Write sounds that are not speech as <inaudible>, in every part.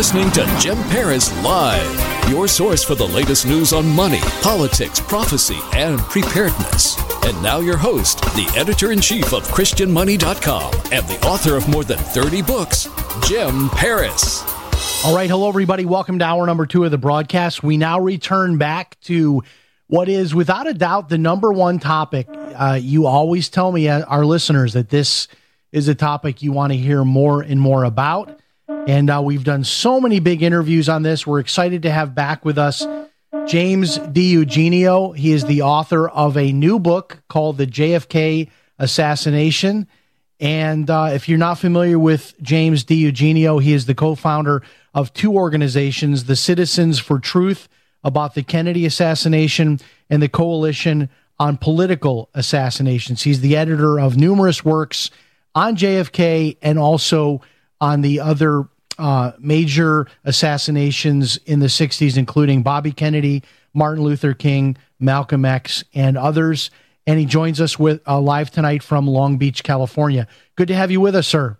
Listening to Jim Paris Live, your source for the latest news on money, politics, prophecy, and preparedness. And now, your host, the editor in chief of ChristianMoney.com and the author of more than 30 books, Jim Paris. All right, hello everybody. Welcome to hour number two of the broadcast. We now return back to what is, without a doubt, the number one topic. Uh, you always tell me, uh, our listeners, that this is a topic you want to hear more and more about. And uh, we've done so many big interviews on this. We're excited to have back with us James DiEugenio. He is the author of a new book called The JFK Assassination. And uh, if you're not familiar with James DiEugenio, he is the co founder of two organizations the Citizens for Truth about the Kennedy assassination and the Coalition on Political Assassinations. He's the editor of numerous works on JFK and also on the other uh, major assassinations in the 60s, including Bobby Kennedy, Martin Luther King, Malcolm X, and others. And he joins us with uh, live tonight from Long Beach, California. Good to have you with us, sir.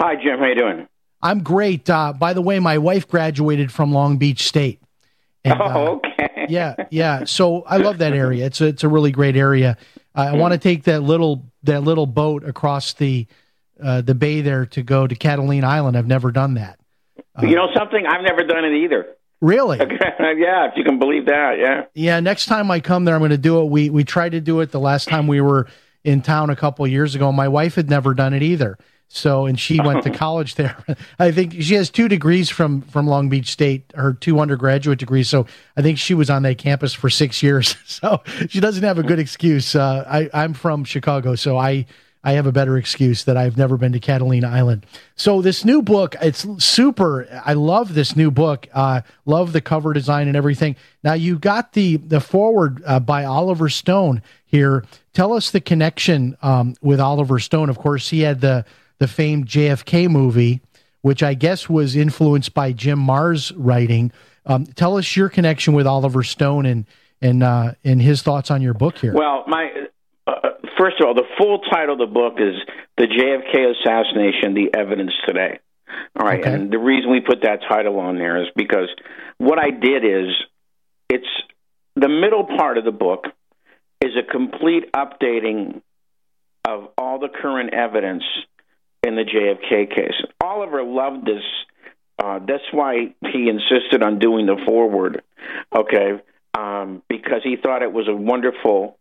Hi, Jim. How you doing? I'm great. Uh, by the way, my wife graduated from Long Beach State. And, uh, oh, okay. <laughs> yeah, yeah. So I love that area. It's a, it's a really great area. Uh, I want to take that little that little boat across the uh, the bay there to go to Catalina Island. I've never done that. you know something? I've never done it either. Really? <laughs> yeah, if you can believe that. Yeah. Yeah. Next time I come there, I'm going to do it. We we tried to do it the last time we were in town a couple of years ago. My wife had never done it either. So, and she went to <laughs> college there. <laughs> I think she has two degrees from from Long Beach State, her two undergraduate degrees. So, I think she was on that campus for six years. So, she doesn't have a good excuse. Uh, I I'm from Chicago, so I I have a better excuse that I've never been to Catalina Island. So this new book, it's super. I love this new book. Uh, love the cover design and everything. Now you got the the foreword uh, by Oliver Stone here. Tell us the connection um, with Oliver Stone. Of course, he had the the famed JFK movie, which I guess was influenced by Jim Marrs' writing. Um, tell us your connection with Oliver Stone and and uh, and his thoughts on your book here. Well, my first of all, the full title of the book is "The JFK Assassination: The Evidence Today." All right, Okay. and the reason we put that title on there is because what I did is it's the middle part of the book is a complete updating of all the current evidence in the JFK case. Oliver loved this. Uh, that's why he insisted on doing the foreword, okay? Um, because he thought it was a wonderful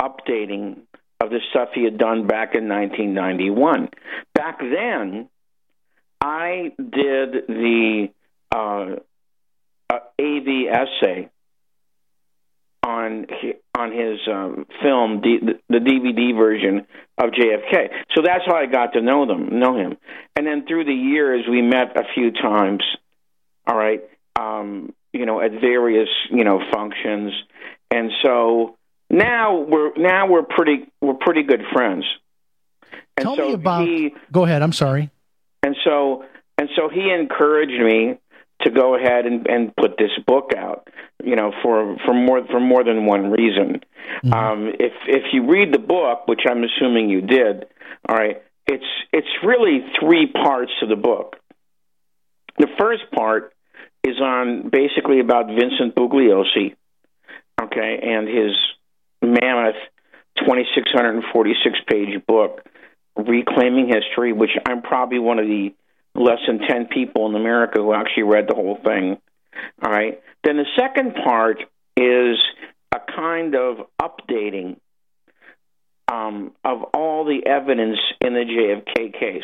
updating of the stuff he had done back in 1991. Back then, I did the uh, uh, AV essay on on his um, film, the DVD version of JFK. So that's how I got to know them, know him. And then through the years, we met a few times. All right, um, you know, at various you know functions, and so now we're now we're pretty we're pretty good friends. And Tell so me about. he, go ahead. I'm sorry. and so and so he encouraged me to go ahead and, and put this book out you know for for more for more than one reason um if if you read the book which i'm assuming you did all right it's it's really three parts to the book the first part is on basically about vincent bugliosi okay and his mammoth 2646 page book reclaiming history which i'm probably one of the less than 10 people in America who actually read the whole thing. All right. Then the second part is a kind of updating um, of all the evidence in the JFK case.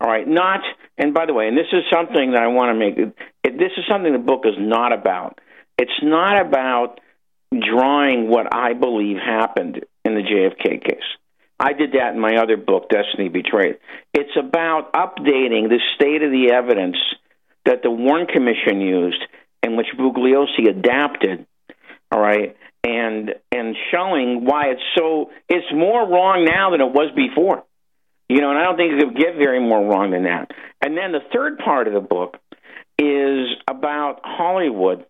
All right. Not, and by the way, and this is something that I want to make, it, this is something the book is not about. It's not about drawing what I believe happened in the JFK case. I did that in my other book, Destiny Betrayed. It's about updating the state of the evidence that the Warren Commission used, and which Bugliosi adapted. All right, and and showing why it's so it's more wrong now than it was before. You know, and I don't think it could get very more wrong than that. And then the third part of the book is about Hollywood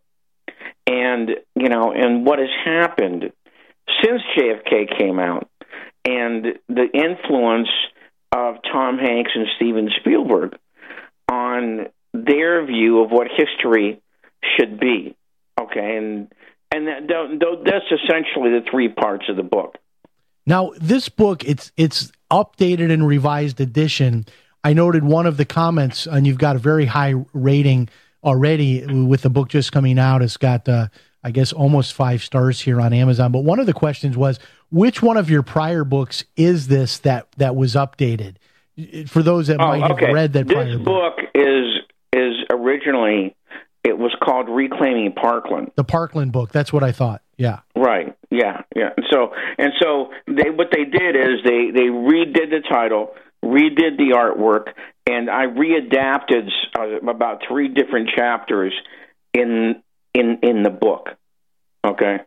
and you know and what has happened since JFK came out and the influence of Tom Hanks and Steven Spielberg on their view of what history should be. Okay, and and that, that's essentially the three parts of the book. Now, this book it's it's updated and revised edition. I noted one of the comments, and you've got a very high rating already with the book just coming out. It's got, uh, I guess, almost five stars here on Amazon. But one of the questions was, which one of your prior books is this that that was updated? For those that oh, might okay. have read that this prior book, book is is originally it was called Reclaiming Parkland. The Parkland book. That's what I thought. Yeah. Right. Yeah. Yeah. And so and so they what they did is they they redid the title, redid the artwork, and I readapted uh, about three different chapters in in in the book. Okay.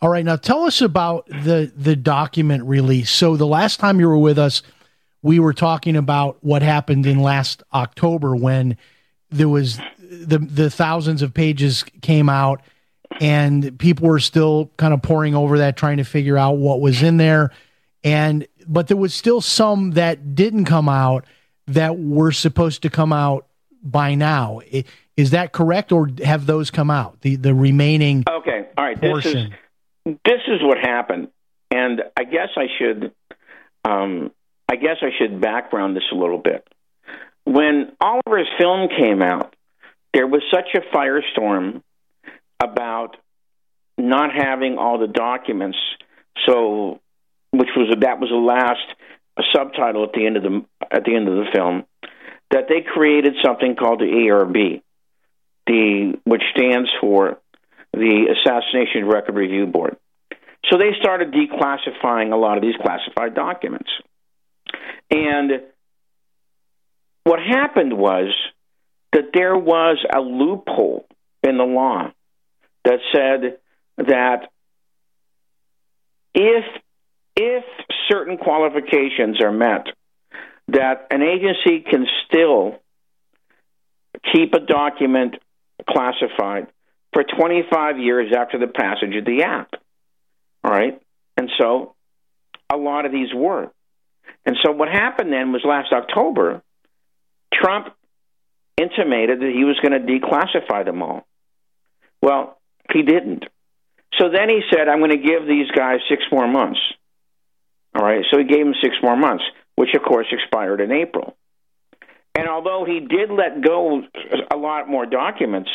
All right. Now tell us about the the document release. So the last time you were with us, we were talking about what happened in last October when there was the the thousands of pages came out and people were still kind of poring over that trying to figure out what was in there and but there was still some that didn't come out that were supposed to come out by now is that correct or have those come out the the remaining okay all right portion? this is this is what happened and i guess i should um i guess i should background this a little bit when oliver's film came out there was such a firestorm about not having all the documents. So, which was that was the last subtitle at the end of the at the end of the film that they created something called the ARB, the which stands for the Assassination Record Review Board. So they started declassifying a lot of these classified documents. And what happened was that there was a loophole in the law that said that if if certain qualifications are met, that an agency can still keep a document classified for 25 years after the passage of the act. All right? And so a lot of these were. And so what happened then was last October, Trump intimated that he was going to declassify them all. Well, he didn't. So then he said, I'm going to give these guys six more months. All right, so he gave him six more months, which of course expired in April. And although he did let go a lot more documents,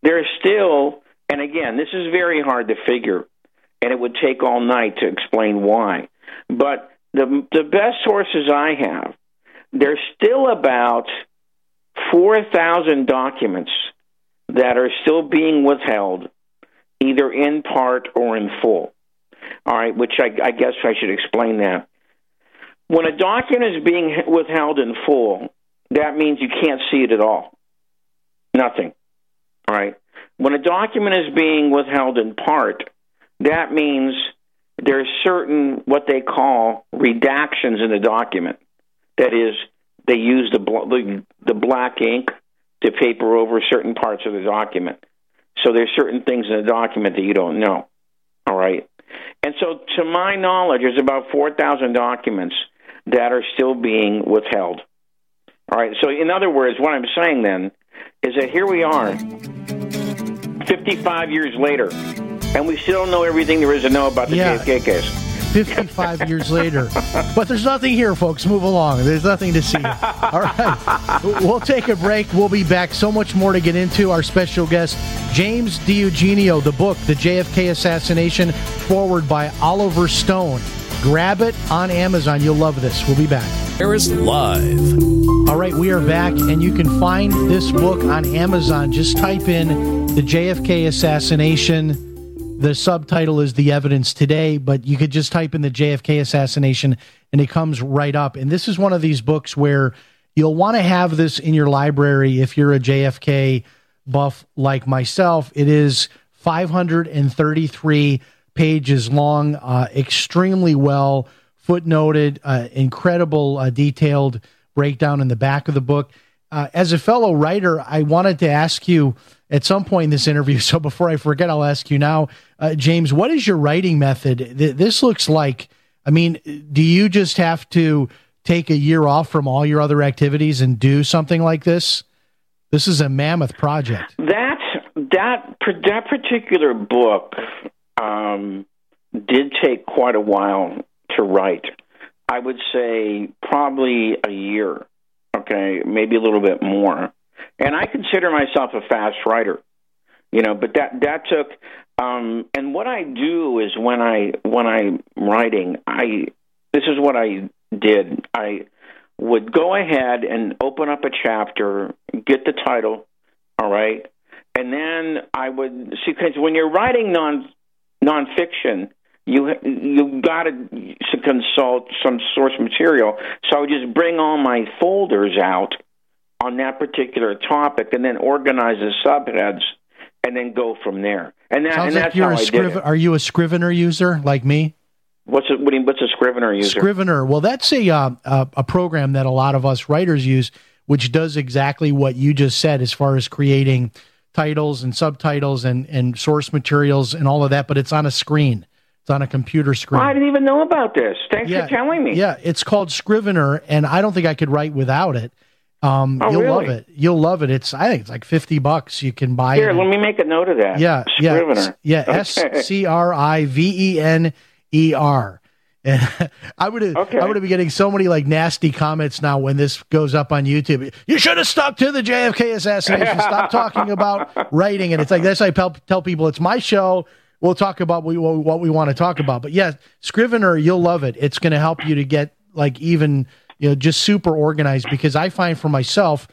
there's still, and again, this is very hard to figure, and it would take all night to explain why. But the the best sources I have, there's still about 4,000 documents that are still being withheld, either in part or in full. All right, which I, I guess I should explain that. When a document is being withheld in full, that means you can't see it at all. Nothing. All right. When a document is being withheld in part, that means there's certain what they call redactions in the document. That is, they use the, the, the black ink to paper over certain parts of the document. So there's certain things in the document that you don't know. All right. And so, to my knowledge, there's about 4,000 documents that are still being withheld. All right. So, in other words, what I'm saying then is that here we are, 55 years later, and we still don't know everything there is to know about the yeah. JFK case. 55 years later. But there's nothing here, folks. Move along. There's nothing to see. All right. We'll take a break. We'll be back. So much more to get into. Our special guest, James DiEugenio, the book, The JFK Assassination, foreword by Oliver Stone. Grab it on Amazon. You'll love this. We'll be back. Paris Live. All right, we are back, and you can find this book on Amazon. Just type in the JFK assassination the subtitle is The Evidence Today, but you could just type in the JFK assassination and it comes right up. And this is one of these books where you'll want to have this in your library if you're a JFK buff like myself. It is 533 pages long, uh, extremely well footnoted, uh, incredible uh, detailed breakdown in the back of the book. Uh, as a fellow writer, I wanted to ask you at some point in this interview. <laughs> So before I forget, I'll ask you now, uh, James, what is your writing method? Th- this looks like, I mean, do you just have to take a year off from all your other activities and do something like this? This is a mammoth project. That that that particular book um, did take quite a while to write. I would say probably a year. Okay, maybe a little bit more. And I consider myself a fast writer, you know. But that that took. Um, and what I do is when I when I'm writing, I this is what I did. I would go ahead and open up a chapter, get the title, all right, and then I would see because when you're writing non nonfiction, you you got to consult some source material. So I would just bring all my folders out on that particular topic, and then organize the subheads, and then go from there. And that, Sounds and like that's you're how a I Scriv- did it. Are you a Scrivener user like me? What's a, what do you- what's a Scrivener user? Scrivener. Well, that's a, uh, a a program that a lot of us writers use, which does exactly what you just said as far as creating titles and subtitles and and source materials and all of that. But it's on a screen. It's on a computer screen. I didn't even know about this. Thanks for telling me. Yeah, it's called Scrivener, and I don't think I could write without it. Um, Oh, you'll really? love it. You'll love it. It's I think it's like fifty bucks. You can buy Here, it. Here, let me make a note of that. Yeah, Scrivener. yeah, yeah. S. C R I V E N E R. And <laughs> I would Okay. I would be getting so many like nasty comments now when this goes up on YouTube. You should have stuck to the JFK assassination. Stop talking about writing. And it's like this. I tell, tell people it's my show. We'll talk about what we, what we want to talk about. But yeah, Scrivener, you'll love it. It's going to help you to get like even you know just super organized because I find for myself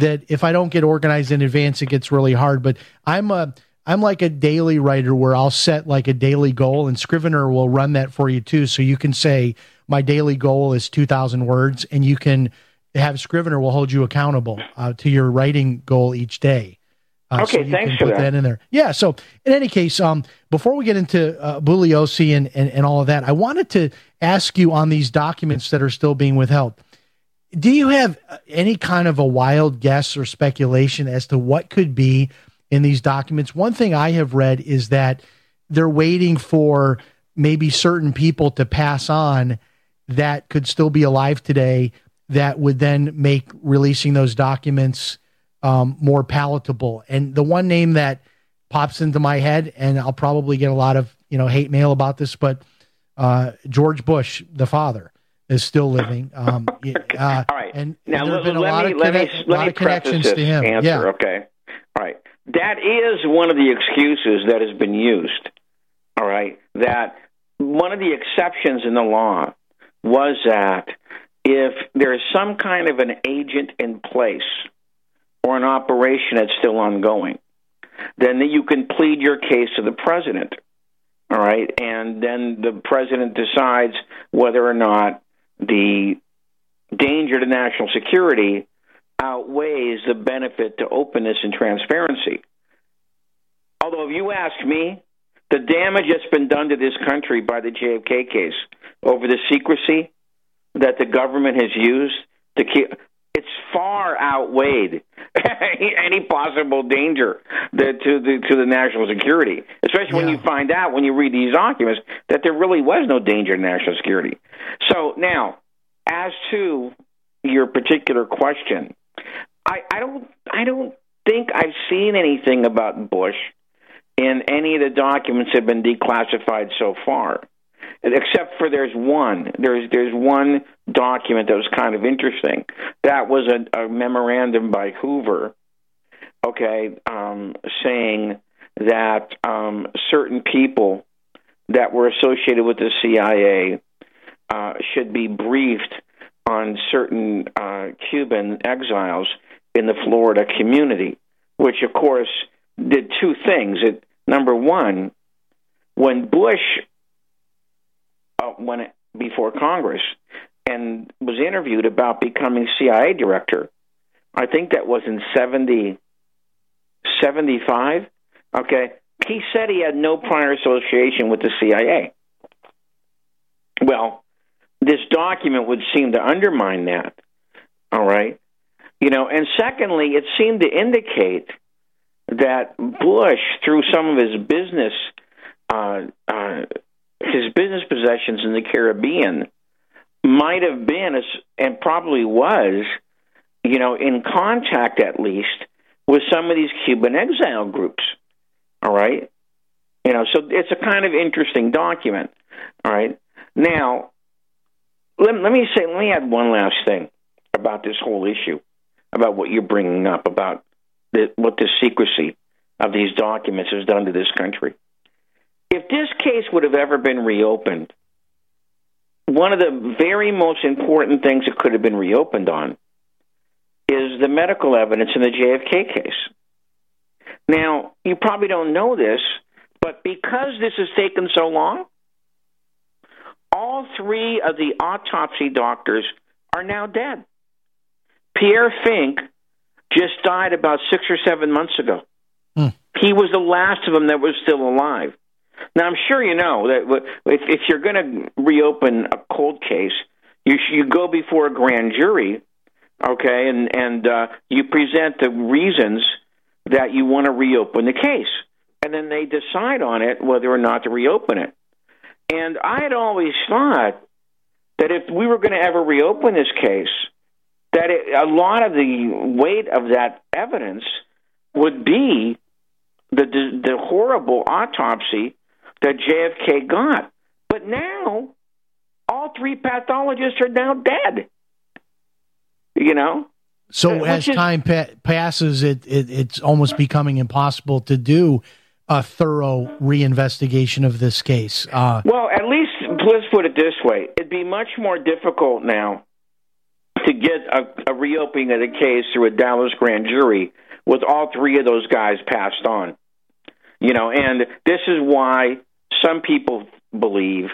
that if I don't get organized in advance, it gets really hard. But I'm a I'm like a daily writer where I'll set like a daily goal, and Scrivener will run that for you too. So you can say my daily goal is two thousand words, and you can have Scrivener will hold you accountable uh, to your writing goal each day. Uh, Okay, you thanks can for put that. in there. Yeah. So in any case, um, before we get into uh, Bugliosi and, and and all of that, I wanted to ask you on these documents that are still being withheld do you have uh, any kind of a wild guess or speculation as to what could be in these documents? One thing I have read is that they're waiting for maybe certain people to pass on that could still be alive today that would then make releasing those documents um, more palatable. And the one name that pops into my head, and I'll probably get a lot of you know hate mail about this, but uh, George Bush, the father, is still living. <laughs> Um, uh, All right. and now there let, have been a lot me of, let me connect- lot of connections to him. answer. yeah, Okay. All right. That is one of the excuses that has been used. All right. That one of the exceptions in the law was that if there is some kind of an agent in place or an operation that's still ongoing, then you can plead your case to the president. All right, and then the president decides whether or not the danger to national security outweighs the benefit to openness and transparency. Although, if you ask me, the damage that's been done to this country by the JFK case over the secrecy that the government has used to keep it's far outweighed <laughs> any possible danger to the to the national security. Especially when you find out when you read these documents that there really was no danger to national security. So now, as to your particular question, I, I don't I don't think I've seen anything about Bush in any of the documents that have been declassified so far except for there's one. There's there's one document that was kind of interesting. That was a, a memorandum by Hoover, okay, um, saying that um, certain people that were associated with the CIA uh, should be briefed on certain uh, Cuban exiles in the Florida community, which of course did two things. It number one when Bush uh, went before Congress and was interviewed about becoming CIA director. I think that was in 70, 75. Okay. He said he had no prior association with the CIA. Well, this document would seem to undermine that. All right. You know, and secondly, it seemed to indicate that Bush, through some of his business, uh, uh, his business possessions in the Caribbean, might have been, and probably was, you know, in contact at least with some of these Cuban exile groups. All right. You know, so it's a kind of interesting document. All right. Now, let, let me say, let me add one last thing about this whole issue, about what you're bringing up, about the, what the secrecy of these documents has done to this country. If this case would have ever been reopened, one of the very most important things that could have been reopened on is the medical evidence in the JFK case. Now, you probably don't know this, but because this has taken so long, all three of the autopsy doctors are now dead. Pierre Finck just died about six or seven months ago. Hmm. He was the last of them that was still alive. Now, I'm sure you know that if, if you're going to reopen a cold case, you you go before a grand jury, okay, and and uh, you present the reasons that you want to reopen the case, and then they decide on it whether or not to reopen it. And I had always thought that if we were going to ever reopen this case, that it, a lot of the weight of that evidence would be the, the the horrible autopsy that JFK got. But now, all three pathologists are now dead. You know? So as is, time pa- passes, it, it, it's almost becoming impossible to do a thorough reinvestigation of this case. Uh, well, at least let's put it this way: it'd be much more difficult now to get a, a reopening of the case through a Dallas grand jury with all three of those guys passed on. You know, and this is why some people believe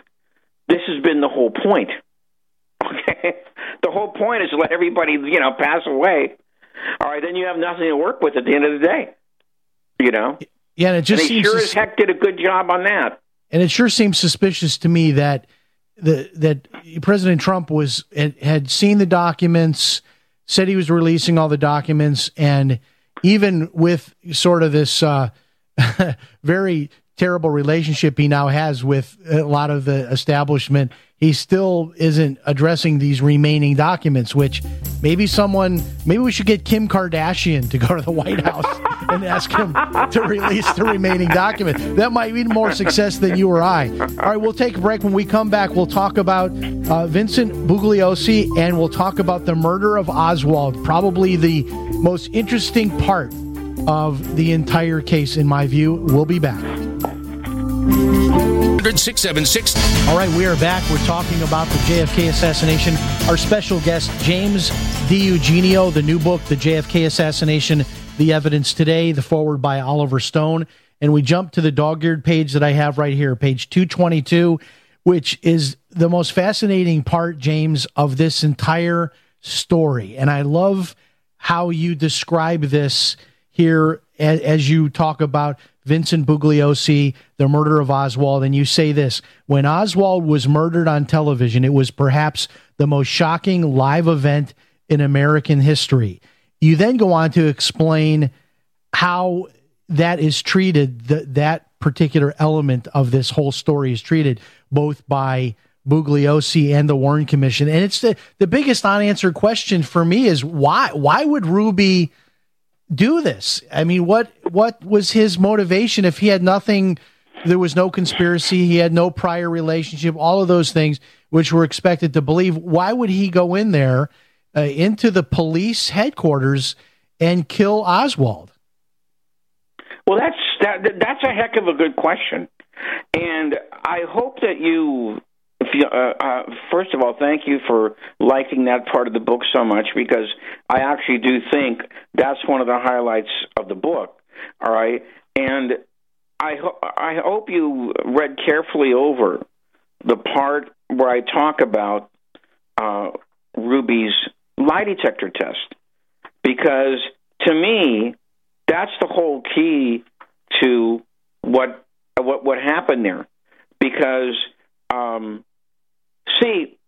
this has been the whole point. Okay, the whole point is to let everybody you know pass away. All right, then you have nothing to work with at the end of the day. You know. Yeah, and it just and seems sure as heck did a good job on that. And it sure seems suspicious to me that the that President Trump was had seen the documents, said he was releasing all the documents, and even with sort of this uh, <laughs> very terrible relationship he now has with a lot of the establishment, he still isn't addressing these remaining documents, which maybe someone, maybe we should get Kim Kardashian to go to the White House <laughs> and ask him to release the remaining documents. That might be more success than you or I. All right, we'll take a break. When we come back, we'll talk about uh, Vincent Bugliosi and we'll talk about the murder of Oswald, probably the most interesting part of the entire case, in my view. We'll be back. 676. All right, we are back. We're talking about the JFK assassination. Our special guest, James DiEugenio, the new book, The JFK Assassination The Evidence Today, the foreword by Oliver Stone. And we jump to the dog eared page that I have right here, page 222, which is the most fascinating part, James, of this entire story. And I love how you describe this here as you talk about Vincent Bugliosi, the murder of Oswald, and you say this when Oswald was murdered on television, it was perhaps the most shocking live event in American history. You then go on to explain how that is treated, that particular element of this whole story is treated both by Bugliosi and the Warren Commission. And it's the, the biggest unanswered question for me is why why would Ruby do this? I mean, what what was his motivation if he had nothing? There was no conspiracy. He had no prior relationship. All of those things, which were expected to believe. Why would he go in there uh, into the police headquarters and kill Oswald? Well, that's that, that's a heck of a good question, and I hope that you uh, uh, first of all, thank you for liking that part of the book so much because I actually do think that's one of the highlights of the book. All right, and I ho- I hope you read carefully over the part where I talk about uh, Ruby's lie detector test because to me that's the whole key to what what what happened there because um, see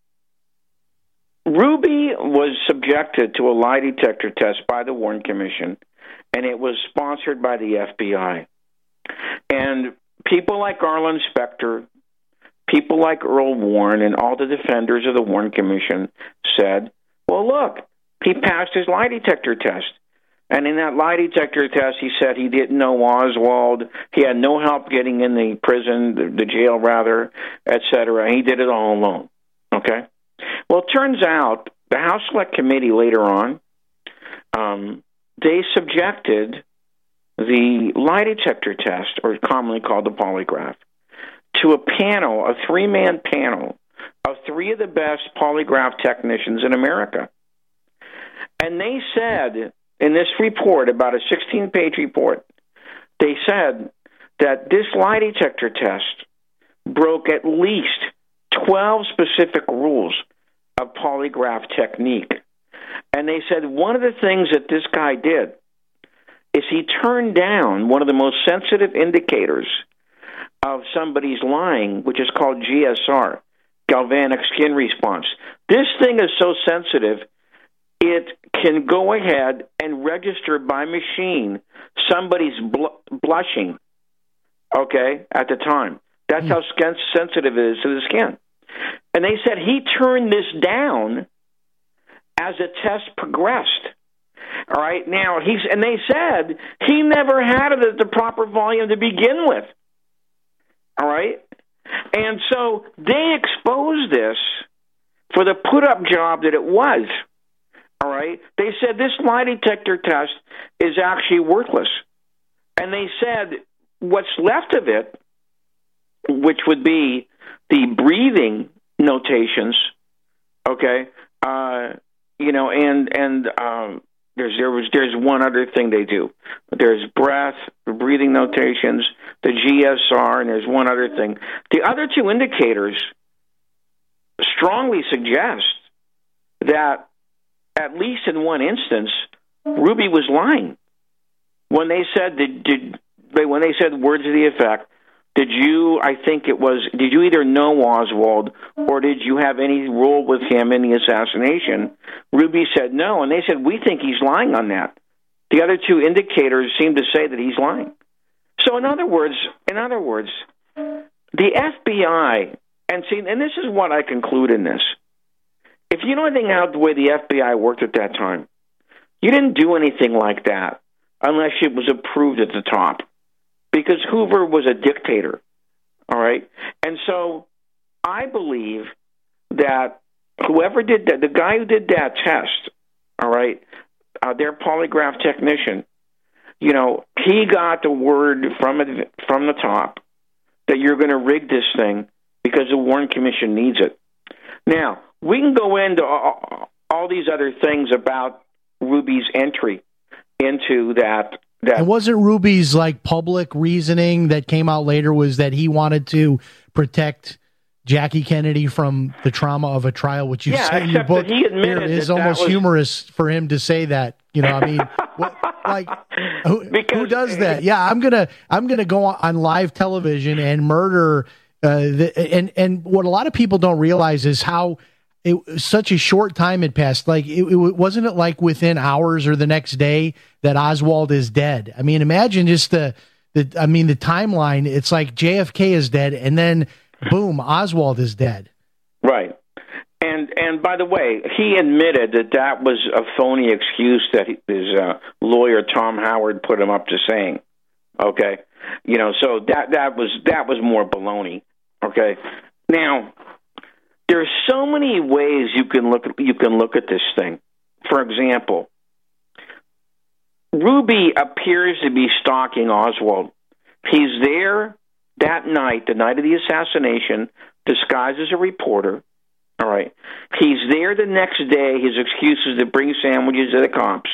Ruby was subjected to a lie detector test by the Warren Commission and it was sponsored by the FBI and people like Arlen Specter people like Earl Warren and all the defenders of the Warren Commission said well look he passed his lie detector test and in that lie detector test, he said he didn't know Oswald. He had no help getting in the prison, the, jail rather, et cetera. He did it all alone. Okay. Well, it turns out the House Select Committee later on, um, they subjected the lie detector test, or commonly called the polygraph, to a panel, a three-man panel of three of the best polygraph technicians in America. And they said in this report, about a 16 page report, they said that this lie detector test broke at least 12 specific rules of polygraph technique. And they said one of the things that this guy did is he turned down one of the most sensitive indicators of somebody's lying, which is called GSR, galvanic skin response. This thing is so sensitive it can go ahead and register by machine somebody's bl- blushing, okay, at the time. That's mm. how skin- sensitive it is to the skin. And they said he turned this down as the test progressed. All right, now he's and they said he never had it at the proper volume to begin with. All right, and so they exposed this for the put up job that it was. All right. They said this lie detector test is actually worthless. And they said what's left of it, which would be the breathing notations, okay, uh, you know, and and um, there's there was there's one other thing they do. There's breath, breathing notations, the GSR, and there's one other thing. The other two indicators strongly suggest that at least in one instance, Ruby was lying. When they said did, did they when they said words to the effect did you i think it was did you either know oswald or did you have any role with him in the assassination? Ruby said no and they said we think he's lying on that. The other two indicators seem to say that he's lying. So in other words in other words the fbi and see and this is what i conclude in this if you know anything about the way the FBI worked at that time, you didn't do anything like that unless it was approved at the top, because Hoover was a dictator. All right, and so I believe that whoever did that, the guy who did that test, all right, uh, their polygraph technician, you know, he got the word from it, from the top that you're going to rig this thing because the Warren Commission needs it. Now, we can go into all, all these other things about Ruby's entry into that. That and wasn't Ruby's like public reasoning that came out later was that he wanted to protect Jackie Kennedy from the trauma of a trial, which you yeah, say in your book. He admitted it is almost was... humorous for him to say that. You know, I mean, <laughs> what, like who, because, who does that? Yeah, I'm gonna I'm gonna go on live television and murder. Uh, the, and and what a lot of people don't realize is how it such a short time had passed. Like it, it, wasn't it like within hours or the next day that Oswald is dead. I mean, imagine just the the. I mean, the timeline. It's like JFK is dead, and then boom, Oswald is dead. Right. And and by the way, he admitted that that was a phony excuse that his uh, lawyer Tom Howard put him up to saying. Okay, you know, so that that was that was more baloney. Okay, now there's so many ways you can look you can look at this thing. For example, Ruby appears to be stalking Oswald. He's there that night, the night of the assassination, disguised as a reporter. All right. He's there the next day. His excuse is to bring sandwiches to the cops.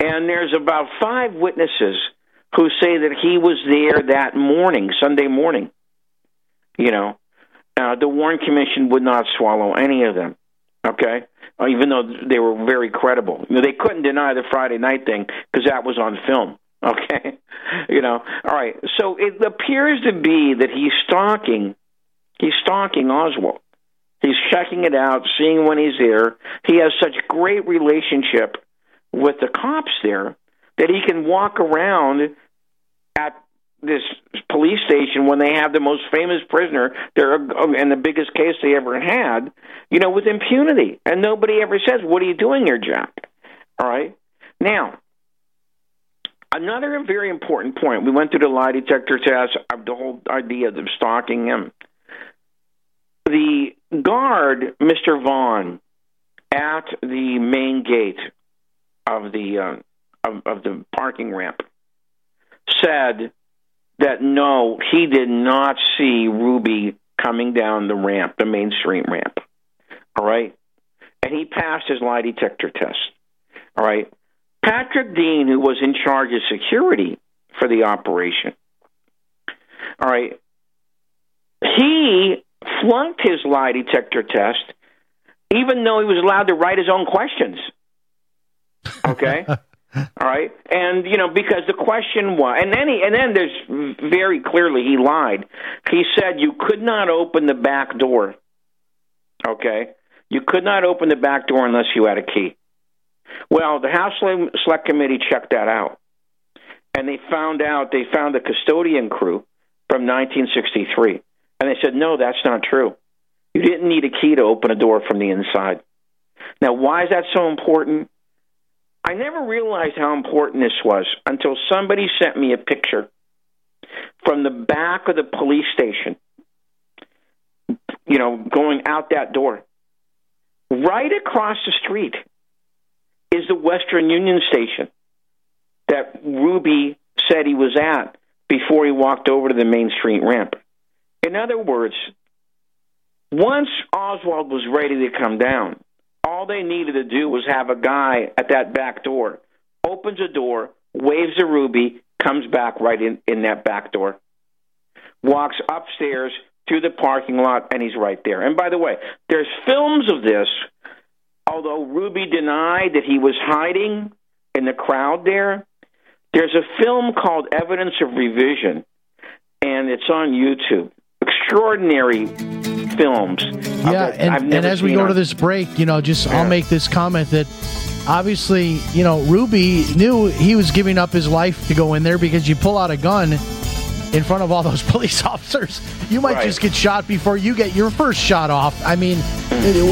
And there's about five witnesses who say that he was there that morning, Sunday morning. You know, uh, the Warren Commission would not swallow any of them. Okay, uh, even though they were very credible, you know, they couldn't deny the Friday night thing because that was on film. <laughs> Okay, you know, all right. So it appears to be that he's stalking, he's stalking Oswald. He's checking it out, seeing when he's there. He has such great relationship with the cops there that he can walk around at this police station when they have the most famous prisoner there and the biggest case they ever had, you know, with impunity. And nobody ever says, "What are you doing here, Jack?" All right. Now, another very important point. We went through the lie detector test, of the whole idea of stalking him. The guard, Mr. Vaughn, at the main gate of the uh, of, of the parking ramp said that no, he did not see Ruby coming down the ramp, the Main Street ramp. All right? And he passed his lie detector test. All right? Patrick Dean, who was in charge of security for the operation, all right, he flunked his lie detector test, even though he was allowed to write his own questions. Okay? <laughs> All right, and you know because the question was, and then he, and then there's very clearly he lied. He said you could not open the back door. Okay, you could not open the back door unless you had a key. Well, the House Select Committee checked that out, and they found out they found the custodian crew from 1963, and they said no, that's not true. You didn't need a key to open a door from the inside. Now, why is that so important? I never realized how important this was until somebody sent me a picture from the back of the police station, you know, going out that door. Right across the street is the Western Union station that Ruby said he was at before he walked over to the Main Street ramp. In other words, once Oswald was ready to come down, all they needed to do was have a guy at that back door, opens a door, waves a ruby, comes back right in, in that back door, walks upstairs to the parking lot, and he's right there. And by the way, there's films of this, although Ruby denied that he was hiding in the crowd there. There's a film called Evidence of Revision, and it's on YouTube. Extraordinary films. Yeah, and, and as we go to this break, you know, just yeah. I'll make this comment that obviously, you know, Ruby knew he was giving up his life to go in there because you pull out a gun in front of all those <laughs> police officers, you might right. just get shot before you get your first shot off. I mean,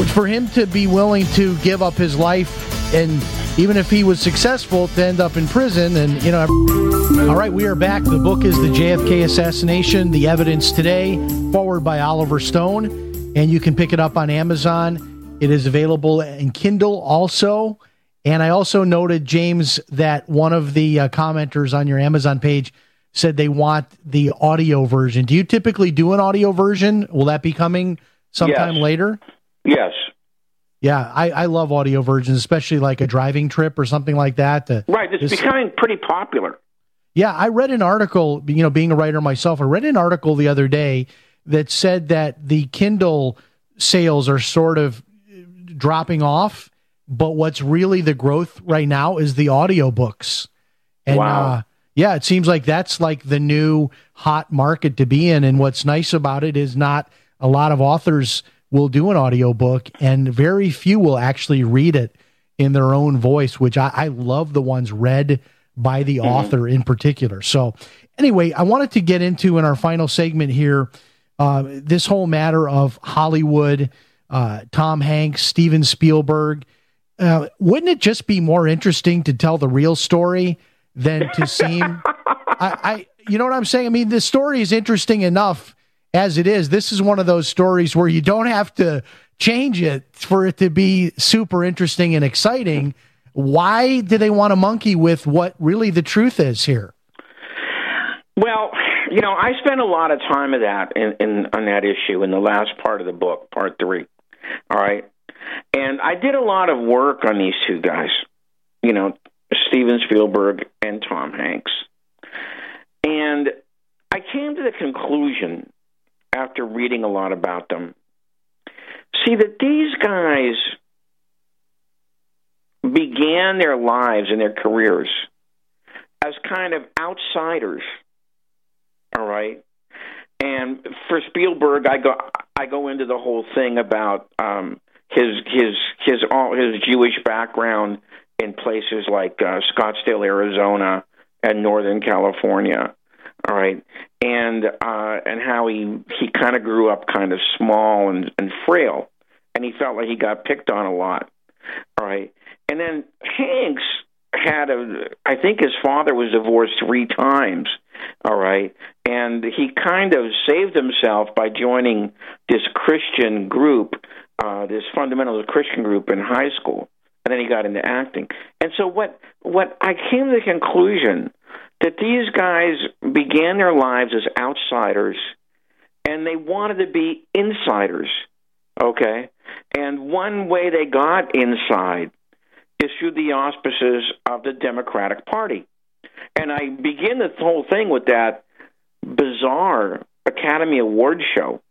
for him to be willing to give up his life and even if he was successful to end up in prison and you know all right we are back. The book is the jfk assassination the evidence today foreword by oliver stone. And you can pick it up on amazon. It is available in kindle also. And i also noted james that one of the uh, commenters on your amazon page said they want the audio version. Do you typically do an audio version? Will that be coming sometime yes. later? Yes yeah, I, I love audio versions, especially like a driving trip or something like that. To, right, it's becoming pretty popular. Yeah, I read an article, you know, being a writer myself, I read an article the other day that said that the Kindle sales are sort of dropping off, but what's really the growth right now is the audiobooks. And wow. uh, yeah, it seems like that's like the new hot market to be in. And what's nice about it is not a lot of authors will do an audiobook and very few will actually read it in their own voice, which I, I love the ones read by the mm-hmm. author in particular. So, anyway, I wanted to get into in our final segment here uh, this whole matter of Hollywood, uh, Tom Hanks, Steven Spielberg. Uh, wouldn't it just be more interesting to tell the real story than to seem? <laughs> I, I, you know what I'm saying? I mean, the story is interesting enough as it is, this is one of those stories where you don't have to change it for it to be super interesting and exciting. Why do they want to monkey with what really the truth is here? Well, you know, I spent a lot of time of that in, in on that issue in the last part of the book, part three. All right, and I did a lot of work on these two guys. You know, Steven Spielberg and Tom Hanks. And I came to the conclusion after reading a lot about them. See, that these guys began their lives and their careers as kind of outsiders. All right. And for Spielberg, I go I go into the whole thing about um, his his his all his Jewish background in places like uh, Scottsdale, Arizona, and Northern California. All right, and uh, and how he he kind of grew up kind of small and, and frail, and he felt like he got picked on a lot. All right, and then Hanks had a I think his father was divorced three times. All right. And he kind of saved himself by joining this Christian group, uh, this fundamentalist Christian group in high school. And then he got into acting. And so what what I came to the conclusion that these guys began their lives as outsiders and they wanted to be insiders. Okay? And one way they got inside issued the auspices of the Democratic Party. And I begin the whole thing with that bizarre Academy Award show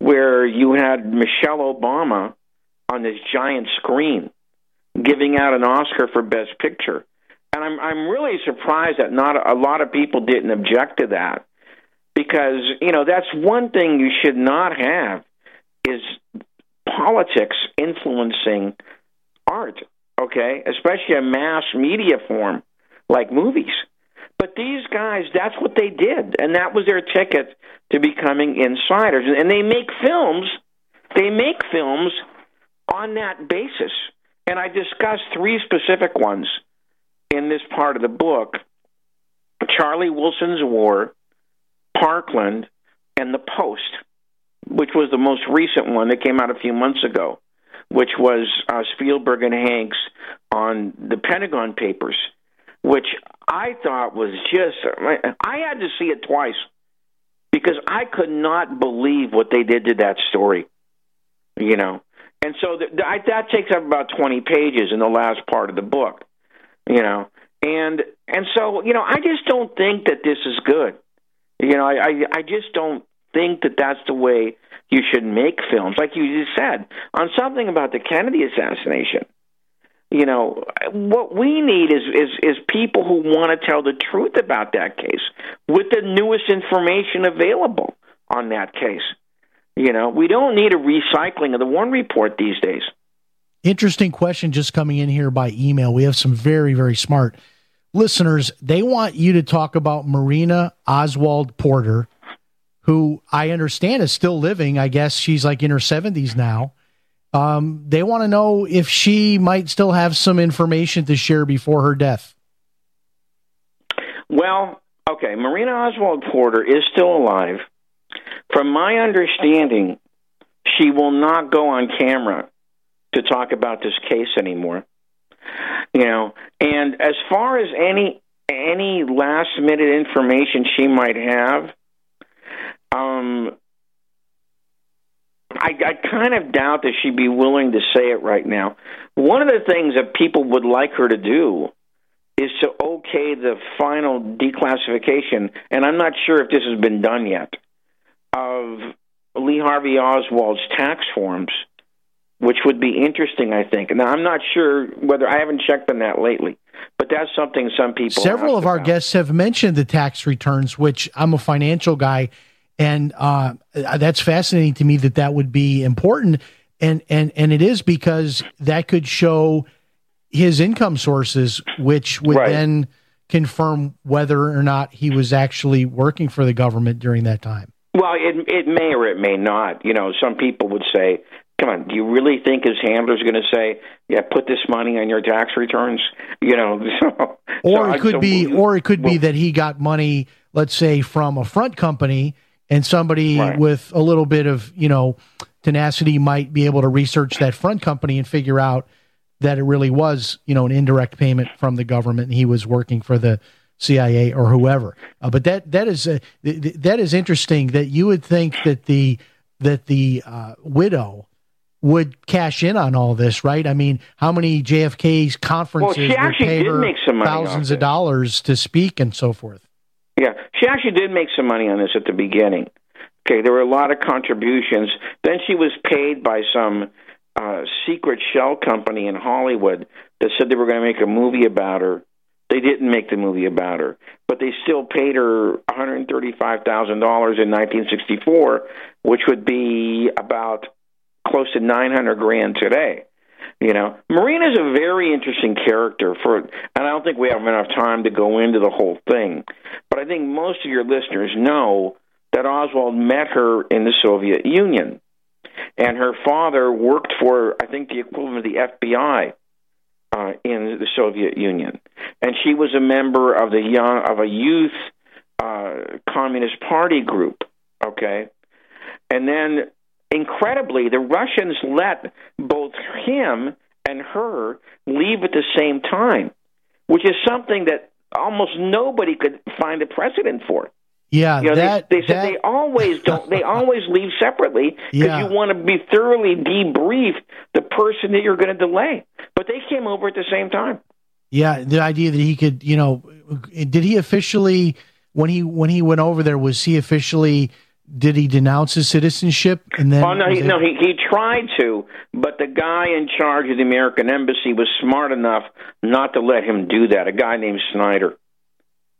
where you had Michelle Obama on this giant screen giving out an Oscar for Best Picture. And I'm I'm really surprised that not a lot of people didn't object to that because, you know, that's one thing you should not have is politics influencing art okay, especially a mass media form like movies. But these guys, that's what they did, and that was their ticket to becoming insiders. And they make films, they make films on that basis. And I discussed three specific ones in this part of the book Charlie Wilson's War, Parkland, and The Post, which was the most recent one that came out a few months ago which was uh, Spielberg and Hanks on the Pentagon Papers, which I thought was just. I had to see it twice because I could not believe what they did to that story. You know, and so th- th- that takes up about twenty pages in the last part of the book. You know, and and so you know, I just don't think that this is good. You know, I I, I just don't think that that's the way you should make films, like you just said, on something about the Kennedy assassination. You know, what we need is is is people who want to tell the truth about that case with the newest information available on that case. You know, we don't need a recycling of the Warren report these days. Interesting question just coming in here by email. We have some very, very smart listeners. They want you to talk about Marina Oswald Porter, who I understand is still living. I guess she's like in her 70s now. Um, they want to know if she might still have some information to share before her death. Well, okay, Marina Oswald Porter is still alive. From my understanding, she will not go on camera to talk about this case anymore. You know, and as far as any any last minute information she might have, um, I, I kind of doubt that she'd be willing to say it right now. One of the things that people would like her to do is to okay the final declassification, and I'm not sure if this has been done yet, of Lee Harvey Oswald's tax forms, which would be interesting, I think. Now, I'm not sure whether I haven't checked on that lately, but that's something some people. Several of our about. guests have mentioned the tax returns, which I'm a financial guy and uh, that's fascinating to me that that would be important, and and and it is because that could show his income sources, which would Right. then confirm whether or not he was actually working for the government during that time. Well, it it may or it may not. You know, some people would say, "Come on, do you really think his handler's going to say, yeah, put this money on your tax returns?" You know, <laughs> so, Or so it could so be, we- or it could be that he got money, let's say, from a front company, and somebody Right. with a little bit of you know tenacity might be able to research that front company and figure out that it really was you know an indirect payment from the government. and He was working for the CIA or whoever. Uh, but that that is uh, th- th- that is interesting. That you would think that the that the uh, widow would cash in on all this, right? I mean, how many JFK's conferences Well, she actually pay did make some money thousands of this. dollars to speak and so forth? Yeah, she actually did make some money on this at the beginning. Okay, there were a lot of contributions. Then she was paid by some uh, secret shell company in Hollywood that said they were going to make a movie about her. They didn't make the movie about her, but they still paid her $135,000 in 1964, which would be about close to 900 grand today. You know, Marina's a very interesting character for, and I don't think we have enough time to go into the whole thing. But I think most of your listeners know that Oswald met her in the Soviet Union, and her father worked for, I think, the equivalent of the FBI uh, in the Soviet Union, and she was a member of the young of a youth uh, communist party group. Okay, and then incredibly, the Russians let both him and her leave at the same time, which is something that almost nobody could find a precedent for. Yeah, You know, that, they, they said that- they always don't. They <laughs> always leave separately because Yeah. you want to be thoroughly debrief the person that you're going to delay. But they came over at the same time. Yeah, the idea that he could, you know, did he officially when he when he went over there was he officially did he denounce his citizenship and then Oh no, he, it- no, he he tried to, but the guy in charge of the American embassy was smart enough not to let him do that. A guy named Snyder,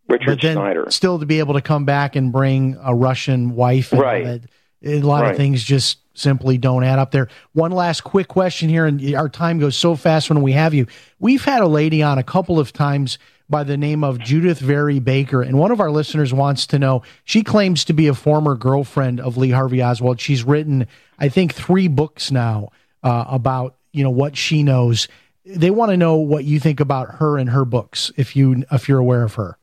Richard Snyder. still to be able to come back and bring a Russian wife Right. that, a lot Right. of things just simply don't add up there. One last quick question here, and our time goes so fast when we have you. We've had a lady on a couple of times by the name of Judyth Vary Baker, and one of our listeners wants to know. She claims to be a former girlfriend of Lee Harvey Oswald. She's written, I think, three books now uh, about you know what she knows. They want to know what you think about her and her books, if you if you're aware of her.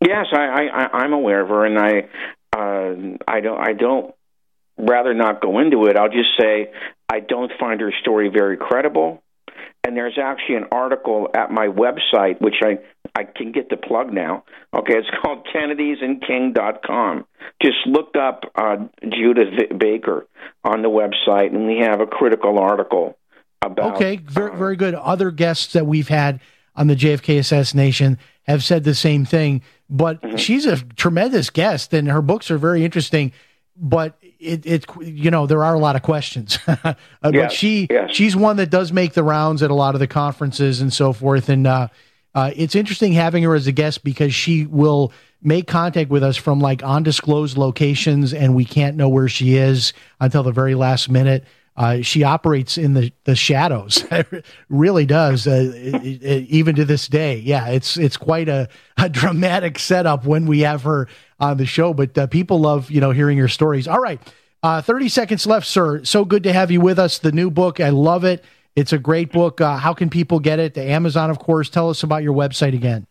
Yes, I, I, I'm aware of her, and I uh, I don't I don't rather not go into it. I'll just say I don't find her story very credible. And there's actually an article at my website, which I I can get the plug now. Okay, it's called KennedysandKing.com. Just look up uh, Judyth Baker on the website, and we have a critical article about. Okay, very very good. Other guests that we've had on the JFK assassination have said the same thing, but Mm-hmm. she's a tremendous guest, and her books are very interesting. But it, it you know, there are a lot of questions. <laughs> Uh, but Yes, she yes. she's one that does make the rounds at a lot of the conferences and so forth. And uh, uh, it's interesting having her as a guest because she will make contact with us from like undisclosed locations, and we can't know where she is until the very last minute. Uh, she operates in the, the shadows. <laughs> really does, uh, it- it- even to this day. Yeah, it's it's quite a, a dramatic setup when we have her on the show. But uh, people love you know hearing your stories. All right, uh, thirty seconds left, sir. So good to have you with us. The new book, I love it. It's a great book. Uh, how can people get it? The Amazon, of course. Tell us about your website again.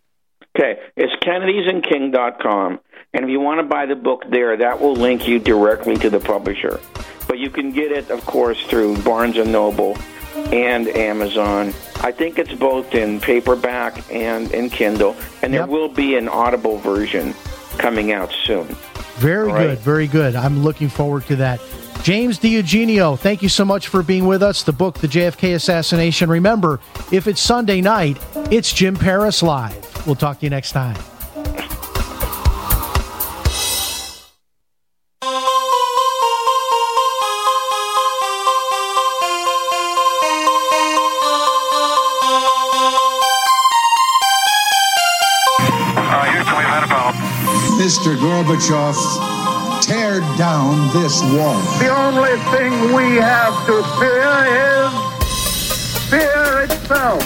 Okay, it's KennedysandKing.com. And if you want to buy the book there, that will link you directly to the publisher. But you can get it, of course, through Barnes & Noble and Amazon. I think it's both in paperback and in Kindle. And there Yep. will be an Audible version coming out soon. Very right. good, very good. I'm looking forward to that. James DiEugenio, thank you so much for being with us. The book, The JFK Assassination. Remember, if it's Sunday night, it's Jim Paris Live. We'll talk to you next time. Down this wall. The only thing we have to fear is fear itself.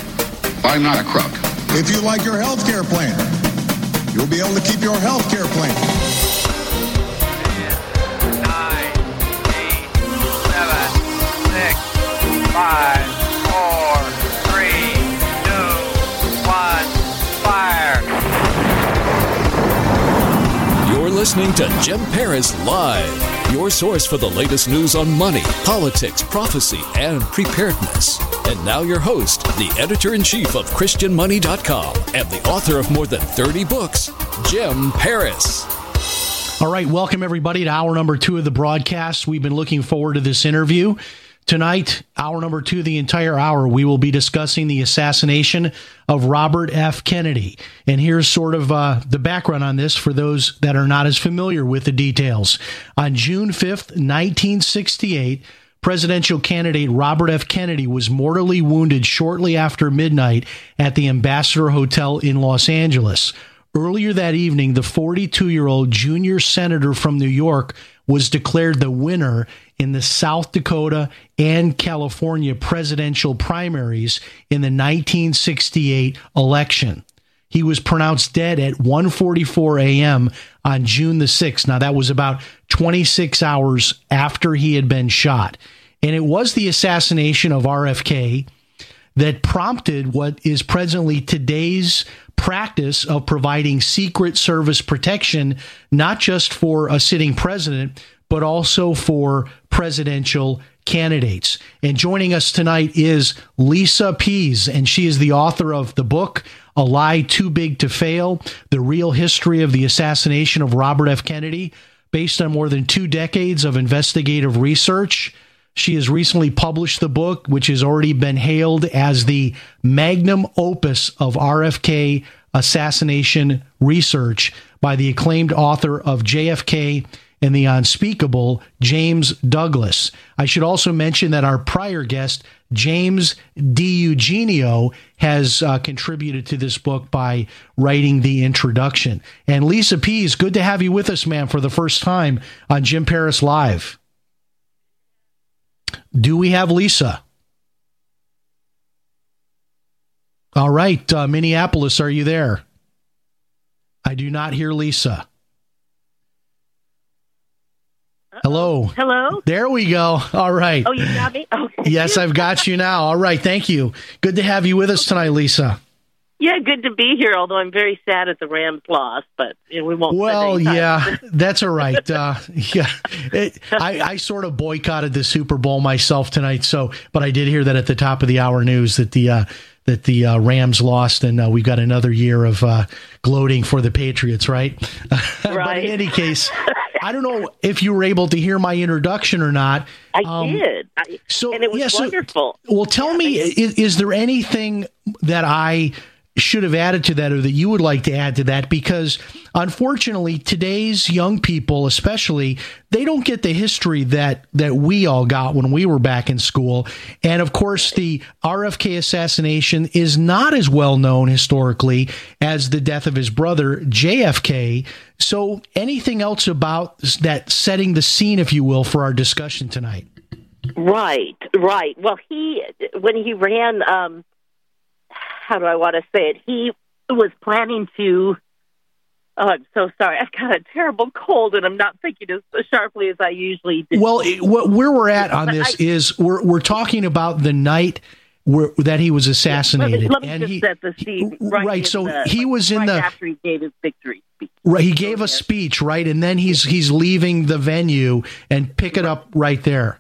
I'm not a crook. If you like your health care plan, you'll be able to keep your health care plan. Nine, eight, seven, six, five, four, three, two, one, fire. You're listening to Jim Paris Live, your source for the latest news on money, politics, prophecy, and preparedness. And now, your host, the editor in chief of ChristianMoney.com and the author of more than 30 books, Jim Paris. All right, welcome everybody to hour number two of the broadcast. We've been looking forward to this interview. Tonight, hour number two, the entire hour, we will be discussing the assassination of Robert F. Kennedy. And here's sort of uh, the background on this for those that are not as familiar with the details. On June 5th, 1968, presidential candidate Robert F. Kennedy was mortally wounded shortly after midnight at the Ambassador Hotel in Los Angeles. Earlier that evening, the 42 year old junior senator from New York was declared the winner in the South Dakota and California presidential primaries in the 1968 election. He was pronounced dead at 1:44 a.m. on June the 6th. Now that was about 26 hours after he had been shot. And it was the assassination of RFK that prompted what is presently today's practice of providing secret service protection, not just for a sitting president, but also for presidential candidates. And joining us tonight is Lisa Pease, and she is the author of the book, A Lie Too Big to Fail The Real History of the Assassination of Robert F. Kennedy, based on more than two decades of investigative research. She has recently published the book, which has already been hailed as the magnum opus of RFK assassination research by the acclaimed author of JFK and the Unspeakable, James Douglas. I should also mention that our prior guest, James DiEugenio, has uh, contributed to this book by writing the introduction. And Lisa Pease, good to have you with us, ma'am, for the first time on Jim Paris Live. Do we have Lisa? All right, uh, Minneapolis, are you there? I do not hear Lisa. Hello. Hello. There we go. All right. Oh, you got me. Okay. Yes, I've got you now. All right. Thank you. Good to have you with us tonight, Lisa. Yeah, good to be here. Although I'm very sad at the Rams loss, but you know, we won't. Well, yeah, <laughs> that's all right. Uh, yeah, it, I, I sort of boycotted the Super Bowl myself tonight. So, but I did hear that at the top of the hour news that the uh, that the uh, Rams lost, and uh, we've got another year of uh, gloating for the Patriots, right? Right. <laughs> but in any case, <laughs> I don't know if you were able to hear my introduction or not. I Um, did. I, So, and it was yeah, so- wonderful. Well, tell me, is, is there anything that I should have added to that or that you would like to add to that? Because unfortunately, today's young people, especially, they don't get the history that, that we all got when we were back in school. And of course, the RFK assassination is not as well known historically as the death of his brother, JFK. So, anything else about that setting the scene, if you will, for our discussion tonight? Right, right. Well, he when he ran, um, how do I want to say it? He was planning to. Oh, I'm so sorry. I've got a terrible cold, and I'm not thinking as sharply as I usually do. Well, it, what, where we're at on But this I- is we're we're talking about the night where, that he was assassinated, let me, let me and just he set the scene. Right, right. So the- he was in the after he gave his victory speech. right. He gave a speech, right, and then he's he's leaving the venue and pick it up right there.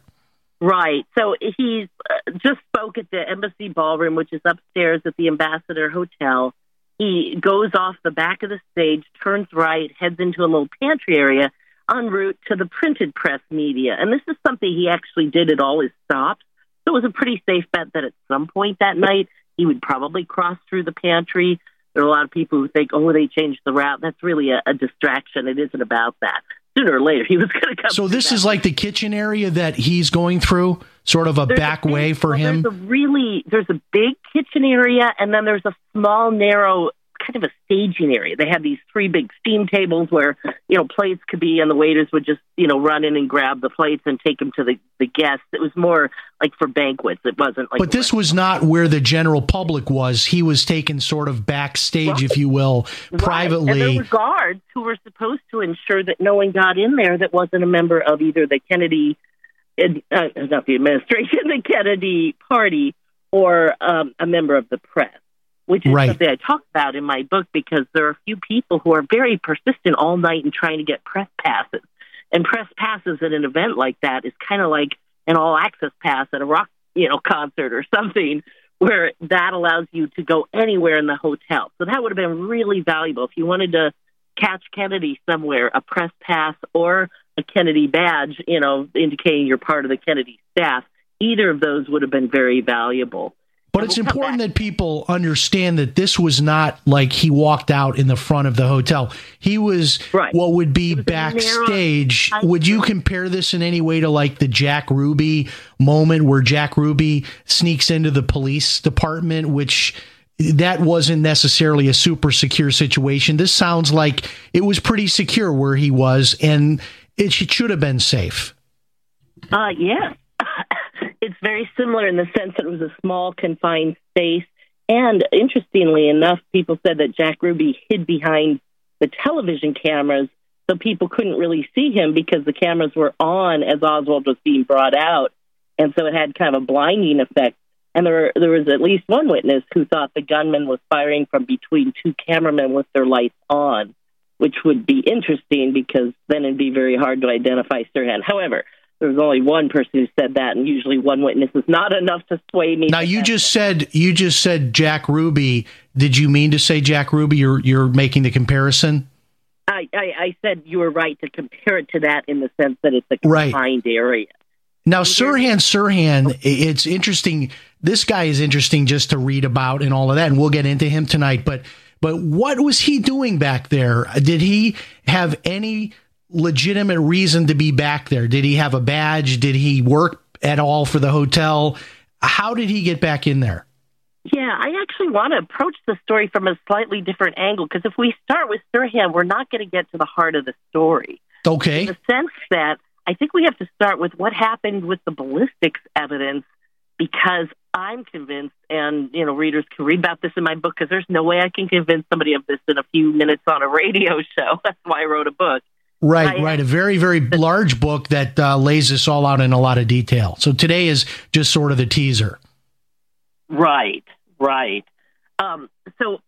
Right. So he's uh, just spoke at the embassy ballroom, which is upstairs at the Ambassador Hotel. He goes off the back of the stage, turns right, heads into a little pantry area en route to the printed press media. And this is something he actually did at all his stops. So it was a pretty safe bet that at some point that night he would probably cross through the pantry. There are a lot of people who think, oh, they changed the route. That's really a, a distraction. It isn't about that. Sooner or later, he was going to come. So this that is like the kitchen area that he's going through, sort of a There's back big- way for well, him. There's a really there's a big kitchen area, and then there's a small, narrow kind of a staging area. They had these three big steam tables where you know plates could be, and the waiters would just you know run in and grab the plates and take them to the the guests. It was more like for banquets. It wasn't like. But this was not where the general public was. He was taken sort of backstage, if you will, Right. And there were guards who were supposed to ensure that no one got in there that wasn't a member of either the Kennedy, uh, not the administration, <laughs> the Kennedy party, or um, a member of the press. Which is Right. something I talk about in my book because there are a few people who are very persistent all night in trying to get press passes. And press passes at an event like that is kind of like an all access pass at a rock, you know, concert or something where that allows you to go anywhere in the hotel. So that would have been really valuable if you wanted to catch Kennedy somewhere, a press pass or a Kennedy badge, you know, indicating you're part of the Kennedy staff. either of those would have been very valuable. But it's we'll important that people understand that this was not like he walked out in the front of the hotel. He was Right. what would be backstage. Would you compare this in any way to like the Jack Ruby moment where Jack Ruby sneaks into the police department, which that wasn't necessarily a super secure situation. This sounds like it was pretty secure where he was, and it should have been safe. Uh, yes. Very similar in the sense that it was a small, confined space. And interestingly enough, people said that Jack Ruby hid behind the television cameras so people couldn't really see him because the cameras were on as Oswald was being brought out. And so it had kind of a blinding effect. And there, there was at least one witness who thought the gunman was firing from between two cameramen with their lights on, which would be interesting because then it'd be very hard to identify Sirhan. However, there was only one person who said that, and usually one witness is not enough to sway me. Now you that. just said you just said Jack Ruby. Did you mean to say Jack Ruby? You're you're making the comparison. I, I, I said you were right to compare it to that in the sense that it's a Right. confined area. Now Sirhan Sirhan, it's interesting. This guy is interesting just to read about and all of that, and we'll get into him tonight. But but what was he doing back there? Did he have any legitimate reason to be back there? Did he have a badge? Did he work at all for the hotel? How did he get back in there? Yeah, I actually want to approach the story from a slightly different angle because if we start with Sirhan, we're not going to get to the heart of the story. Okay. In the sense that I think we have to start with what happened with the ballistics evidence because I'm convinced, and you know, readers can read about this in my book because there's no way I can convince somebody of this in a few minutes on a radio <laughs> show. That's why I wrote a book. Right, right. A very, very large book that uh, lays this all out in a lot of detail. So today is just sort of the teaser. Right, right. Um, so,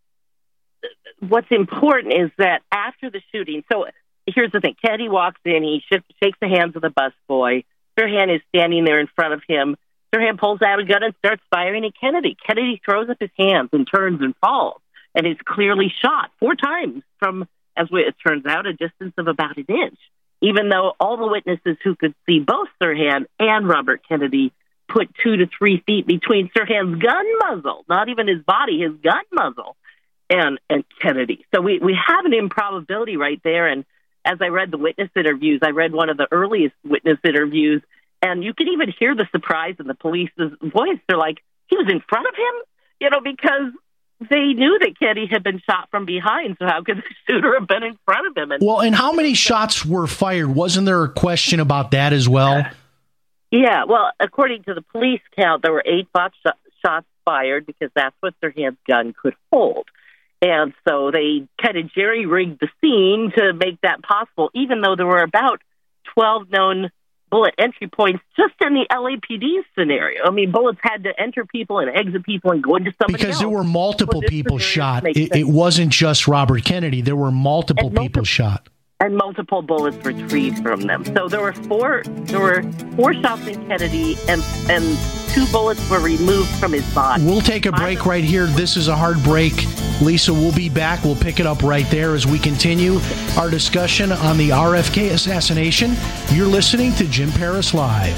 what's important is that after the shooting, so here's the thing Kennedy walks in, he sh- shakes the hands of the busboy. Sirhan is standing there in front of him. Sirhan pulls out a gun and starts firing at Kennedy. Kennedy throws up his hands and turns and falls and is clearly shot four times from, as it turns out, a distance of about an inch. Even though all the witnesses who could see both Sirhan and Robert Kennedy put two to three feet between Sirhan's gun muzzle, not even his body, his gun muzzle, and and Kennedy. So we we have an improbability right there. And as I read the witness interviews, I read one of the earliest witness interviews, and you can even hear the surprise in the police's voice. They're like, "He was in front of him," you know, because they knew that Kennedy had been shot from behind. So how could the <laughs> shooter have been in front of him? And Well, and how many shots were fired? Wasn't there a question about that as well? Yeah, well, according to the police count, there were eight sh- shots fired because that's what Sirhan's gun could hold. And so they kind of jerry rigged the scene to make that possible, even though there were about 12 known bullet entry points just in the LAPD scenario. I mean, bullets had to enter people and exit people and go into somebody Because else. there were multiple this people shot. It, it wasn't just Robert Kennedy. There were multiple And people multiple- shot. And multiple bullets retrieved from them. So there were four there were four shots in Kennedy and and two bullets were removed from his body. We'll take a break right here. This is a hard break. Lisa, we'll be back. We'll pick it up right there as we continue our discussion on the RFK assassination. You're listening to Jim Paris Live.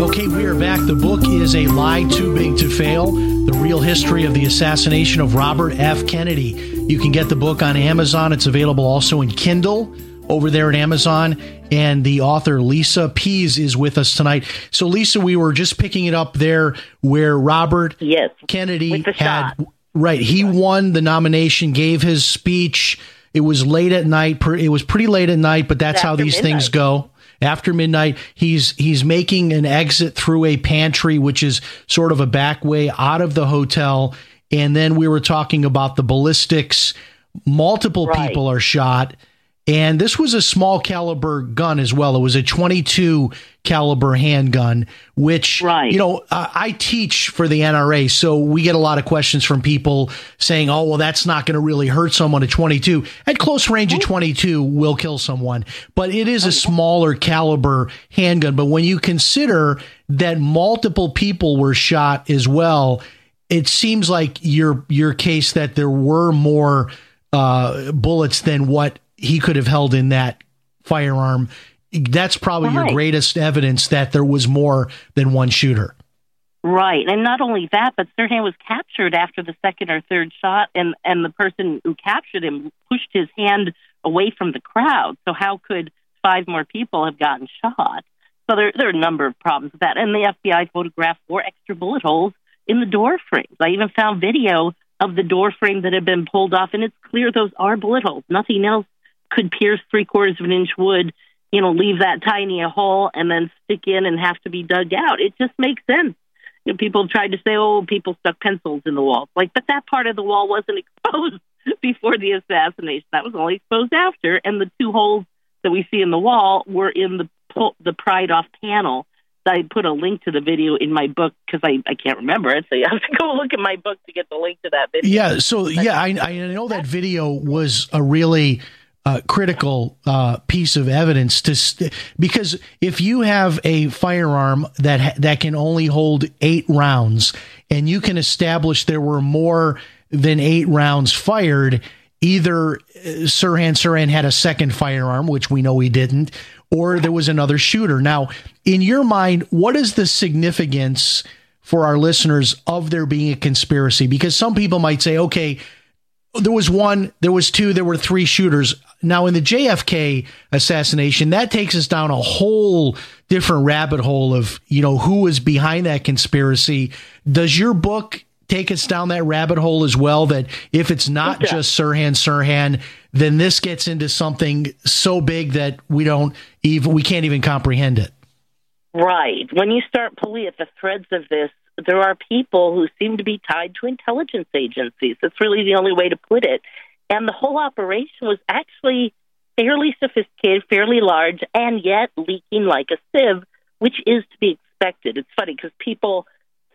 Okay, we are back. The book is A Lie Too Big to Fail The Real History of the Assassination of Robert F. Kennedy. You can get the book on Amazon. It's available also in Kindle over there at Amazon. And the author, Lisa Pease, is with us tonight. So, Lisa, we were just picking it up there where Robert Yes. Kennedy had. Right. He won the nomination, gave his speech. It was late at night. It was pretty late at night, but that's how After these things go. After midnight, he's he's making an exit through a pantry, which is sort of a back way out of the hotel. And then we were talking about the ballistics. Multiple Right. people are shot. And this was a small caliber gun as well. It was a 22 caliber handgun, which, Right. you know, uh, I teach for the NRA. So we get a lot of questions from people saying, oh, well, that's not going to really hurt someone at 22. At close range at 22 will kill someone, but it is a smaller caliber handgun. But when you consider that multiple people were shot as well, it seems like your your case that there were more uh, bullets than what he could have held in that firearm that's probably your greatest evidence that there was more than one shooter. Right, and not only that, but Sirhan was captured after the second or third shot, and and the person who captured him pushed his hand away from the crowd. So how could five more people have gotten shot? So there there are a number of problems with that, and the FBI photographed four extra bullet holes in the door frames. I even found video of the door frame that had been pulled off, and it's clear those are bullet holes. Nothing else could pierce three quarters of an inch wood. You know, leave that tiny a hole and then stick in and have to be dug out. It just makes sense you know, people tried to say, "Oh, people stuck pencils in the walls." Like, but that part of the wall wasn't <laughs> exposed before the assassination. That was only exposed after. And the two holes that we see in the wall were in the pull, the pried off panel. I put a link to the video in my book because I, I can't remember it, so you <laughs> have to go look at my book to get the link to that video. Yeah. So yeah, I, I know that video was a really uh, critical uh, piece of evidence to st- because if you have a firearm that ha- that can only hold eight rounds and you can establish there were more than eight rounds fired, either uh, Sirhan Sirhan had a second firearm, which we know he didn't, or there was another shooter. Now, in your mind, what is the significance for our listeners of there being a conspiracy? Because some people might say, okay, there was one, there was two, there were three shooters. Now, in the JFK assassination, that takes us down a whole different rabbit hole of, you know, who was behind that conspiracy. Does your book take us down that rabbit hole as well? That if it's not Okay. just Sirhan Sirhan, then this gets into something so big that we don't even, we can't even comprehend it. Right. When you start pulling at the threads of this, there are people who seem to be tied to intelligence agencies. That's really the only way to put it. And the whole operation was actually fairly sophisticated, fairly large, and yet leaking like a sieve, which is to be expected. It's funny because people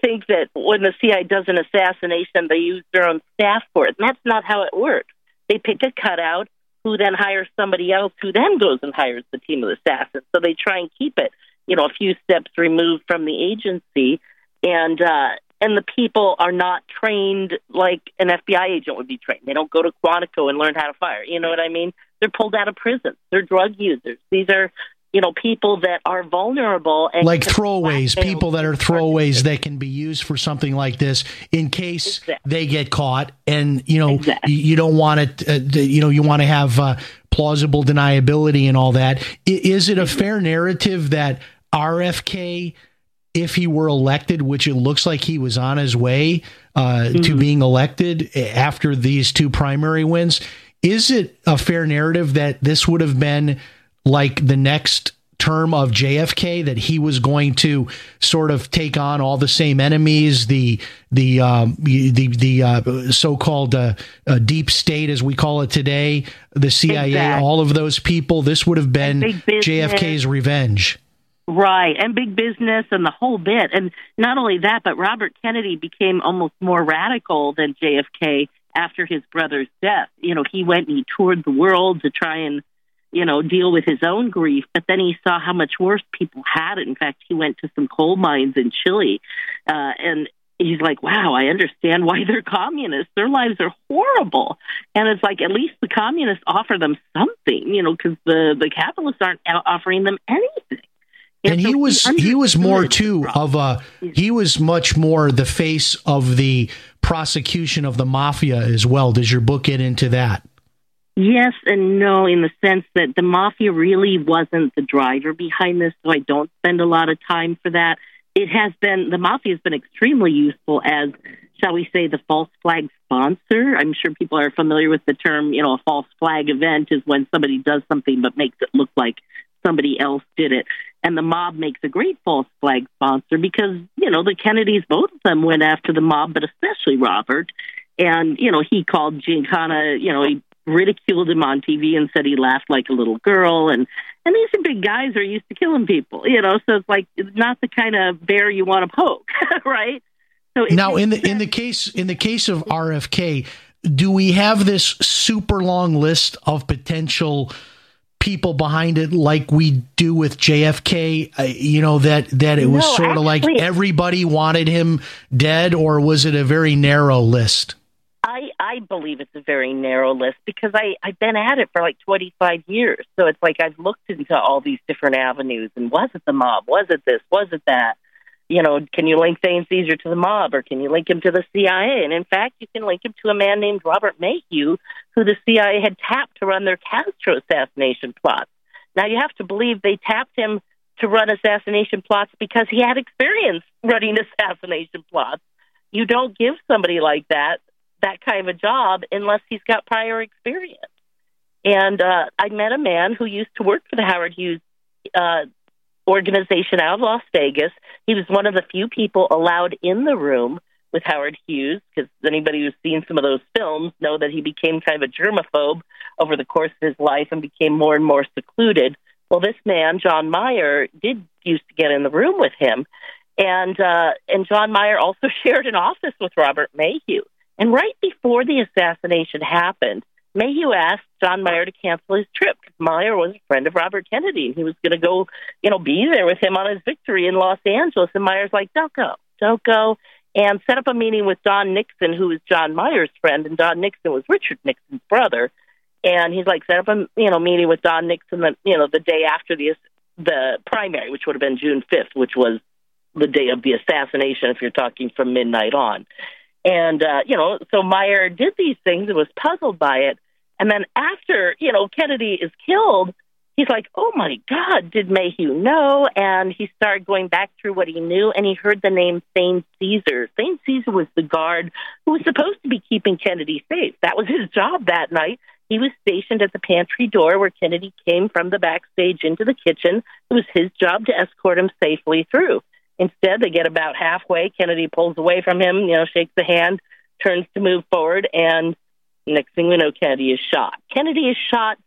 think that when the CIA does an assassination, they use their own staff for it. And that's not how it works. They pick a cutout who then hires somebody else who then goes and hires the team of assassins. So they try and keep it, you know, a few steps removed from the agency. And uh, and the people are not trained like an FBI agent would be trained. They don't go to Quantico and learn how to fire. You know what I mean? They're pulled out of prison. They're drug users. These are, you know, people that are vulnerable and like throwaways, people that are throwaways that can be used for something like this in case Exactly. they get caught. And you know, Exactly. you, don't want it. Uh, you know, you want to have uh, plausible deniability and all that is it a fair narrative that RFK, if he were elected, which it looks like he was on his way uh, Mm-hmm. to being elected after these two primary wins, is it a fair narrative that this would have been like the next term of JFK that he was going to sort of take on all the same enemies, the the um, the the uh, so-called uh, uh, deep state as we call it today, the CIA, Exactly. all of those people. This would have been. JFK's revenge. Right, and big business and the whole bit. And not only that, but Robert Kennedy became almost more radical than JFK after his brother's death. You know, he went and he toured the world to try and, you know, deal with his own grief, but then he saw how much worse people had it. In fact, he went to some coal mines in Chile, uh, and he's like, wow, I understand why they're communists. Their lives are horrible. And it's like, at least the communists offer them something, you know, because the, the capitalists aren't offering them anything. and so he was he was more too of a he was much more the face of the prosecution of the mafia as well. Does your book get into that? Yes and no, in the sense that the mafia really wasn't the driver behind this, so I don't spend a lot of time for that. It has been, the mafia has been extremely useful as, shall we say, the false flag sponsor. I'm sure people are familiar with the term, you know, a false flag event is when somebody does something but makes it look like somebody else did it. And the mob makes a great false flag sponsor because, you know, the Kennedys, both of them went after the mob, but especially Robert. And, you know, he called Giancana, you know, he ridiculed him on TV and said he laughed like a little girl. And, and these are big guys who are used to killing people, you know, so it's like, it's not the kind of bear you want to poke, <laughs> right? So Now, in the <laughs> in the case in the case of RFK, do we have this super long list of potential people behind it, like we do with JFK? Uh, you know that that it was No, sort of like everybody wanted him dead, or was it a very narrow list? I I believe it's a very narrow list because I I've been at it for like 25 years. So it's like I've looked into all these different avenues and was it the mob? Was it this? Was it that? You know, can you link Thane Cesar to the mob or can you link him to the CIA? And in fact, you can link him to a man named Robert Maheu who the CIA had tapped to run their Castro assassination plots. Now you have to believe they tapped him to run assassination plots because he had experience running <laughs> assassination plots. You don't give somebody like that that kind of a job unless he's got prior experience. And uh, I met a man who used to work for the Howard Hughes uh, organization out of Las Vegas. He was one of the few people allowed in the room with Howard Hughes because anybody who's seen some of those films know that he became kind of a germaphobe over the course of his life and became more and more secluded. Well, this man, John Meier, did used to get in the room with him, and uh, and John Meier also <laughs> shared an office with Robert Maheu. And right before the assassination happened, Maheu asked John Meier to cancel his trip because Meier was a friend of Robert Kennedy and he was going to go, you know, be there with him on his victory in Los Angeles. And Meier's like, don't go, don't go. And set up a meeting with Don Nixon, who was John Meier's friend, and Don Nixon was Richard Nixon's brother. And he's like, set up a you know meeting with Don Nixon, the, you know, the day after the the primary, which would have been June fifth, which was the day of the assassination, if you're talking from midnight on. And, uh, you know, so Meier did these things and was puzzled by it. And then after, you know, Kennedy is killed, he's like, oh my God, did Maheu know? And he started going back through what he knew and he heard the name Thane Cesar. Thane Cesar was the guard who was supposed to be keeping Kennedy safe. That was his job that night. He was stationed at the pantry door where Kennedy came from the backstage into the kitchen. It was his job to escort him safely through. Instead, they get about halfway. Kennedy pulls away from him, you know, shakes the hand, turns to move forward, and next thing we know, Kennedy is shot. Kennedy is shot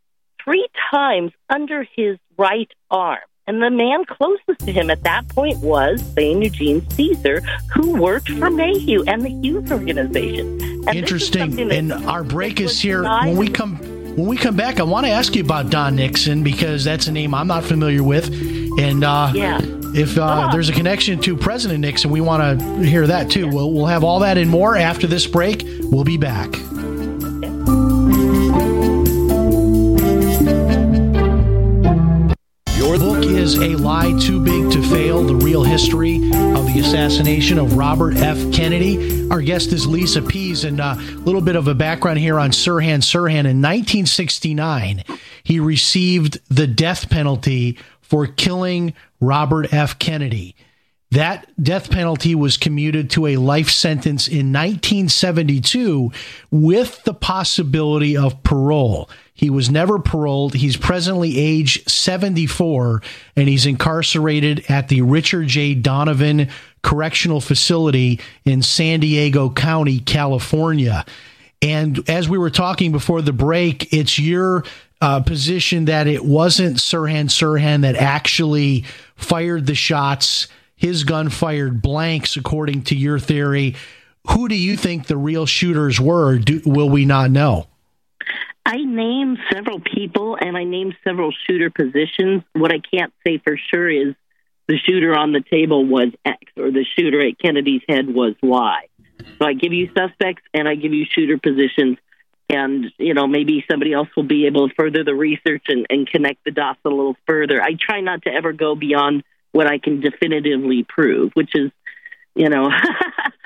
three times under his right arm. And the man closest to him at that point was Thane Eugene Cesar, who worked for Maheu and the Hughes organization. And Interesting. And our break is here. When we come when we come back, I want to ask you about Don Nixon because that's a name I'm not familiar with. And uh, yeah. If uh, there's a connection to President Nixon, we want to hear that too. We'll, we'll have all that and more after this break. We'll be back. Is A Lie Too Big to Fail The Real History of the Assassination of Robert F. Kennedy. Our guest is Lisa Pease, and a uh, little bit of a background here on Sirhan Sirhan. In 1969, he received the death penalty for killing Robert F. Kennedy. That death penalty was commuted to a life sentence in 1972 with the possibility of parole. He was never paroled. He's presently age 74 and he's incarcerated at the Richard J. Donovan Correctional Facility in San Diego County, California. And as we were talking before the break, it's your uh, position that it wasn't Sirhan Sirhan that actually fired the shots. His gun fired blanks, according to your theory. Who do you think the real shooters were? Do, will we not know? I named several people and I named several shooter positions. What I can't say for sure is the shooter on the table was X or the shooter at Kennedy's head was Y. So I give you suspects and I give you shooter positions and you know maybe somebody else will be able to further the research and, and connect the dots a little further i try not to ever go beyond what i can definitively prove which is you know. <laughs>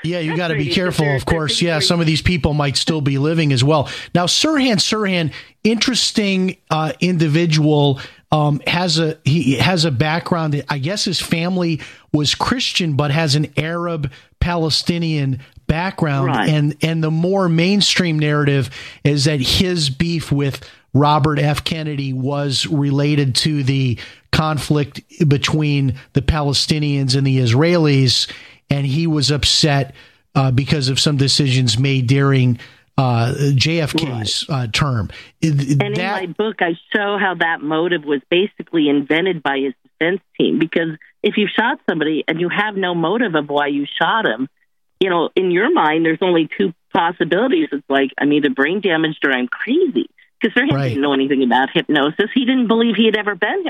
Yeah you got to be careful of course. Yeah some of these people might still be living as well. Now sirhan sirhan interesting uh, individual um, has a he has a background i guess his family was christian but has an arab palestinian background. Right. and and the more mainstream narrative is that his beef with Robert F. Kennedy was related to the conflict between the Palestinians and the Israelis and he was upset uh, because of some decisions made during uh, JFK's uh, term. And that, in my book, I show how that motive was basically invented by his defense team. Because if you shot somebody and you have no motive of why you shot him, you know, in your mind, there's only two possibilities. It's like I'm either brain damaged or I'm crazy. Because Sirhan right. didn't know anything about hypnosis. He didn't believe he had ever been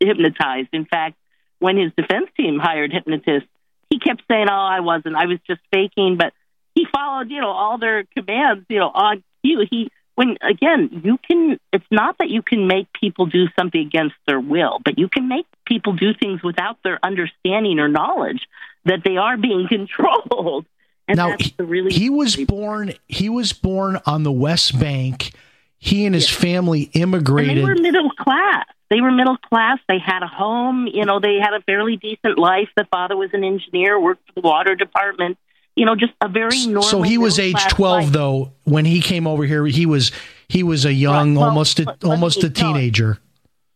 hypnotized. In fact, when his defense team hired hypnotists, he kept saying, "Oh, I wasn't. I was just faking." But he followed, you know, all their commands, you know, on cue. He when again, you can. It's not that you can make people do something against their will, but you can make people do things without their understanding or knowledge that they are being <laughs> controlled. And now that's the really he was born. He was born on the West Bank. He and his family and immigrated. they were middle class. They were middle class. They had a home. You know, they had a fairly decent life. The father was an engineer, worked for the water department. You know, just a very normal. so he was age 12 life. though when he came over here he was he was a young Right, well, almost a, almost a teenager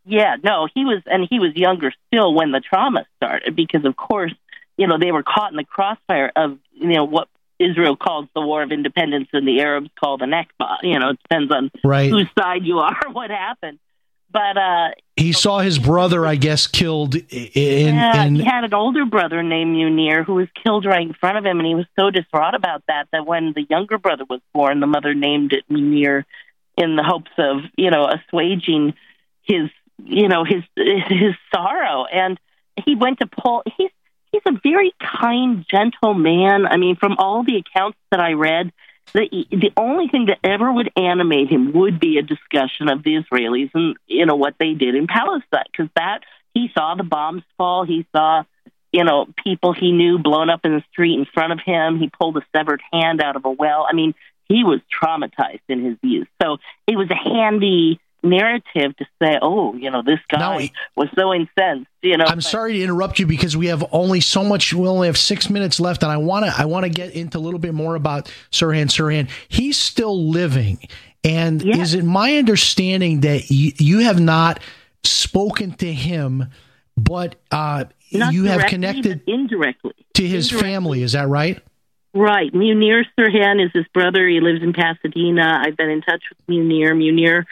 Yeah, no, he was, and he was younger still when the trauma started because, of course, you know they were caught in the crossfire of you know what Israel calls the War of Independence and the Arabs call the Nakba. You know, it depends on right whose side you are, <laughs> what happened. But uh, he saw his brother i guess killed in yeah, in he had an older brother named Munir who was killed right in front of him, and he was so distraught about that that when the younger brother was born, the mother named it Munir in the hopes of you know assuaging his you know his his sorrow. And he went to Paul. He's he's a very kind, gentle man. I mean, from all the accounts that I read. The, the only thing that ever would animate him would be a discussion of the Israelis and you know what they did in Palestine because that he saw the bombs fall. He saw, you know, people he knew blown up in the street in front of him. He pulled a severed hand out of a well. I mean, he was traumatized in his youth. So it was a handy narrative to say, oh, you know, this guy No, he- was so incensed. You know, I'm but- sorry to interrupt you because we have only so much. We only have six minutes left, and I want to. I want to get into a little bit more about Sirhan Sirhan. He's still living, and Yeah. is it my understanding that you, you have not spoken to him, but uh, you have connected indirectly to his indirectly. family? Is that right? Right. Munir Sirhan is his brother. He lives in Pasadena. I've been in touch with Munir. Munir,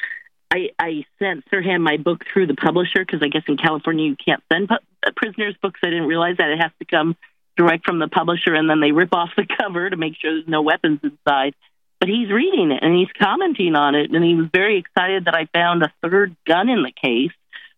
I, I sent Sirhan my book through the publisher because I guess in California you can't send pu- uh, prisoners books. I didn't realize that it has to come direct from the publisher, and then they rip off the <laughs> cover to make sure there's no weapons inside. But he's reading it and he's commenting on it, and he was very excited that I found a third gun in the case,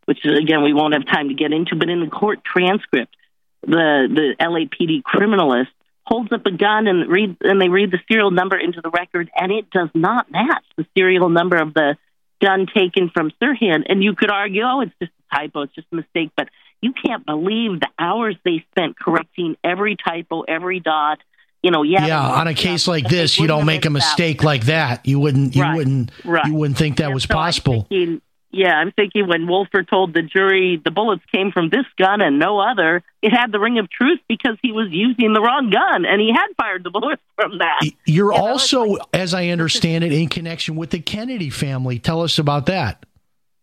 which again we won't have time to get into. But in the court transcript, the the LAPD criminalist holds up a gun and read and they read the serial number into the record and it does not match the serial number of the gun taken from Sirhan. And you could argue, oh, it's just a typo, it's just a mistake, but you can't believe the hours they spent correcting every typo, every dot. You know, yeah. Yeah, on a case up, like this, you don't make a mistake found. like that. You wouldn't. You Right, wouldn't. right. You wouldn't think that was so possible. thinking- yeah, I'm thinking when Wolfer told the jury the bullets came from this gun and no other, it had the ring of truth because he was using the wrong gun and he had fired the bullets from that. You're You know, also, like- as I understand it, in connection with the Kennedy family. Tell us about that.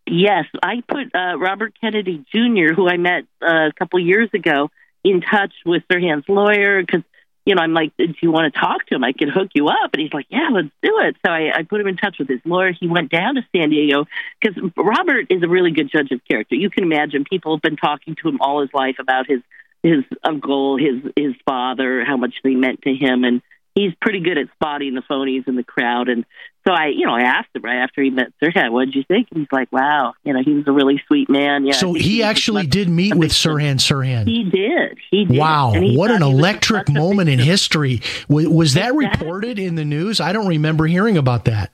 Yes, I put uh, Robert Kennedy Jr., who I met uh, a couple years ago, in touch with Sirhan's lawyer because, you know, I'm like, do you want to talk to him? I can hook you up. And he's like, yeah, let's do it. So I, I put him in touch with his lawyer. He went down to San Diego because Robert is a really good judge of character. You can imagine people have been talking to him all his life about his his uncle, his his father, how much they meant to him, and he's pretty good at spotting the phonies in the crowd. And so I, you know, I asked him right after he met Sirhan, what did you think? And he's like, wow, you know, he was a really sweet man. Yeah. So think he actually much- did meet with Sirhan Sirhan. He did. He did. Wow, he what an electric moment in history. Was, was that Exactly. reported in the news? I don't remember hearing about that.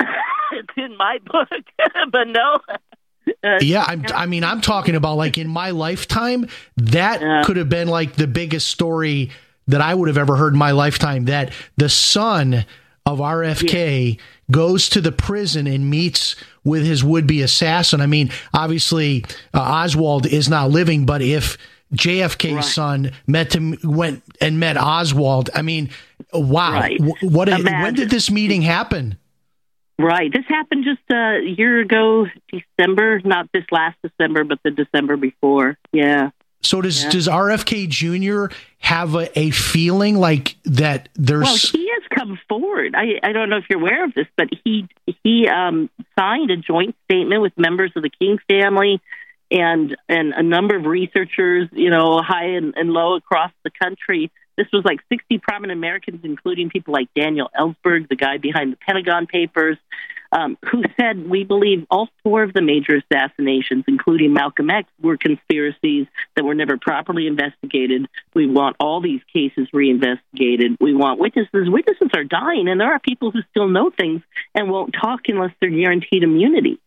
it's <laughs> in my book, <laughs> but no. Uh, Yeah, I'm, I mean, I'm talking about like in my lifetime, that Yeah. could have been like the biggest story that I would have ever heard in my lifetime. That the son of RFK goes to the prison and meets with his would be assassin. I mean, obviously, uh, Oswald is not living, but if JFK's Right. son met to went and met Oswald, I mean, wow, Right. Wh- what? a- when did this meeting happen? Right. This happened just a year ago, December. Not this last December, but the December before. Yeah. So does Yeah. does RFK Jr. have a, a feeling like that? There's Well, he has come forward. I, I don't know if you're aware of this, but he he um, signed a joint statement with members of the King family and and a number of researchers, you know, high and, and low across the country. This was like 60 prominent Americans, including people like Daniel Ellsberg, the guy behind the Pentagon Papers, um, who said we believe all four of the major assassinations, including Malcolm X, were conspiracies that were never properly investigated. We want all these cases reinvestigated. We want witnesses. Witnesses are dying, and there are people who still know things and won't talk unless they're guaranteed immunity.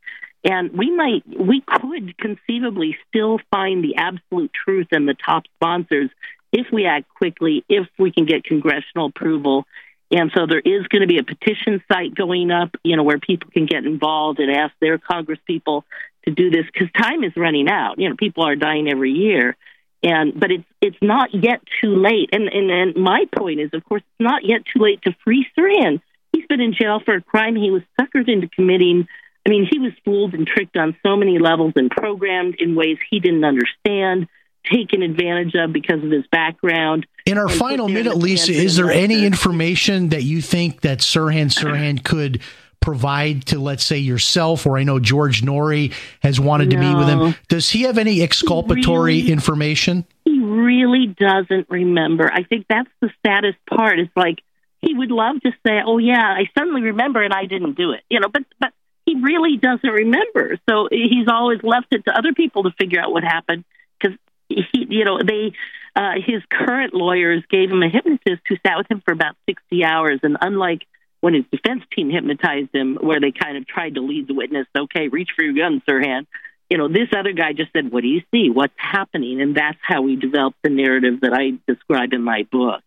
And we might, we could conceivably still find the absolute truth in the top sponsors if we act quickly, if we can get congressional approval. And so there is going to be a petition site going up, you know, where people can get involved and ask their congresspeople to do this because time is running out. You know, people are dying every year. And but it's it's not yet too late. And and, and my point is, of course, it's not yet too late to free Sirhan. He's been in jail for a crime he was suckered into committing I mean, he was fooled and tricked on so many levels and programmed in ways he didn't understand, taken advantage of because of his background. In our final minute, Lisa, is there any information that you think that Sirhan Sirhan could provide to, let's say, yourself, or I know George Noory has wanted no. to meet with him? Does he have any exculpatory really, information? He really doesn't remember. I think that's the saddest part. It's like he would love to say, "Oh yeah, I suddenly remember and I didn't do it," you know. But but he really doesn't remember. So he's always left it to other people to figure out what happened because he, <laughs> you know, they, uh, his current lawyers gave him a hypnotist who sat with him for about 60 hours. And unlike when his defense team hypnotized him, where they kind of tried to lead the witness, okay, reach for your gun, Sirhan. You know, this other guy just said, What do you see? What's happening? And that's how we developed the narrative that I describe in my book.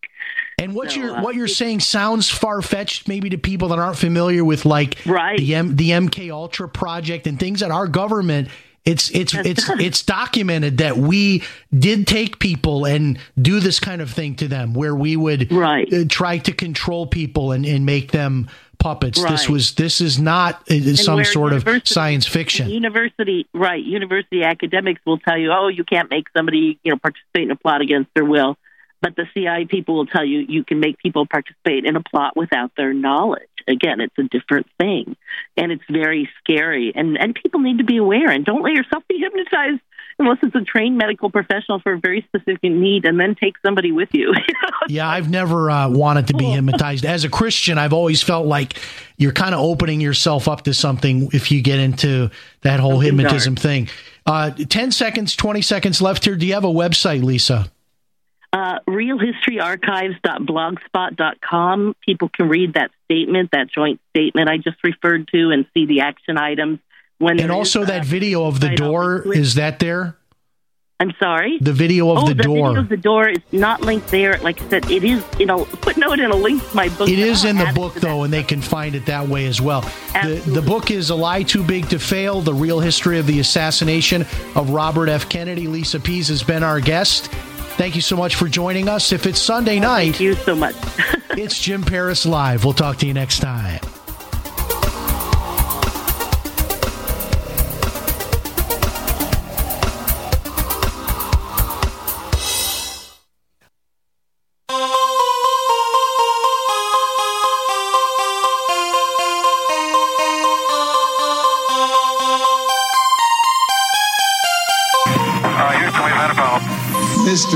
And what so, you're uh, what you're saying sounds far fetched, maybe to people that aren't familiar with like right. the M, the MK Ultra project and things that our government. It's it's it's it's documented that we did take people and do this kind of thing to them, where we would right. Uh, try to control people and, and make them puppets. Right. This was this is not uh, some sort of science fiction. University, right? University academics will tell you, oh, you can't make somebody you know participate in a plot against their will. But the CIA people will tell you you can make people participate in a plot without their knowledge. Again, it's a different thing, and it's very scary. And and people need to be aware and don't let yourself be hypnotized unless it's a trained medical professional for a very specific need, and then take somebody with you. <laughs> yeah, I've never uh, wanted to be hypnotized. As a Christian, I've always felt like you're kind of opening yourself up to something if you get into that whole something hypnotism dark. thing. Uh, 10 seconds, 20 seconds left here. Do you have a website, Lisa? Uh, realhistoryarchives.blogspot.com. People can read that statement, that joint statement I just referred to, and see the action items. When and also that video of the door is that there? I'm sorry. The video of oh, the, the door. The video of the door is not linked there. Like I said, it is you know <laughs> footnote and a link to my book. It is in the book though, and they can find it that way as well. The, the book is "A Lie Too Big to Fail: The Real History of the Assassination of Robert F. Kennedy." Lisa Pease has been our guest. Thank you so much for joining us. If it's Sunday oh, night, thank you so much. <laughs> it's Jim Paris Live. We'll talk to you next time.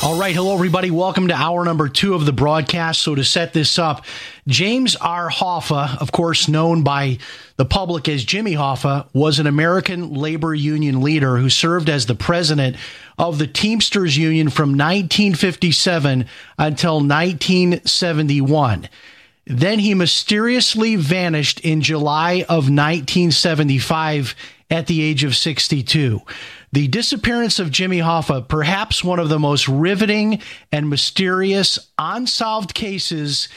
All right. Hello, everybody. Welcome to hour number two of the broadcast. So, to set this up, James R. Hoffa, of course, known by the public as Jimmy Hoffa, was an American labor union leader who served as the president of the Teamsters Union from 1957 until 1971. Then he mysteriously vanished in July of 1975 at the age of 62. The disappearance of Jimmy Hoffa, perhaps one of the most riveting and mysterious unsolved cases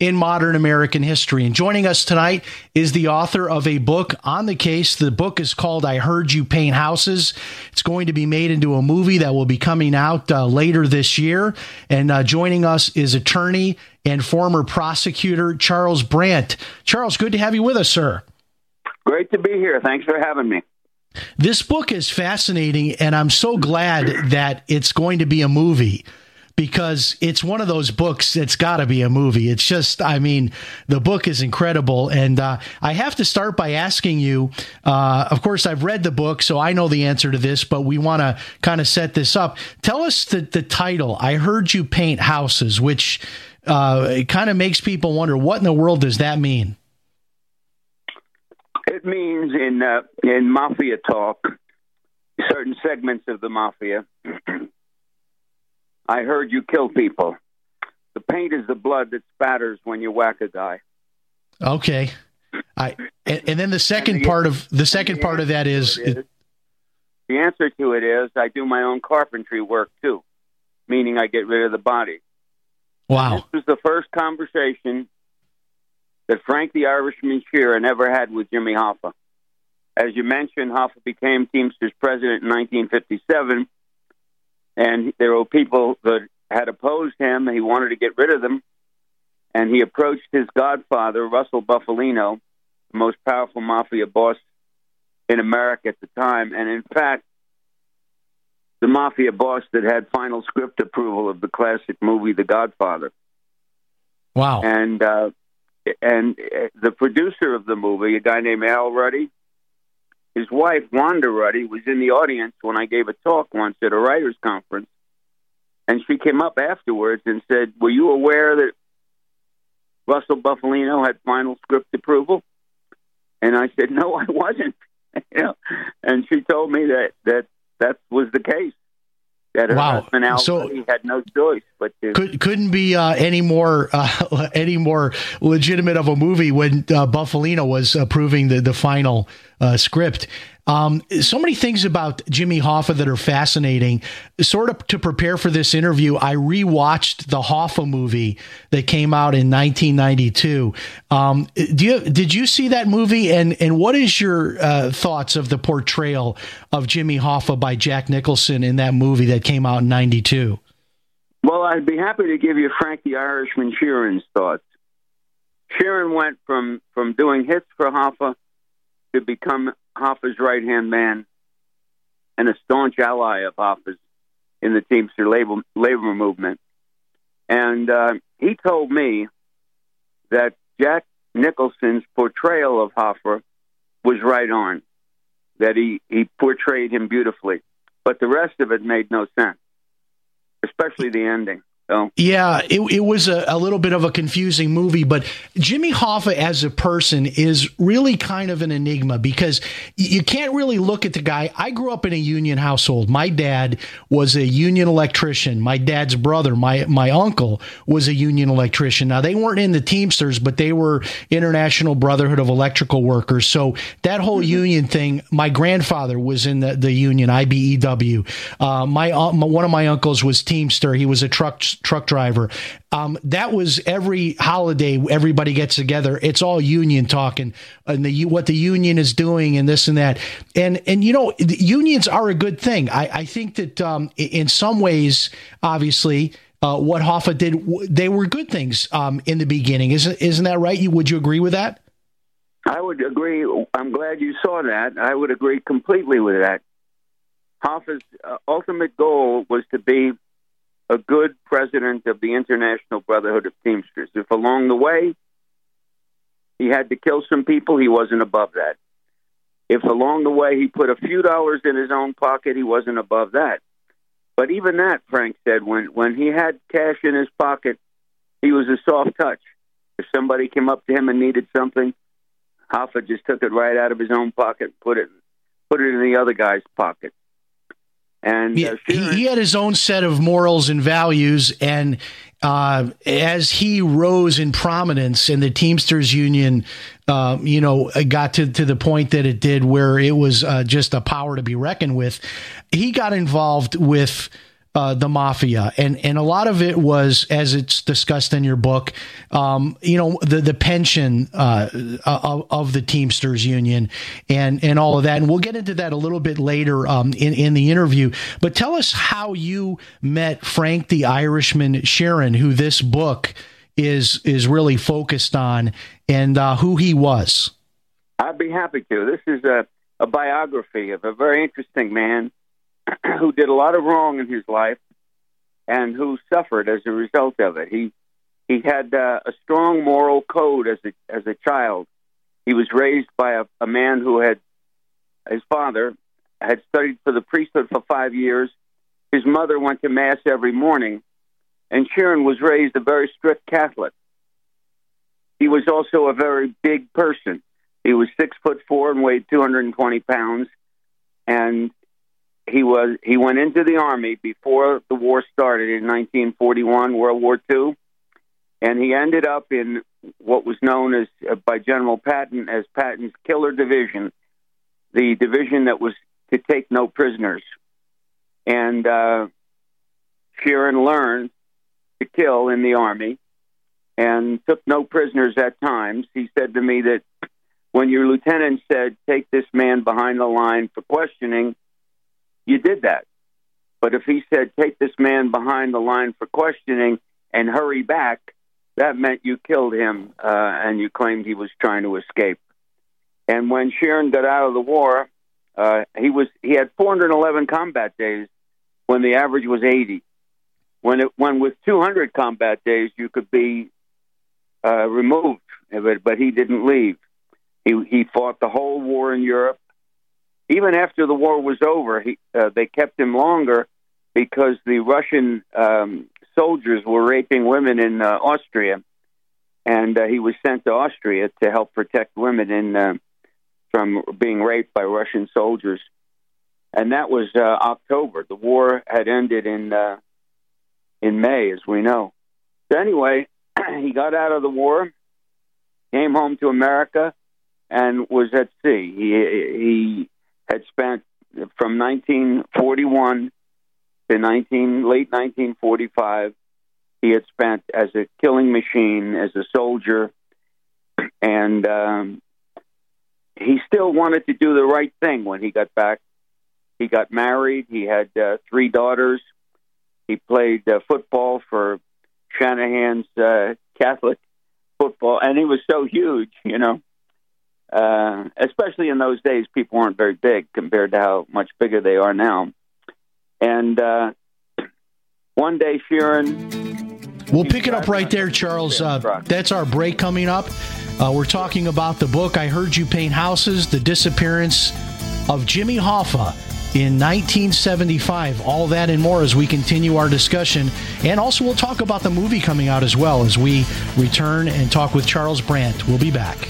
in modern American history. And joining us tonight is the author of a book on the case. The book is called I Heard You Paint Houses. It's going to be made into a movie that will be coming out uh, later this year. And uh, joining us is attorney and former prosecutor Charles Brandt. Charles, good to have you with us, sir. Great to be here. Thanks for having me. This book is fascinating, and I'm so glad that it's going to be a movie because it's one of those books that's got to be a movie. It's just, I mean, the book is incredible. And uh, I have to start by asking you uh, of course, I've read the book, so I know the answer to this, but we want to kind of set this up. Tell us the, the title. I heard you paint houses, which uh, it kind of makes people wonder what in the world does that mean? It means in uh, in mafia talk, certain segments of the mafia <clears throat> I heard you kill people. The paint is the blood that spatters when you whack a guy. Okay. I and, and then the second the, part of the second the part of that is, is the answer to it is I do my own carpentry work too, meaning I get rid of the body. Wow. This was the first conversation that Frank the Irishman Sheeran ever had with Jimmy Hoffa. As you mentioned, Hoffa became Teamsters president in 1957 and there were people that had opposed him. He wanted to get rid of them, and he approached his godfather, Russell Bufalino, the most powerful mafia boss in America at the time, and in fact, the mafia boss that had final script approval of the classic movie The Godfather. Wow! And uh, and uh, the producer of the movie, a guy named Al Ruddy, his wife, Wanda Ruddy, was in the audience when I gave a talk once at a writers' conference. And she came up afterwards and said, Were you aware that Russell Bufalino had final script approval? And I said, No, I wasn't. <laughs> you know, and she told me that that that was the case that wow. husband so, had no choice but to. Could, couldn't be uh, any more uh, <laughs> any more legitimate of a movie when uh, Bufalino was approving the the final uh, script. Um, so many things about Jimmy Hoffa that are fascinating. Sort of to prepare for this interview, I rewatched the Hoffa movie that came out in 1992. Um, do you, did you see that movie? And and what is your uh, thoughts of the portrayal of Jimmy Hoffa by Jack Nicholson in that movie that came out in '92? Well, I'd be happy to give you Frank the Irishman Sheeran's thoughts. Sheeran went from from doing hits for Hoffa to become Hoffa's right hand man and a staunch ally of Hoffa's in the Teamster labor, labor movement. And uh, he told me that Jack Nicholson's portrayal of Hoffa was right on, that he, he portrayed him beautifully. But the rest of it made no sense, especially the ending. So. Yeah, it, it was a, a, little bit of a confusing movie, but Jimmy Hoffa as a person is really kind of an enigma because you can't really look at the guy. I grew up in a union household. My dad was a union electrician. My dad's brother, my my uncle, was a union electrician. Now they weren't in the Teamsters, but they were International Brotherhood of Electrical Workers. So that whole mm-hmm. union thing. My grandfather was in the, the union IBEW. Uh, my, uh, my one of my uncles was Teamster. He was a truck truck driver. Um, that was every holiday. Everybody gets together. It's all union talking and the what the union is doing and this and that. And and you know, unions are a good thing. I, I think that um, in some ways, obviously. Uh, what Hoffa did, they were good things um, in the beginning. Isn't isn't that right? You would you agree with that? I would agree. I'm glad you saw that. I would agree completely with that. Hoffa's uh, ultimate goal was to be a good president of the International Brotherhood of Teamsters. If along the way he had to kill some people, he wasn't above that. If along the way he put a few dollars in his own pocket, he wasn't above that. But even that, Frank said, when when he had cash in his pocket, he was a soft touch. If somebody came up to him and needed something, Hoffa just took it right out of his own pocket, put it put it in the other guy's pocket. And uh, he, he, had his own set of morals and values, and uh, as he rose in prominence in the Teamsters Union, uh, you know, got to, to the point that it did, where it was uh, just a power to be reckoned with. He got involved with uh, the mafia, and and a lot of it was, as it's discussed in your book, um, you know, the the pension uh, of, of, the Teamsters Union, and and all of that, and we'll get into that a little bit later um, in in the interview. But tell us how you met Frank the Irishman Sheeran, who this book is is really focused on, and uh, who he was. I'd be happy to. This is a, a biography of a very interesting man who did a lot of wrong in his life and who suffered as a result of it. He he had uh, a strong moral code as a as a child. He was raised by a, a man who had his father had studied for the priesthood for five years. His mother went to mass every morning, and Sheeran was raised a very strict Catholic. He was also a very big person. He was six foot four and weighed 220 pounds, and he was he went into the army before the war started in 1941, World War II, and he ended up in what was known as uh, by General Patton as Patton's Killer Division, the division that was to take no prisoners. And uh, Sheeran learned to kill in the army and took no prisoners at times. He said to me that <clears throat> when your lieutenant said, "Take this man behind the line for questioning," you did that. But if he said, take this man behind the line for questioning and hurry back, that meant you killed him uh, and you claimed he was trying to escape. And when Sheeran got out of the war, uh, he was he had 411 combat days when the average was 80. When it when with 200 combat days you could be uh, removed, but but he didn't leave. He he fought the whole war in Europe even after the war was over, he, uh, they kept him longer because the Russian um, soldiers were raping women in uh, Austria, and uh, he was sent to Austria to help protect women in uh, from being raped by Russian soldiers. And that was uh, October. The war had ended in uh, in May, as we know. So anyway, <clears throat> he got out of the war, came home to America, and was at sea. He he had spent from 1941 to 19 late 1945. He had spent as a killing machine, as a soldier, and um, he still wanted to do the right thing when he got back. He got married. He had uh, three daughters. He played uh, football for Shanahan's uh, Catholic football, and he was so huge, you know. Uh, especially in those days, people weren't very big compared to how much bigger they are now. And uh, <clears throat> one day, Sheeran. We'll pick it up right there, Charles. Uh, that's our break coming up. Uh, we're talking about the book, I Heard You Paint Houses The Disappearance of Jimmy Hoffa in 1975. All that and more as we continue our discussion. And also, we'll talk about the movie coming out as well as we return and talk with Charles Brandt. We'll be back.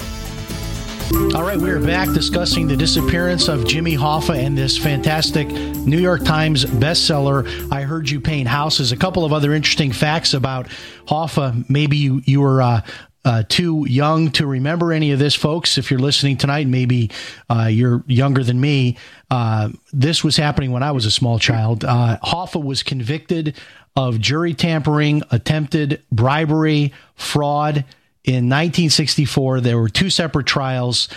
All right, we are back discussing the disappearance of Jimmy Hoffa and this fantastic New York Times bestseller, I Heard You Paint Houses. A couple of other interesting facts about Hoffa. Maybe you, you were uh, uh, too young to remember any of this, folks. If you're listening tonight, maybe uh, you're younger than me. Uh, this was happening when I was a small child. Uh, Hoffa was convicted of jury tampering, attempted bribery, fraud in 1964. There were two separate trials.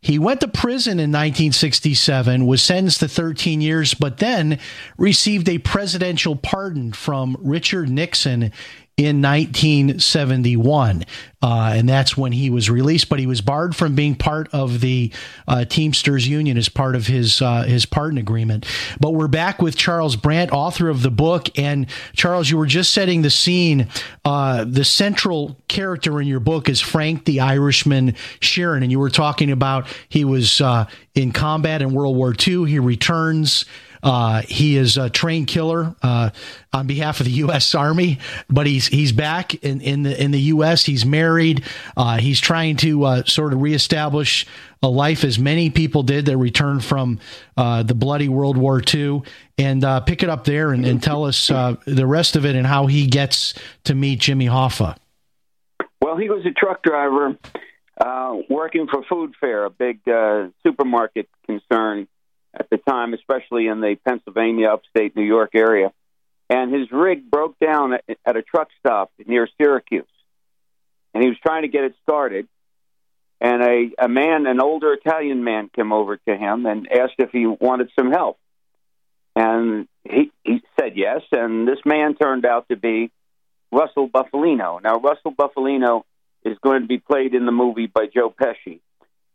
He went to prison in 1967, was sentenced to 13 years, but then received a presidential pardon from Richard Nixon in 1971. Uh, and that's when he was released, but he was barred from being part of the uh, Teamsters Union as part of his uh, his pardon agreement. But we're back with Charles Brandt, author of the book. And Charles, you were just setting the scene. Uh, the central character in your book is Frank the Irishman Sheeran, and you were talking about he was uh, in combat in World War II. He returns. Uh, he is a trained killer uh, on behalf of the U.S. Army, but he's he's back in, in the in the U.S. He's married. Uh, he's trying to uh, sort of reestablish a life as many people did that returned from uh, the bloody World War II. And uh, pick it up there and, and tell us the rest of it and how he gets to meet Jimmy Hoffa. Well, he was a truck driver working for Food Fair, a big supermarket concern at the time, especially in the Pennsylvania, upstate New York area. and his rig broke down at, a truck stop near Syracuse, and he was trying to get it started. And a, a man, an older Italian man, came over to him and asked if he wanted some help. And he, he said yes. And this man turned out to be Russell Bufalino. Now, Russell Bufalino is going to be played in the movie by Joe Pesci.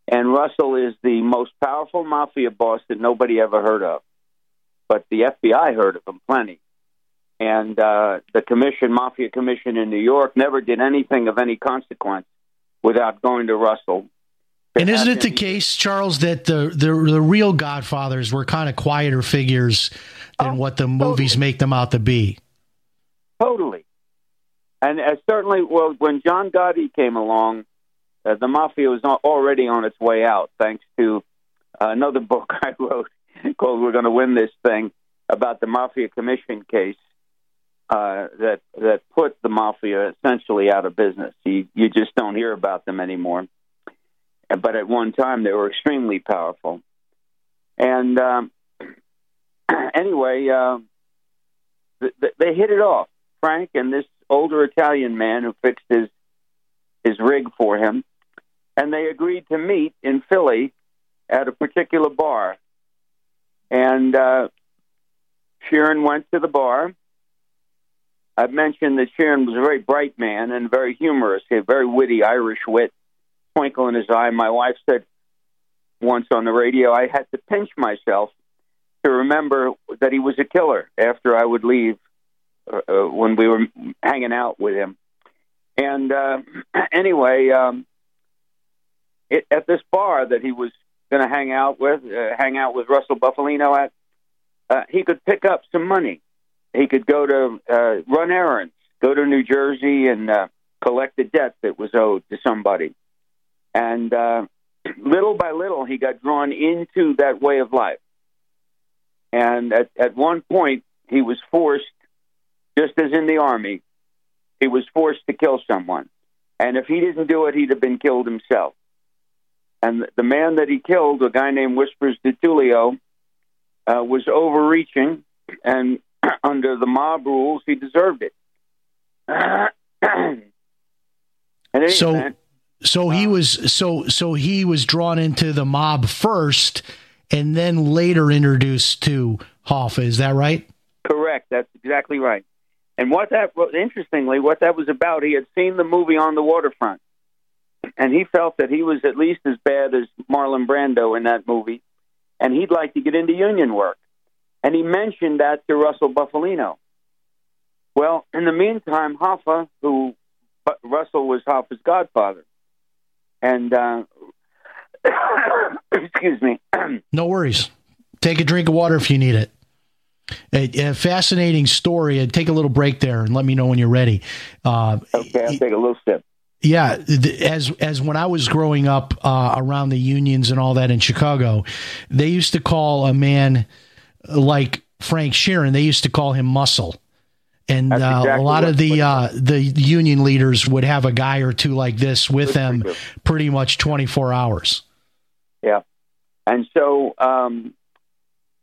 And Russell is the most powerful mafia boss that nobody ever heard of. But the FBI heard of him plenty. And uh, the commission, Mafia Commission in New York, never did anything of any consequence without going to Russell. And isn't it the case, Charles, that the the, the real Godfathers were kind of quieter figures than Oh, what the movies make them out to be? Totally. And uh, certainly, well, when John Gotti came along, uh, the mafia was al- already on its way out, thanks to uh, another <laughs> book I wrote called "We're Going to Win This Thing" about the Mafia Commission case uh, that that put the mafia essentially out of business. You you just don't hear about them anymore. But at one time, they were extremely powerful. And um, <clears throat> anyway, uh, th- th- they hit it off. Frank and this older Italian man who fixed his his rig for him, and they agreed to meet in Philly at a particular bar. And uh, Sheeran went to the bar. I've mentioned that Sheeran was a very bright man and very humorous. a very witty Irish wit, twinkle in his eye. My wife said once on the radio, I had to pinch myself to remember that he was a killer after I would leave uh, uh, when we were hanging out with him. And uh, <clears throat> anyway, um, at this bar that he was going to hang out with, uh, hang out with Russell Bufalino at, uh, he could pick up some money. He could go to uh, run errands, go to New Jersey and uh, collect a debt that was owed to somebody. And uh, <clears throat> little by little, he got drawn into that way of life. And at, at one point, he was forced, just as in the army, he was forced to kill someone. And if he didn't do it, he'd have been killed himself. And the man that he killed, a guy named Whispers DiTullio, uh, was overreaching, and <clears throat> under the mob rules, he deserved it. <clears throat> In any So- So he was so so he was drawn into the mob first, and then later introduced to Hoffa. Is that right? Correct. That's exactly right. And what that, interestingly, what that was about, he had seen the movie on the waterfront, and he felt that he was at least as bad as Marlon Brando in that movie, and he'd like to get into union work. And he mentioned that to Russell Bufalino. Well, in the meantime, Hoffa, who but Russell was Hoffa's godfather, and uh, <coughs> excuse me, <coughs> No worries. Take a drink of water if you need it. A, a fascinating story. And take a little break there and let me know when you're ready. Uh, okay, I'll take a little sip. Yeah, as as when I was growing up uh, around the unions and all that in Chicago, they used to call a man like Frank Sheeran. They used to call him Muscle, and uh, a lot of the uh, the union leaders would have a guy or two like this with them, pretty much twenty four hours. Yeah. And so um,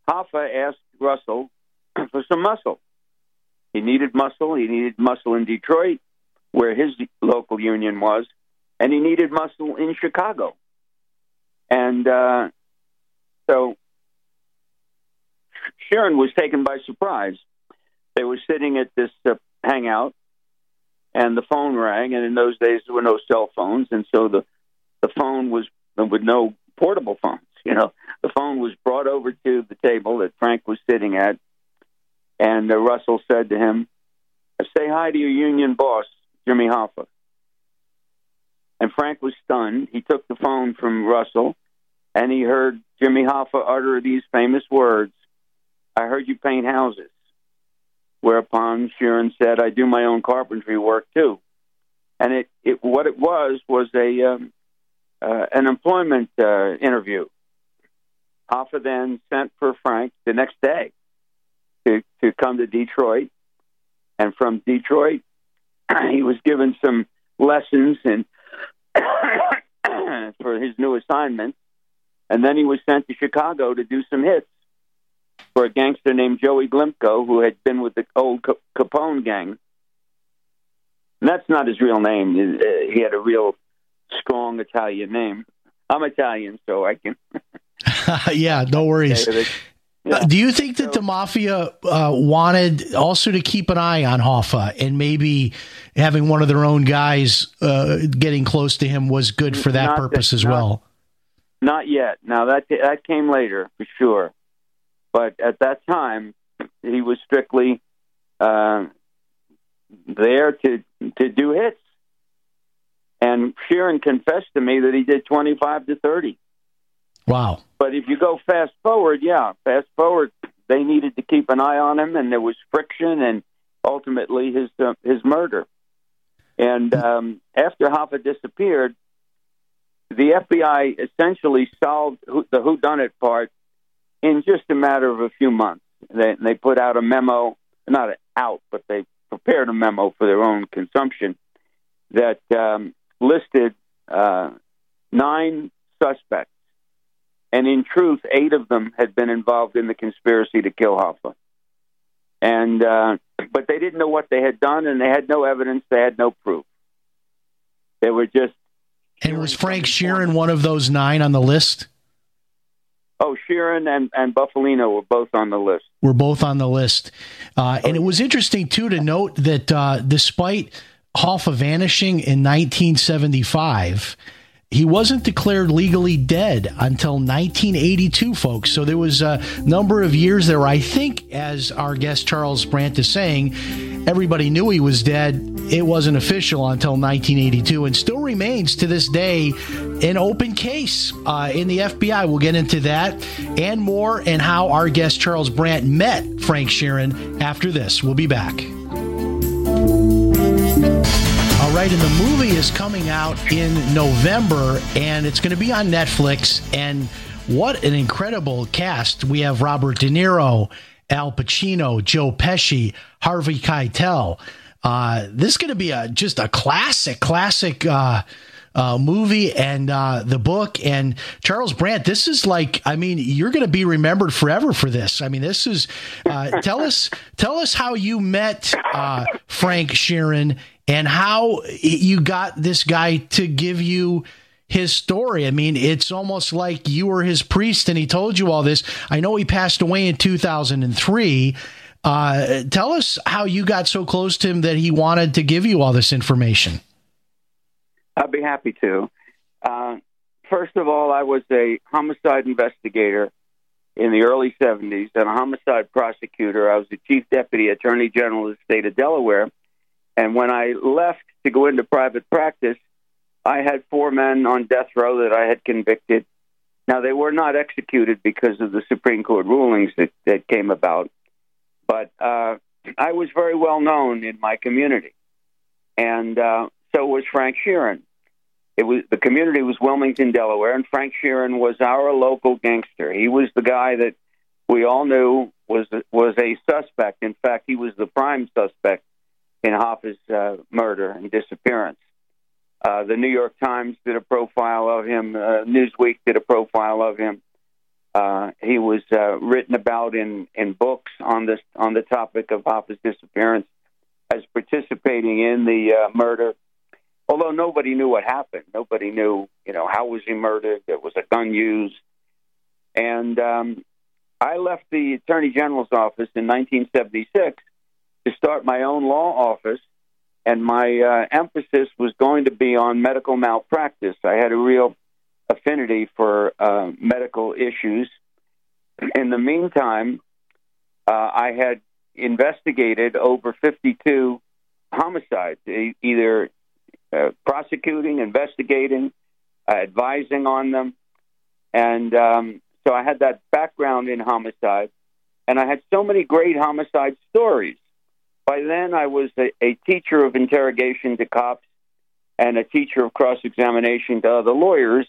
Hoffa asked Russell <clears throat> for some muscle. He needed muscle. He needed muscle in Detroit, where his local union was, and he needed muscle in Chicago. And uh, so Sheeran was taken by surprise. They were sitting at this uh, hangout, and the phone rang. And in those days, there were no cell phones, and so the the phone was with no portable phones. You know, the phone was brought over to the table that Frank was sitting at, and uh, Russell said to him, "Say hi to your union boss, Jimmy Hoffa." And Frank was stunned. He took the phone from Russell, and he heard Jimmy Hoffa utter these famous words: "I heard you paint houses." Whereupon Sheeran said, "I do my own carpentry work too." And it, it what it was was a um, uh, an employment uh, interview. Hoffa then sent for Frank the next day to to come to Detroit, and from Detroit, <coughs> he was given some lessons in <coughs> for his new assignment, and then he was sent to Chicago to do some hits. for a gangster named Joey Glimco, who had been with the old Capone gang. And that's not his real name. Uh, he had a real strong Italian name. I'm Italian, so I can. <laughs> yeah, no worries. Yeah. Do you think that the mafia uh, wanted also to keep an eye on Hoffa and maybe having one of their own guys uh, getting close to him was good for that not purpose that, as not, well? Not yet. Now that that came later for sure, but at that time he was strictly uh, there to to do hits. And Sheeran confessed to me that he did twenty five to thirty. Wow. But if you go fast forward, yeah, fast forward, they needed to keep an eye on him, and there was friction, and ultimately his uh, his murder. And um, after Hoffa disappeared, the FBI essentially solved the whodunit part in just a matter of a few months. They, they put out a memo, not out, but they prepared a memo for their own consumption that um, listed uh, nine suspects and in truth, eight of them had been involved in the conspiracy to kill Hoffa. And uh, but they didn't know what they had done, and they had no evidence. They had no proof. They were just. And was Frank Sheeran one of those nine on the list? Oh, Sheeran and, and Bufalino were both on the list. Were both on the list. Uh, and it was interesting, too, to note that uh, despite Hoffa vanishing in 1975, he wasn't declared legally dead until 1982, folks. So there was a number of years there. I think, as our guest Charles Brandt is saying, everybody knew he was dead. It wasn't official until 1982 and still remains to this day an open case uh, in the FBI. We'll get into that and more and how our guest Charles Brandt met Frank Sheeran after this. We'll be back. Right, and the movie is coming out in November, and it's going to be on Netflix. And what an incredible cast! We have Robert De Niro, Al Pacino, Joe Pesci, Harvey Keitel. Uh, this is going to be a just a classic, classic. Uh, uh, movie and uh, the book. And Charles Brandt, this is like, I mean, you're going to be remembered forever for this. I mean, this is. Uh, tell us, tell us how you met uh, Frank Sheeran and how you got this guy to give you his story. I mean, it's almost like you were his priest and he told you all this. I know he passed away in 2003. Uh, tell us how you got so close to him that he wanted to give you all this information. I'd be happy to. Uh, first of all, I was a homicide investigator in the early 70s and a homicide prosecutor. I was the chief deputy attorney general of the state of Delaware and when I left to go into private practice, I had four men on death row that I had convicted. Now, they were not executed because of the Supreme Court rulings that, that came about, but uh, I was very well known in my community. And uh, so was Frank Sheeran. It was the community was Wilmington, Delaware, and Frank Sheeran was our local gangster. He was the guy that we all knew was was a suspect. In fact, he was the prime suspect in Hoffa's uh, murder and disappearance. Uh, the New York Times did a profile of him. Uh, Newsweek did a profile of him. Uh, he was uh, written about in, in books on this on the topic of Hoffa's disappearance as participating in the uh, murder. Although nobody knew what happened, nobody knew, you know, how was he murdered? There was a gun used, and um, I left the Attorney General's office in 1976 to start my own law office, and my uh, emphasis was going to be on medical malpractice. I had a real affinity for uh, medical issues. In the meantime, uh, I had investigated over 52 homicides, either uh, prosecuting, investigating, uh, advising on them. And um, so I had that background in homicide. And I had so many great homicide stories. By then, I was a, a teacher of interrogation to cops and a teacher of cross examination to other lawyers.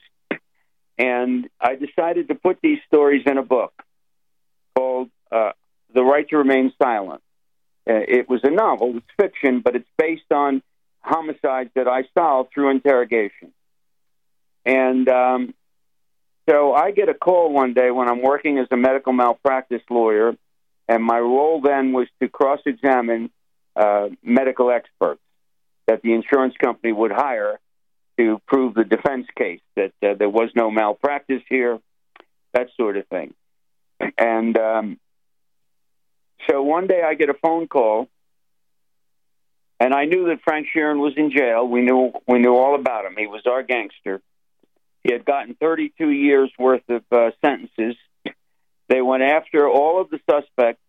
And I decided to put these stories in a book called uh, The Right to Remain Silent. Uh, it was a novel, it's fiction, but it's based on homicides that I solved through interrogation. And um, so I get a call one day when I'm working as a medical malpractice lawyer, and my role then was to cross examine uh, medical experts that the insurance company would hire to prove the defense case that uh, there was no malpractice here, that sort of thing. And um, so one day I get a phone call, and I knew that Frank Sheeran was in jail. We knew we knew all about him. He was our gangster. He had gotten 32 years worth of uh, sentences. They went after all of the suspects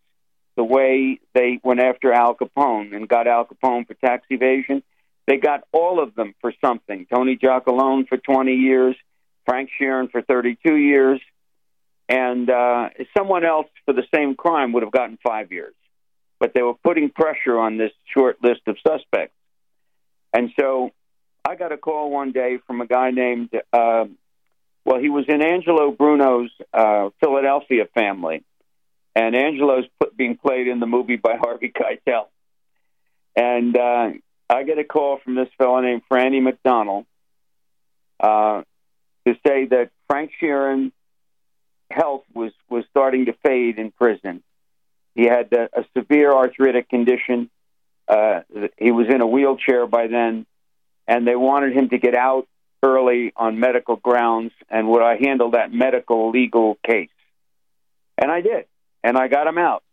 the way they went after Al Capone and got Al Capone for tax evasion. They got all of them for something. Tony Giacalone for 20 years, Frank Sheeran for 32 years, and uh, someone else for the same crime would have gotten five years. But they were putting pressure on this short list of suspects. And so I got a call one day from a guy named, uh, well, he was in Angelo Bruno's uh, Philadelphia family. And Angelo's put, being played in the movie by <laughs> Harvey Keitel. And uh, I get a call from this fellow named Franny McDonald uh, to say that Frank Sheeran health was was starting to fade in prison. He had a, a severe arthritic condition. Uh, he was in a wheelchair by then, and they wanted him to get out early on medical grounds. And would I handle that medical legal case? And I did, and I got him out.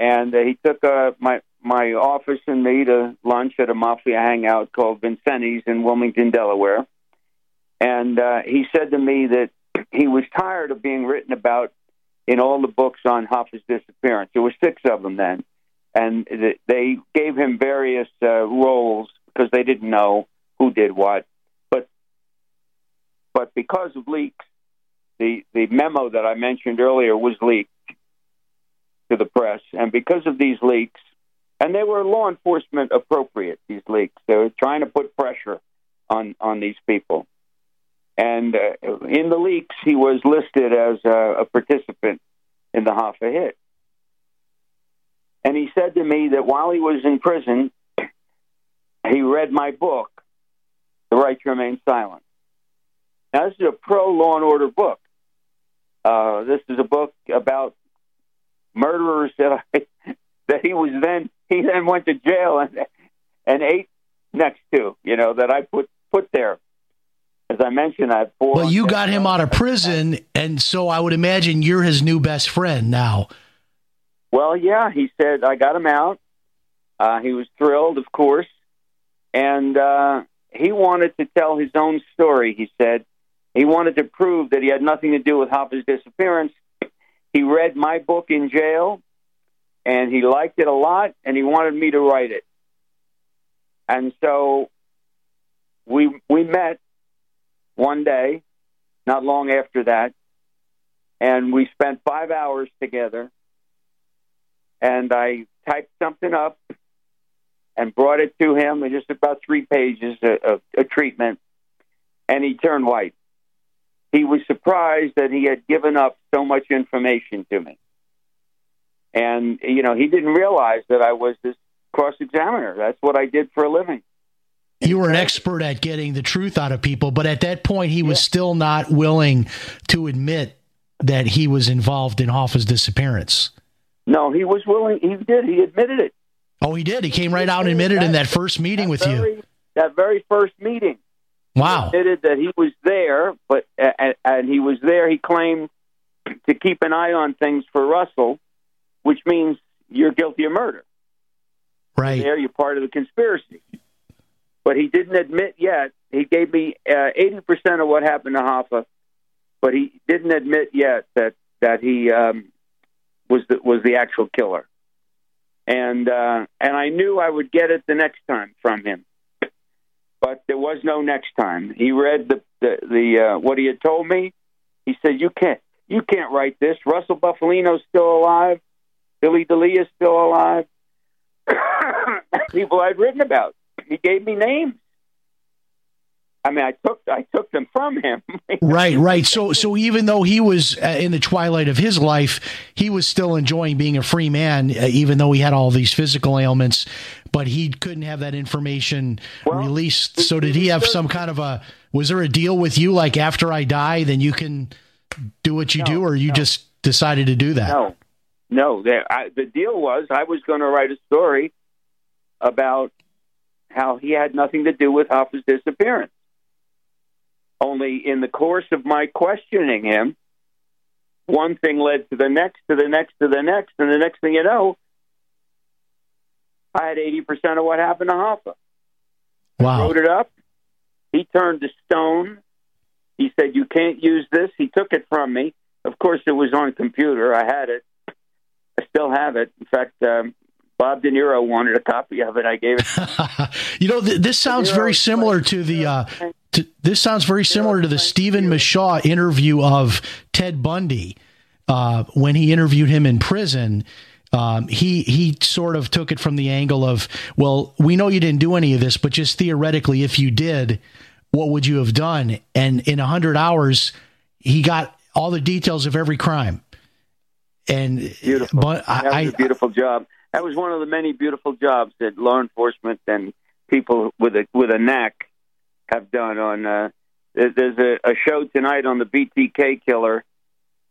And uh, he took uh, my my office and me to lunch at a mafia hangout called Vincenti's in Wilmington, Delaware. And uh, he said to me that <clears throat> he was tired of being written about in all the books on Hoffa's disappearance. There were six of them then, and they gave him various uh, roles because they didn't know who did what. But because of leaks, the the memo that I mentioned earlier was leaked to the press, and because of these leaks, and they were law enforcement appropriate. These leaks, they were trying to put pressure on on these people. And uh, in the leaks, he was listed as a, a participant in the Hoffa hit. And he said to me that while he was in prison, he read my book, The Right to Remain Silent. Now, this is a pro law and order book. Uh, this is a book about murderers that I, <laughs> that he was then he then went to jail and and ate next to you know that I put put there as I mentioned, I four. Well, you got him out of prison, and so I would imagine you're his new best friend now. Well, yeah, he said I got him out. Uh, he was thrilled, of course, and uh, he wanted to tell his own story. He said he wanted to prove that he had nothing to do with Hoffa's disappearance. He read my book in jail, and he liked it a lot, and he wanted me to write it. And so we we met one day, not long after that, and we spent five hours together. And I typed something up and brought it to him, and just about three pages of, a treatment, and he turned white. He was surprised that he had given up so much information to me. And, you know, he didn't realize that I was this cross examiner. That's what I did for a living you were an expert at getting the truth out of people, but at that point, he was yeah. still not willing to admit that he was involved in Hoffa's disappearance. No, he was willing. He did. He admitted it. Oh, he did. He came right out and admitted that, in that first meeting that with very, you. That very first meeting. Wow. He admitted that he was there, but and, and he was there. He claimed to keep an eye on things for Russell, which means you're guilty of murder. Right. You're there, you're part of the conspiracy but he didn't admit yet. He gave me uh, eighty uh, percent of what happened to Hoffa, but he didn't admit yet that that he um, was the, was the actual killer. And uh, and I knew I would get it the next time from him, but there was no next time. He read the the, the uh, what he had told me. He said, "You can't you can't write this. Russell Bufalino's still alive. Billy is still alive. <coughs> People I'd written about." he gave me names. I mean, I took I took them from him. <laughs> right, right. So, so even though he was uh, in the twilight of his life, he was still enjoying being a free man, uh, even though he had all these physical ailments. but he couldn't have that information Well, released. So did he have some kind of a? Was there a deal with you, like after I die, then you can do what you No, do, or you no. just decided to do that? No, no. There, I, the deal was I was going to write a story about how he had nothing to do with Hoffa's disappearance. Only in the course of my questioning him, one thing led to the next, to the next, to the next, and the next thing you know, I had eighty percent of what happened to Hoffa. Wow. wrote it up. He turned to stone. He said, "You can't use this." He took it from me. Of course, it was on computer. I had it. I still have it. In fact, um, Bob De Niro wanted a copy of it. I gave it. <laughs> you know, th- this sounds very similar to the. Uh, to, this sounds very similar to the Stephen Michaud interview of Ted Bundy uh, when he interviewed him in prison. Um, he he sort of took it from the angle of, well, we know you didn't do any of this, but just theoretically, if you did, what would you have done? And in a hundred hours, he got all the details of every crime. And Beautiful. but that was I, a beautiful job. That was one of the many beautiful jobs that law enforcement and people with a with a knack have done. On uh, there's a, a show tonight on the BTK killer,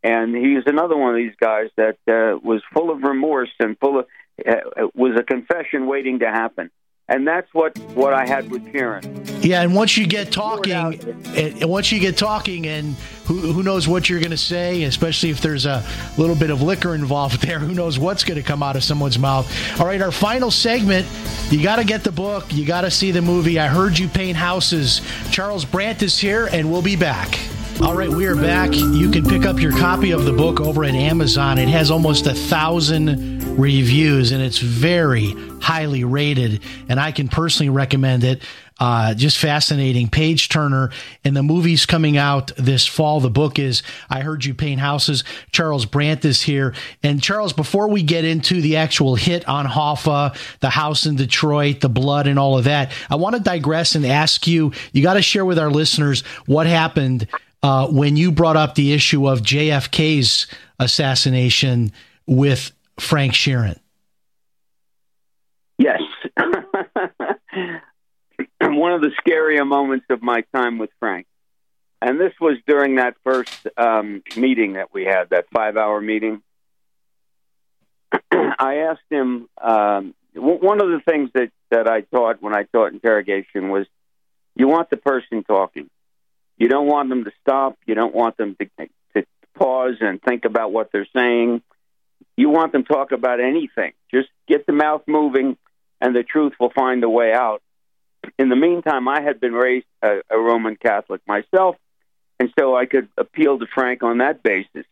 and he's another one of these guys that uh, was full of remorse and full of uh, was a confession waiting to happen. And that's what what I had with Kieran. Yeah, and once you get talking, and, and once you get talking, and who, who knows what you're going to say, especially if there's a little bit of liquor involved there, who knows what's going to come out of someone's mouth. All right, our final segment. You got to get the book. You got to see the movie. I heard you paint houses. Charles Brandt is here, and we'll be back. All right, we are back. You can pick up your copy of the book over at Amazon. It has almost a thousand reviews, and it's very highly rated. And I can personally recommend it. Uh, just fascinating page turner. And the movie's coming out this fall. The book is I Heard You Paint Houses. Charles Brandt is here. And Charles, before we get into the actual hit on Hoffa, the house in Detroit, the blood, and all of that, I want to digress and ask you. You got to share with our listeners what happened uh, when you brought up the issue of JFK's assassination with Frank Sheeran. Yes. <laughs> One of the scarier moments of my time with Frank. And this was during that first um, meeting that we had, that five hour meeting. <clears throat> I asked him, um, one of the things that, that I taught when I taught interrogation was you want the person talking. You don't want them to stop. You don't want them to, to pause and think about what they're saying. You want them to talk about anything. Just get the mouth moving, and the truth will find a way out. In the meantime, I had been raised a, a Roman Catholic myself, and so I could appeal to Frank on that basis.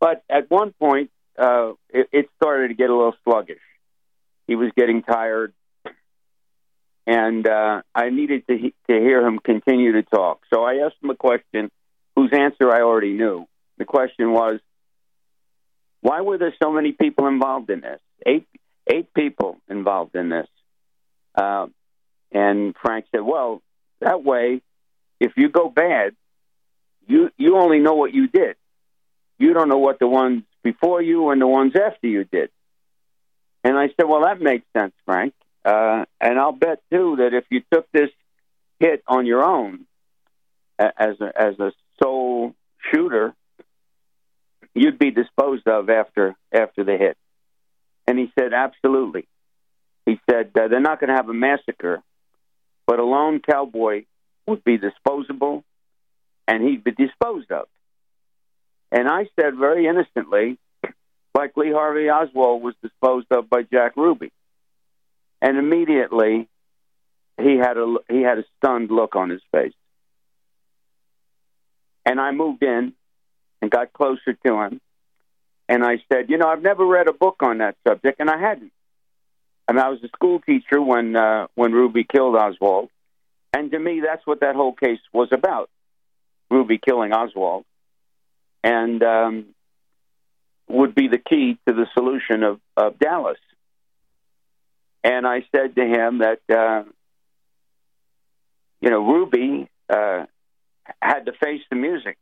But at one point, uh, it, it started to get a little sluggish. He was getting tired, and uh, I needed to, he- to hear him continue to talk. So I asked him a question whose answer I already knew. The question was, why were there so many people involved in this? Eight, eight people involved in this. Uh, and Frank said, well, that way, if you go bad, you you only know what you did. You don't know what the ones before you and the ones after you did. And I said, well, that makes sense, Frank. Uh, and I'll bet too that if you took this hit on your own as a, as a sole shooter, you'd be disposed of after after the hit. And he said, absolutely. He said uh, they're not going to have a massacre, but a lone cowboy would be disposable, and he'd be disposed of. And I said very innocently, like Lee Harvey Oswald was disposed of by Jack Ruby. And immediately, he had a he had a stunned look on his face. And I moved in and got closer to him, and I said, "You know, I've never read a book on that subject, and I hadn't. I mean, I was a school teacher when uh, when Ruby killed Oswald, and to me, that's what that whole case was about: Ruby killing Oswald, and um, would be the key to the solution of, of Dallas. And I said to him that, uh, you know, Ruby uh, had to face the music.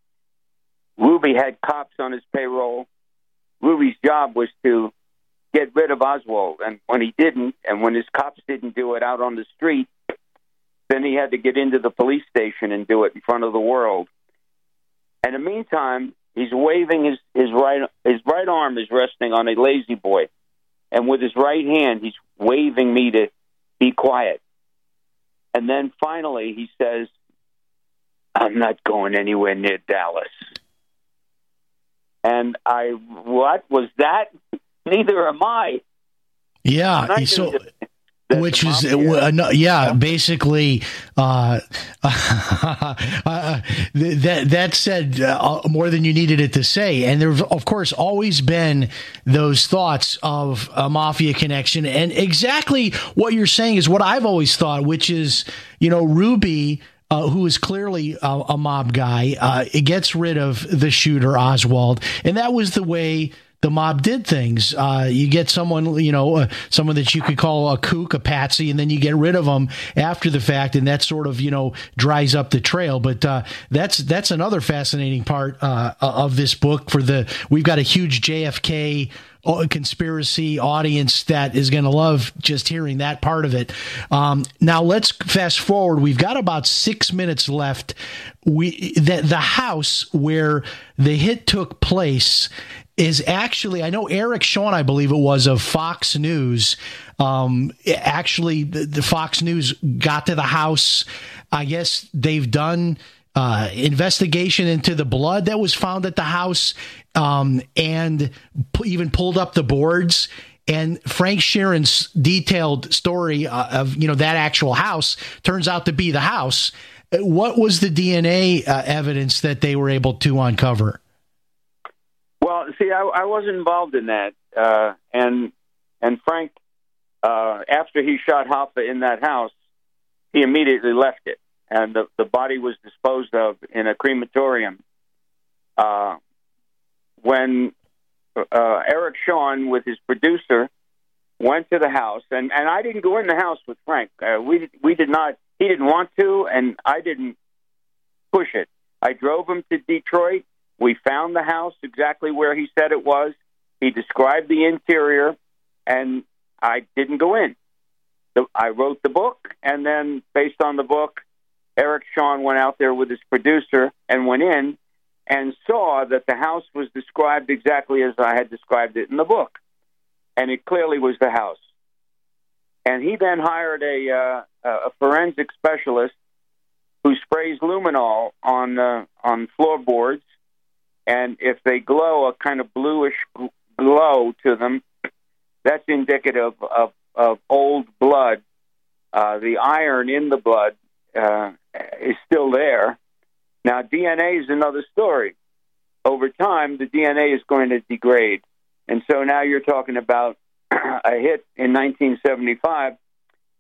Ruby had cops on his payroll. Ruby's job was to get rid of Oswald. And when he didn't, and when his cops didn't do it out on the street, then he had to get into the police station and do it in front of the world. And in the meantime, he's waving his, his right his right arm is resting on a lazy boy, and with his right hand he's waving me to be quiet. And then finally he says, "I'm not going anywhere near Dallas." And I, what was that? Neither am I. Yeah. So, which is uh, no, yeah, basically uh, <laughs> uh, that that said uh, more than you needed it to say. And there's of course always been those thoughts of a mafia connection. And exactly what you're saying is what I've always thought which is you know Ruby uh, who is clearly a, a mob guy, uh, it gets rid of the shooter Oswald, and that was the way the mob did things. Uh, you get someone, you know, uh, someone that you could call a kook, a patsy, and then you get rid of them after the fact, and that sort of, you know, dries up the trail. But uh, that's that's another fascinating part uh, of this book. For the we've got a huge JFK uh, conspiracy audience that is going to love just hearing that part of it. Um, now let's fast forward. We've got about six minutes left. We the, the house where the hit took place is actually I know Eric Shawn, I believe it was of Fox News. Um, actually, the, the Fox News got to the house. I guess they've done uh, investigation into the blood that was found at the house, um, and pu- even pulled up the boards. And Frank Sheeran's detailed story uh, of you know that actual house turns out to be the house. What was the DNA uh, evidence that they were able to uncover? See, I, I wasn't involved in that, uh, and and Frank, uh, after he shot Hoffa in that house, he immediately left it, and the the body was disposed of in a crematorium. Uh, when uh, Eric Shawn, with his producer, went to the house, and and I didn't go in the house with Frank. Uh, we we did not. He didn't want to, and I didn't push it. I drove him to Detroit. We found the house exactly where he said it was. He described the interior, and I didn't go in. The, I wrote the book, and then based on the book, Eric Shawn went out there with his producer and went in and saw that the house was described exactly as I had described it in the book, and it clearly was the house. And he then hired a uh, a forensic specialist who sprays luminol on uh, on floorboards, and if they glow a kind of bluish glow to them, that's indicative of of old blood. Uh, the iron in the blood uh, is still there. Now, DNA is another story. Over time, the DNA is going to degrade, and so now you're talking about <clears throat> a hit in 1975,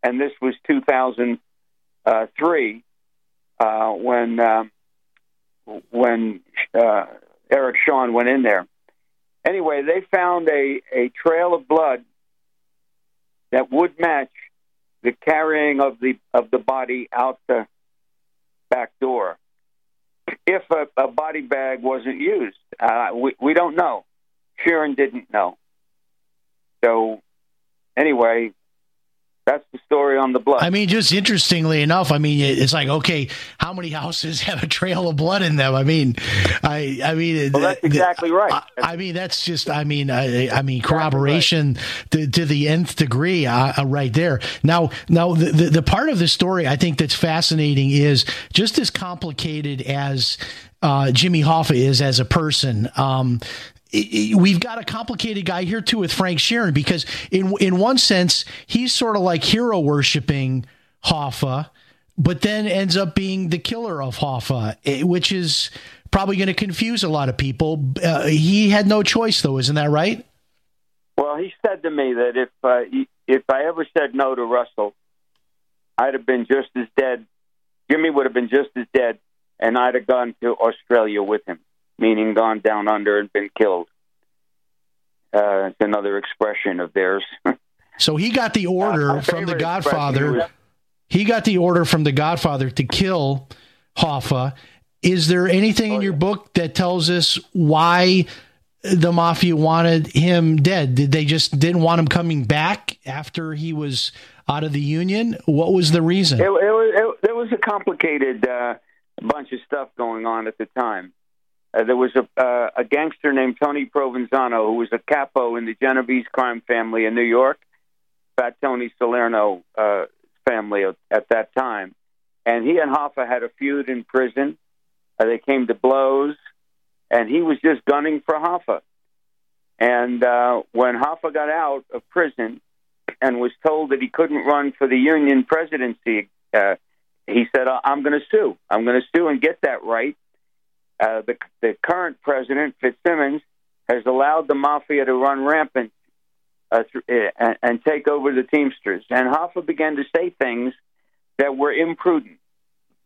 and this was 2003 uh, when um, when uh, Eric Shawn went in there. Anyway, they found a, a trail of blood that would match the carrying of the of the body out the back door. If a, a body bag wasn't used, uh, we we don't know. Sheeran didn't know. So, anyway, that's the story on the blood. I mean, just interestingly enough, I mean, it's like, okay, how many houses <laughs> have a trail of blood in them? I mean, I, I mean, Well, that's exactly right. I, I mean, that's just, I mean, I, I mean, corroboration to, to the nth degree, uh, uh, right there. Now, now the, the the part of the story I think that's fascinating is just as complicated as uh, Jimmy Hoffa is as a person. Um, we've got a complicated guy here too with Frank Sheeran because in in one sense he's sort of like hero worshiping Hoffa, but then ends up being the killer of Hoffa, eh, which is probably going to confuse a lot of people. Uh, he had no choice though, isn't that right? Well, he said to me that if uh, if I ever said no to Russell, I'd have been just as dead. Jimmy would have been just as dead, and I'd have gone to Australia with him, meaning gone down under and been killed. Uh, it's another expression of theirs. <laughs> So he got the order Uh, from the Godfather. was- He got the order from the Godfather to kill Hoffa. Is there anything Oh, in your book that tells us why the mafia wanted him dead? Did they just didn't want him coming back after he was out of the union? What was the reason? It, it was it, there was a complicated uh, bunch of stuff going on at the time. Uh, there was a uh, a gangster named Tony Provenzano who was a capo in the Genovese crime family in New York, Fat Tony Salerno uh, family at that time, and he and Hoffa had a feud in prison. Uh, they came to blows, and he was just gunning for Hoffa. And uh, when Hoffa got out of prison and was told that he couldn't run for the union presidency, uh, he said, "I'm going to sue. I'm going to sue and get that right." Uh, the the current president Fitzsimmons has allowed the mafia to run rampant uh, th- uh, and, and take over the Teamsters. And Hoffa began to say things that were imprudent.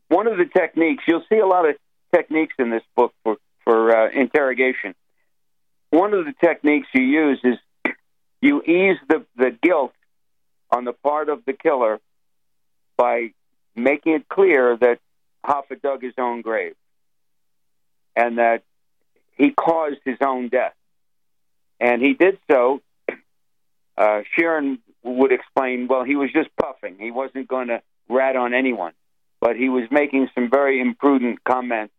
One of the techniques you'll see a lot of techniques in this book for for uh, interrogation. One of the techniques you use is you ease the, the guilt on the part of the killer by making it clear that Hoffa dug his own grave and that he caused his own death. And he did so. Uh, Sheeran would explain, well, he was just puffing. He wasn't going to rat on anyone, but he was making some very imprudent comments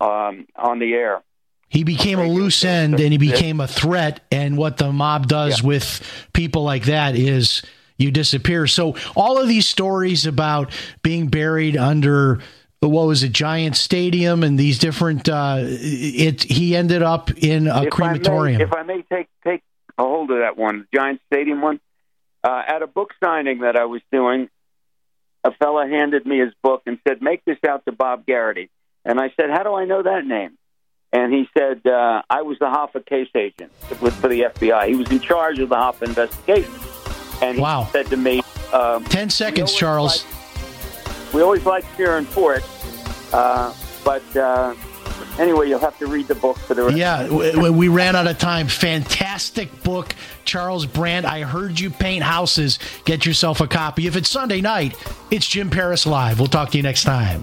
um, on the air. He became a loose end and he became a threat. And what the mob does Yeah. with people like that is you disappear. So all of these stories about being buried under what was it, Giant Stadium, and these different. Uh, it he ended up in a if crematorium. I may, if I may take take a hold of that one, Giant Stadium one, uh, at a book signing that I was doing, a fella handed me his book and said, "Make this out to Bob Garrity." And I said, "How do I know that name?" And he said, uh, "I was the Hoffa case agent with for the FBI. He was in charge of the Hoffa investigation." And he Wow. said to me, um, Ten seconds, always Charles. We always like cheering for it, uh, but uh, anyway, you'll have to read the book for the rest. Yeah, w- we ran out of time. Fantastic book, Charles Brandt. I heard you paint houses. Get yourself a copy. If it's Sunday night, it's Jim Paris Live. We'll talk to you next time.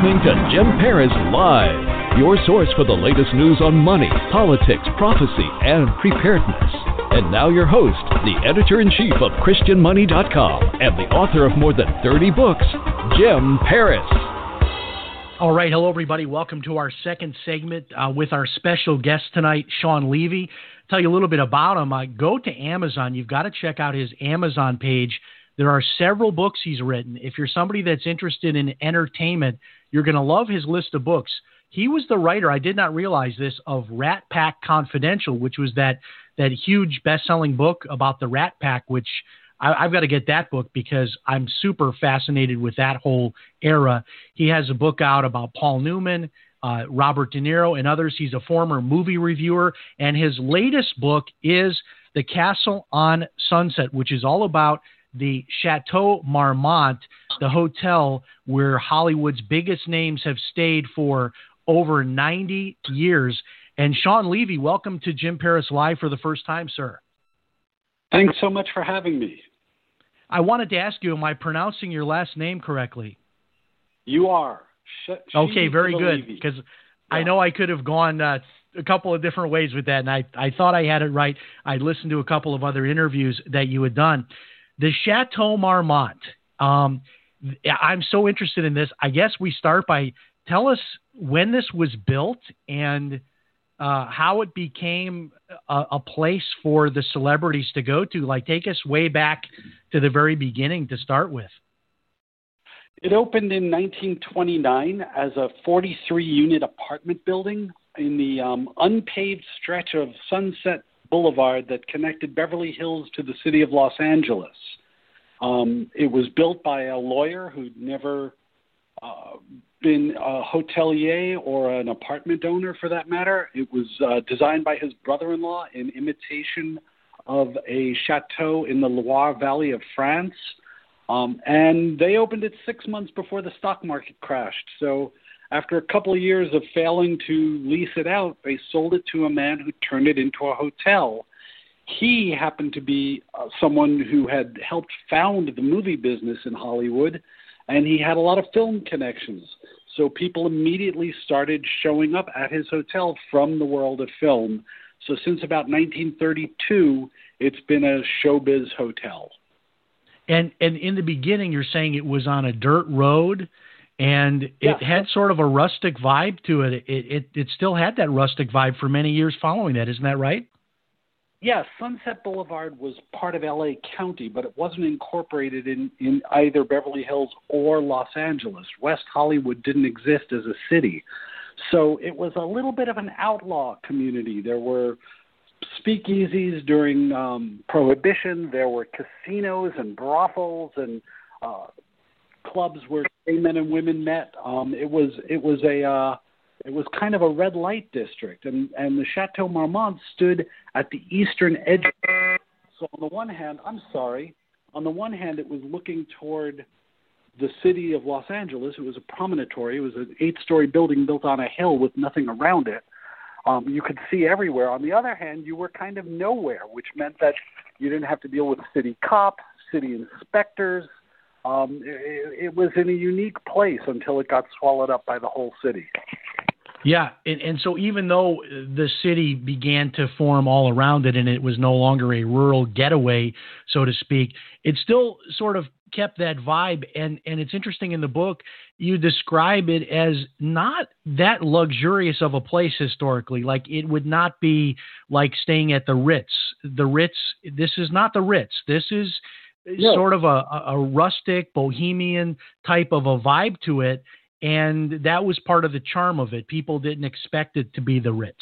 Listening to Jim Paris Live, your source for the latest news on money, politics, prophecy, and preparedness. And now your host, the editor in chief of ChristianMoney.com and the author of more than 30 books, Jim Paris. All right. Hello, everybody. Welcome to our second segment uh, with our special guest tonight, Shawn Levy. Tell you a little bit about him. Uh, go to Amazon. You've got to check out his Amazon page. There are several books he's written. If you're somebody that's interested in entertainment, you're going to love his list of books. He was the writer, I did not realize this, of Rat Pack Confidential, which was that, that huge best selling book about the Rat Pack, which I, I've got to get that book because I'm super fascinated with that whole era. He has a book out about Paul Newman, uh, Robert De Niro, and others. He's a former movie reviewer, and his latest book is The Castle on Sunset, which is all about the Chateau Marmont, the hotel where Hollywood's biggest names have stayed for over 90 years. And Shawn Levy, welcome to Jim Paris Live for the first time, sir. Thanks so much for having me. I wanted to ask you, am I pronouncing your last name correctly? You are. Sh- Okay, very good. Because I know I could have gone uh, a couple of different ways with that, and I, I thought I had it right. I listened to a couple of other interviews that you had done. The Chateau Marmont. Um, I'm so interested in this. I guess we start by tell us when this was built and uh, how it became a, a place for the celebrities to go to. Like, take us way back to the very beginning to start with. It opened in 1929 as a 43 unit apartment building in the um, unpaved stretch of Sunset Boulevard that connected Beverly Hills to the city of Los Angeles. Um, it was built by a lawyer who'd never uh, been a hotelier or an apartment owner for that matter. It was uh, designed by his brother in law in imitation of a chateau in the Loire Valley of France. Um, and they opened it six months before the stock market crashed. So, after a couple of years of failing to lease it out, they sold it to a man who turned it into a hotel. He happened to be uh, someone who had helped found the movie business in Hollywood, and he had a lot of film connections. So people immediately started showing up at his hotel from the world of film. So since about 1932, it's been a showbiz hotel. And and in the beginning, you're saying it was on a dirt road, and it yeah. had sort of a rustic vibe to it. It, it. it still had that rustic vibe for many years following that. Isn't that right? Yeah, Sunset Boulevard was part of LA County, but it wasn't incorporated in, in either Beverly Hills or Los Angeles. West Hollywood didn't exist as a city. So it was a little bit of an outlaw community. There were speakeasies during um, Prohibition, there were casinos and brothels and uh, clubs where gay men and women met. Um, it was it was a uh, it was kind of a red light district, and and the Chateau Marmont stood at the eastern edge. So on the one hand, I'm sorry. On the one hand, it was looking toward the city of Los Angeles. It was a promontory. It was an eight-story building built on a hill with nothing around it. Um, you could see everywhere. On the other hand, you were kind of nowhere, which meant that you didn't have to deal with city cops, city inspectors. Um, it, it was in a unique place until it got swallowed up by the whole city. Yeah, and, and so even though the city began to form all around it and it was no longer a rural getaway, so to speak, it still sort of kept that vibe. And, and it's interesting in the book, you describe it as not that luxurious of a place historically. Like it would not be like staying at the Ritz. The Ritz, this is not the Ritz. This is sort of a, a rustic, bohemian type of a vibe to it and that was part of the charm of it. People didn't expect it to be the Ritz.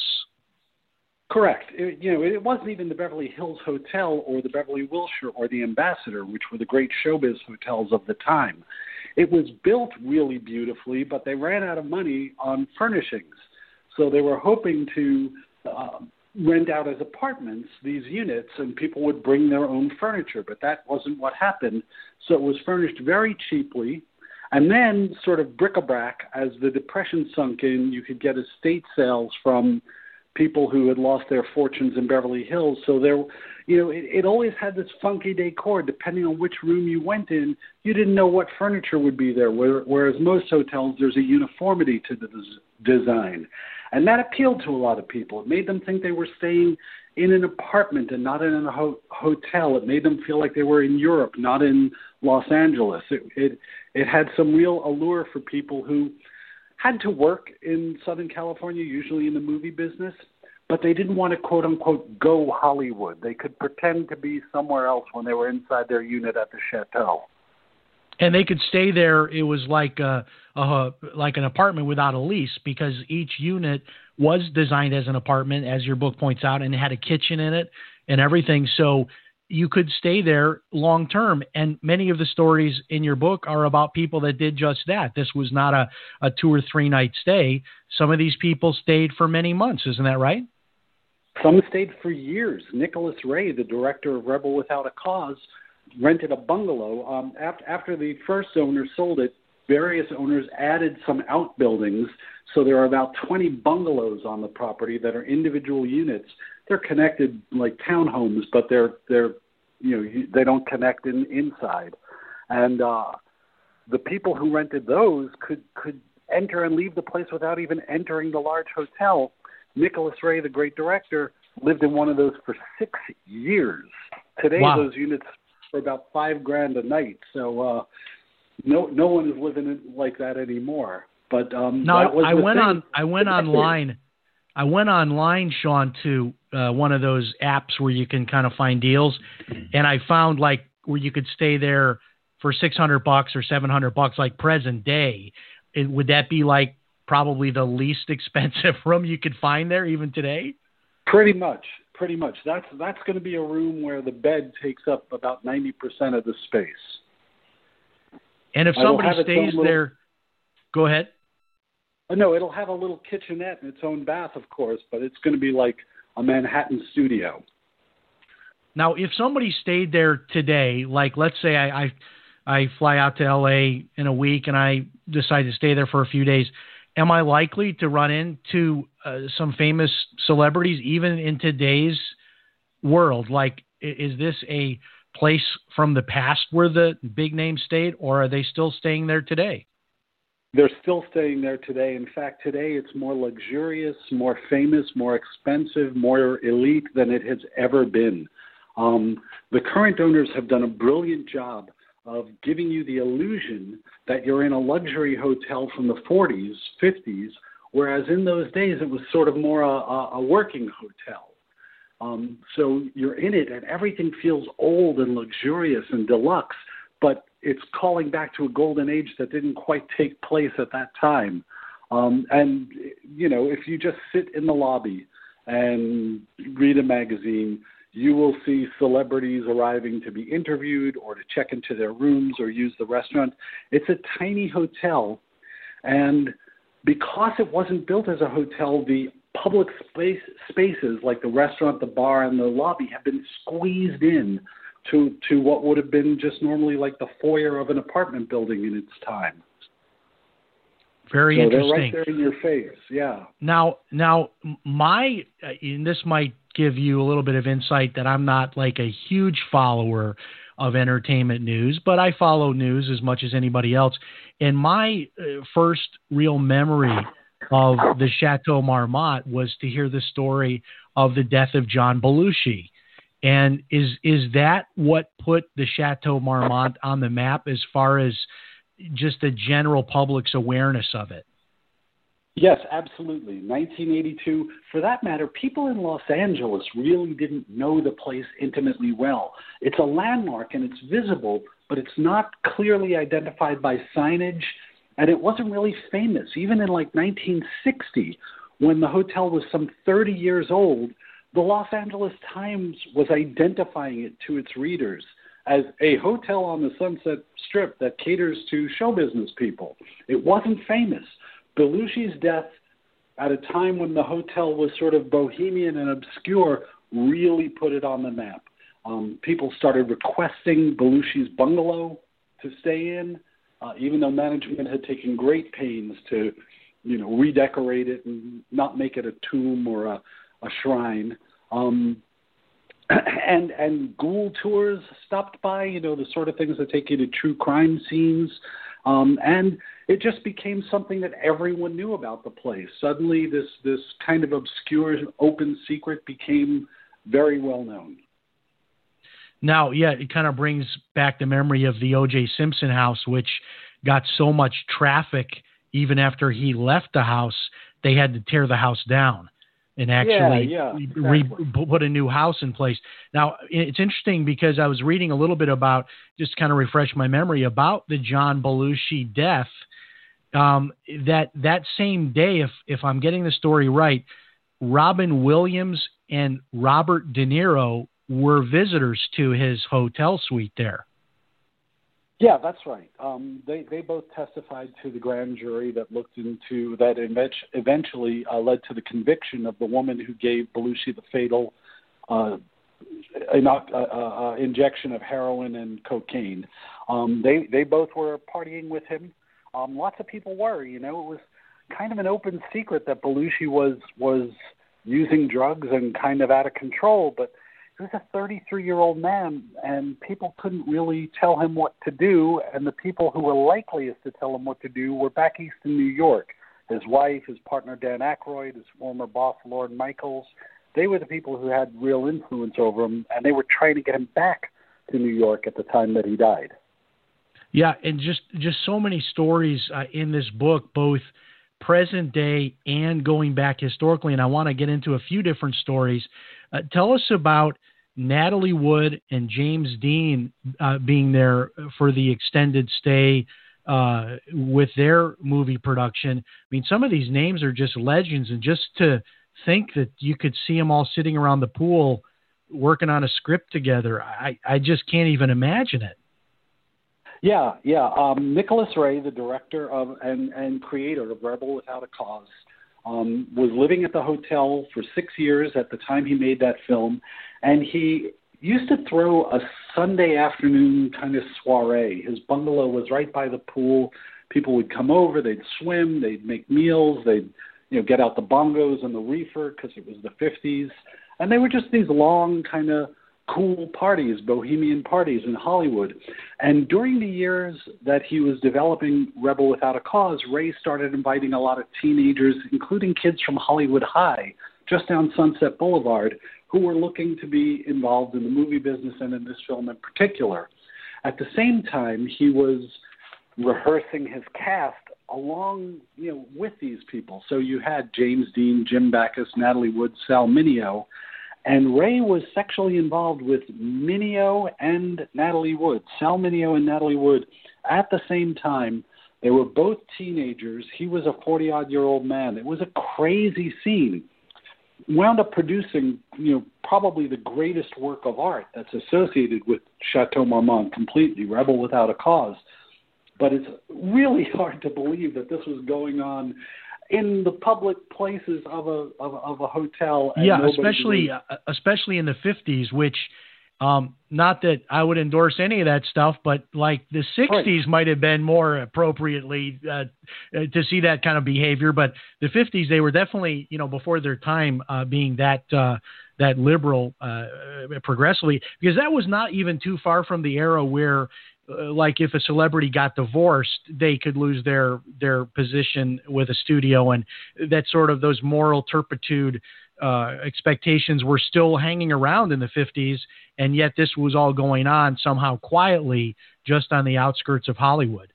Correct. It, you know, it wasn't even the Beverly Hills Hotel or the Beverly Wilshire or the Ambassador, which were the great showbiz hotels of the time. It was built really beautifully, but they ran out of money on furnishings. So they were hoping to uh, rent out as apartments these units, and people would bring their own furniture. But that wasn't what happened. So it was furnished very cheaply and then, sort of bric-a-brac, as the Depression sunk in, you could get estate sales from people who had lost their fortunes in Beverly Hills. So there, you know, it, it always had this funky decor. Depending on which room you went in, you didn't know what furniture would be there. Whereas most hotels, there's a uniformity to the design, and that appealed to a lot of people. It made them think they were staying in an apartment and not in a ho- hotel. It made them feel like they were in Europe, not in Los Angeles. It, it it had some real allure for people who had to work in Southern California, usually in the movie business, but they didn't want to quote unquote go Hollywood. They could pretend to be somewhere else when they were inside their unit at the chateau. And they could stay there. It was like a, a like an apartment without a lease because each unit was designed as an apartment, as your book points out, and it had a kitchen in it and everything. So you could stay there long term. And many of the stories in your book are about people that did just that. This was not a, a two or three night stay. Some of these people stayed for many months. Isn't that right? Some stayed for years. Nicholas Ray, the director of Rebel Without a Cause, rented a bungalow. Um, after, after the first owner sold it, various owners added some outbuildings. So there are about 20 bungalows on the property that are individual units they're connected like townhomes, but they're they're you know they don't connect in inside, and uh, the people who rented those could could enter and leave the place without even entering the large hotel. Nicholas Ray, the great director, lived in one of those for six years. Today, wow. those units are about five grand a night. So uh, no no one is living like that anymore. But um, no, I went thing. on I went online. I went online, Shawn, to uh, one of those apps where you can kind of find deals, and I found like where you could stay there for 600 bucks or 700 bucks like present day, it, would that be like probably the least <laughs> expensive room you could find there even today? Pretty much, pretty much. That's that's going to be a room where the bed takes up about 90% of the space. And if somebody stays little, there, go ahead. Uh, no, it'll have a little kitchenette and its own bath, of course, but it's going to be like a Manhattan studio. Now, if somebody stayed there today, like let's say I, I I fly out to LA in a week and I decide to stay there for a few days, am I likely to run into uh, some famous celebrities even in today's world? Like, is this a place from the past where the big names stayed, or are they still staying there today? They're still staying there today. In fact, today it's more luxurious, more famous, more expensive, more elite than it has ever been. Um, the current owners have done a brilliant job of giving you the illusion that you're in a luxury hotel from the 40s, 50s, whereas in those days it was sort of more a, a working hotel. Um, so you're in it, and everything feels old and luxurious and deluxe, but it's calling back to a golden age that didn't quite take place at that time. Um, and you know, if you just sit in the lobby and read a magazine, you will see celebrities arriving to be interviewed or to check into their rooms or use the restaurant. It's a tiny hotel, and because it wasn't built as a hotel, the public space spaces like the restaurant, the bar, and the lobby have been squeezed in to to what would have been just normally like the foyer of an apartment building in its time. Very so interesting. They're right there in your face. Yeah. Now, now, my uh, and this might give you a little bit of insight that I'm not like a huge follower of entertainment news, but I follow news as much as anybody else. And my uh, first real memory of the Chateau Marmont was to hear the story of the death of John Belushi. And is is that what put the Chateau Marmont on the map as far as just the general public's awareness of it? Yes, absolutely. 1982. For that matter, people in Los Angeles really didn't know the place intimately well. It's a landmark and it's visible, but it's not clearly identified by signage, and it wasn't really famous. Even in like 1960, when the hotel was some 30 years old, the Los Angeles Times was identifying it to its readers as a hotel on the Sunset Strip that caters to show business people. It wasn't famous. Belushi's death at a time when the hotel was sort of bohemian and obscure really put it on the map. Um, people started requesting Belushi's bungalow to stay in, uh, even though management had taken great pains to, you know, redecorate it and not make it a tomb or a a shrine. Um, <clears throat> and and ghoul tours stopped by, you know, the sort of things that take you to true crime scenes. Um, and it just became something that everyone knew about the place. Suddenly, this this kind of obscure, open secret became very well known. Now, yeah, it kind of brings back the memory of the O.J. Simpson house, which got so much traffic even after he left the house, they had to tear the house down and actually yeah, yeah, re- put a new house in place. Now, it's interesting because I was reading a little bit about, just kind of refresh my memory, about the John Belushi death. Um, that that same day, if if I'm getting the story right, Robin Williams and Robert De Niro were visitors to his hotel suite there. Yeah, that's right. Um, they they both testified to the grand jury that looked into that eventually uh, led to the conviction of the woman who gave Belushi the fatal uh, uh, uh, uh, injection of heroin and cocaine. Um, they they both were partying with him. Um, lots of people were. You know, it was kind of an open secret that Belushi was was using drugs and kind of out of control, but he was a 33 year old man, and people couldn't really tell him what to do. And the people who were likeliest to tell him what to do were back east in New York. His wife, his partner Dan Aykroyd, his former boss Lorne Michaels. They were the people who had real influence over him, and they were trying to get him back to New York at the time that he died. Yeah, and just just so many stories uh, in this book, both present day and going back historically. And I want to get into a few different stories. Uh, tell us about Natalie Wood and James Dean uh, being there for the extended stay uh, with their movie production. I mean, some of these names are just legends, and just to think that you could see them all sitting around the pool working on a script together, I, I just can't even imagine it. Yeah, yeah. Um, Nicholas Ray, the director of and, and creator of Rebel Without a Cause, um, was living at the hotel for six years at the time he made that film, and he used to throw a Sunday afternoon kind of soiree. His bungalow was right by the pool. People would come over, they'd swim, they'd make meals, they'd you know get out the bongos and the reefer because it was the 50s, and they were just these long kind of cool parties, bohemian parties in Hollywood. And during the years that he was developing Rebel Without a Cause, Ray started inviting a lot of teenagers, including kids from Hollywood High, just down Sunset Boulevard, who were looking to be involved in the movie business and in this film in particular. At the same time, he was rehearsing his cast along, you know, with these people. So you had James Dean, Jim Backus, Natalie Wood, Sal Mineo, and Ray was sexually involved with Mineo and Natalie Wood, Sal Mineo and Natalie Wood, at the same time. They were both teenagers. He was a 40 odd year old man. It was a crazy scene. Wound up producing, you know, probably the greatest work of art that's associated with Chateau Marmont completely, Rebel Without a Cause. But it's really <laughs> hard to believe that this was going on in the public places of a of, of a hotel. yeah, especially uh, especially in the fifties, which um, not that I would endorse any of that stuff, but like the '60s right. might have been more appropriately uh, to see that kind of behavior. But the '50s, they were definitely, you know, before their time, uh, being that uh, that liberal uh, progressively, because that was not even too far from the era where uh, like if a celebrity got divorced, they could lose their their position with a studio, and that sort of those moral turpitude uh, expectations were still hanging around in the 50s, and yet this was all going on somehow quietly, just on the outskirts of Hollywood.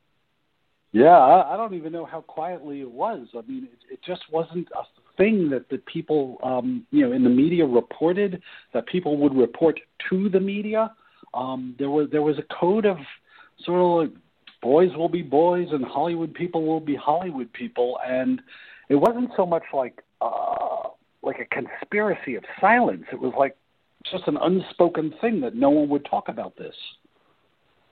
Yeah, I, I don't even know how quietly it was. I mean, it, it just wasn't a thing that the people, um, you know, in the media reported. That people would report to the media. Um, there was there was a code of sort of like boys will be boys and Hollywood people will be Hollywood people, and it wasn't so much like uh, like a conspiracy of silence. It was like just an unspoken thing that no one would talk about this.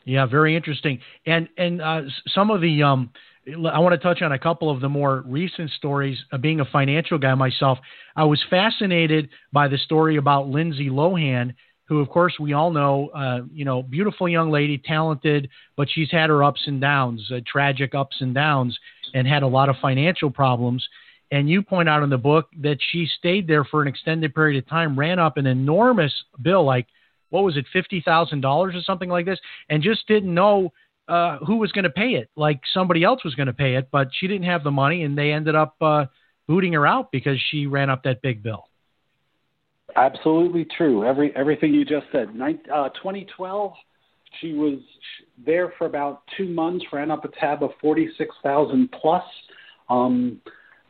Yeah, very interesting. And and uh, some of the um, I want to touch on a couple of the more recent stories. Uh, being a financial guy myself, I was fascinated by the story about Lindsay Lohan who, of course, we all know, uh, you know, beautiful young lady, talented, but she's had her ups and downs, uh, tragic ups and downs, and had a lot of financial problems. And you point out in the book that she stayed there for an extended period of time, ran up an enormous bill, like what was it, fifty thousand dollars or something like this, and just didn't know uh, who was going to pay it. Like somebody else was going to pay it, but she didn't have the money, and they ended up uh, booting her out because she ran up that big bill. Absolutely true. Every everything you just said. Uh, 2012, she was there for about two months. Ran up a tab of 46,000 plus. Um,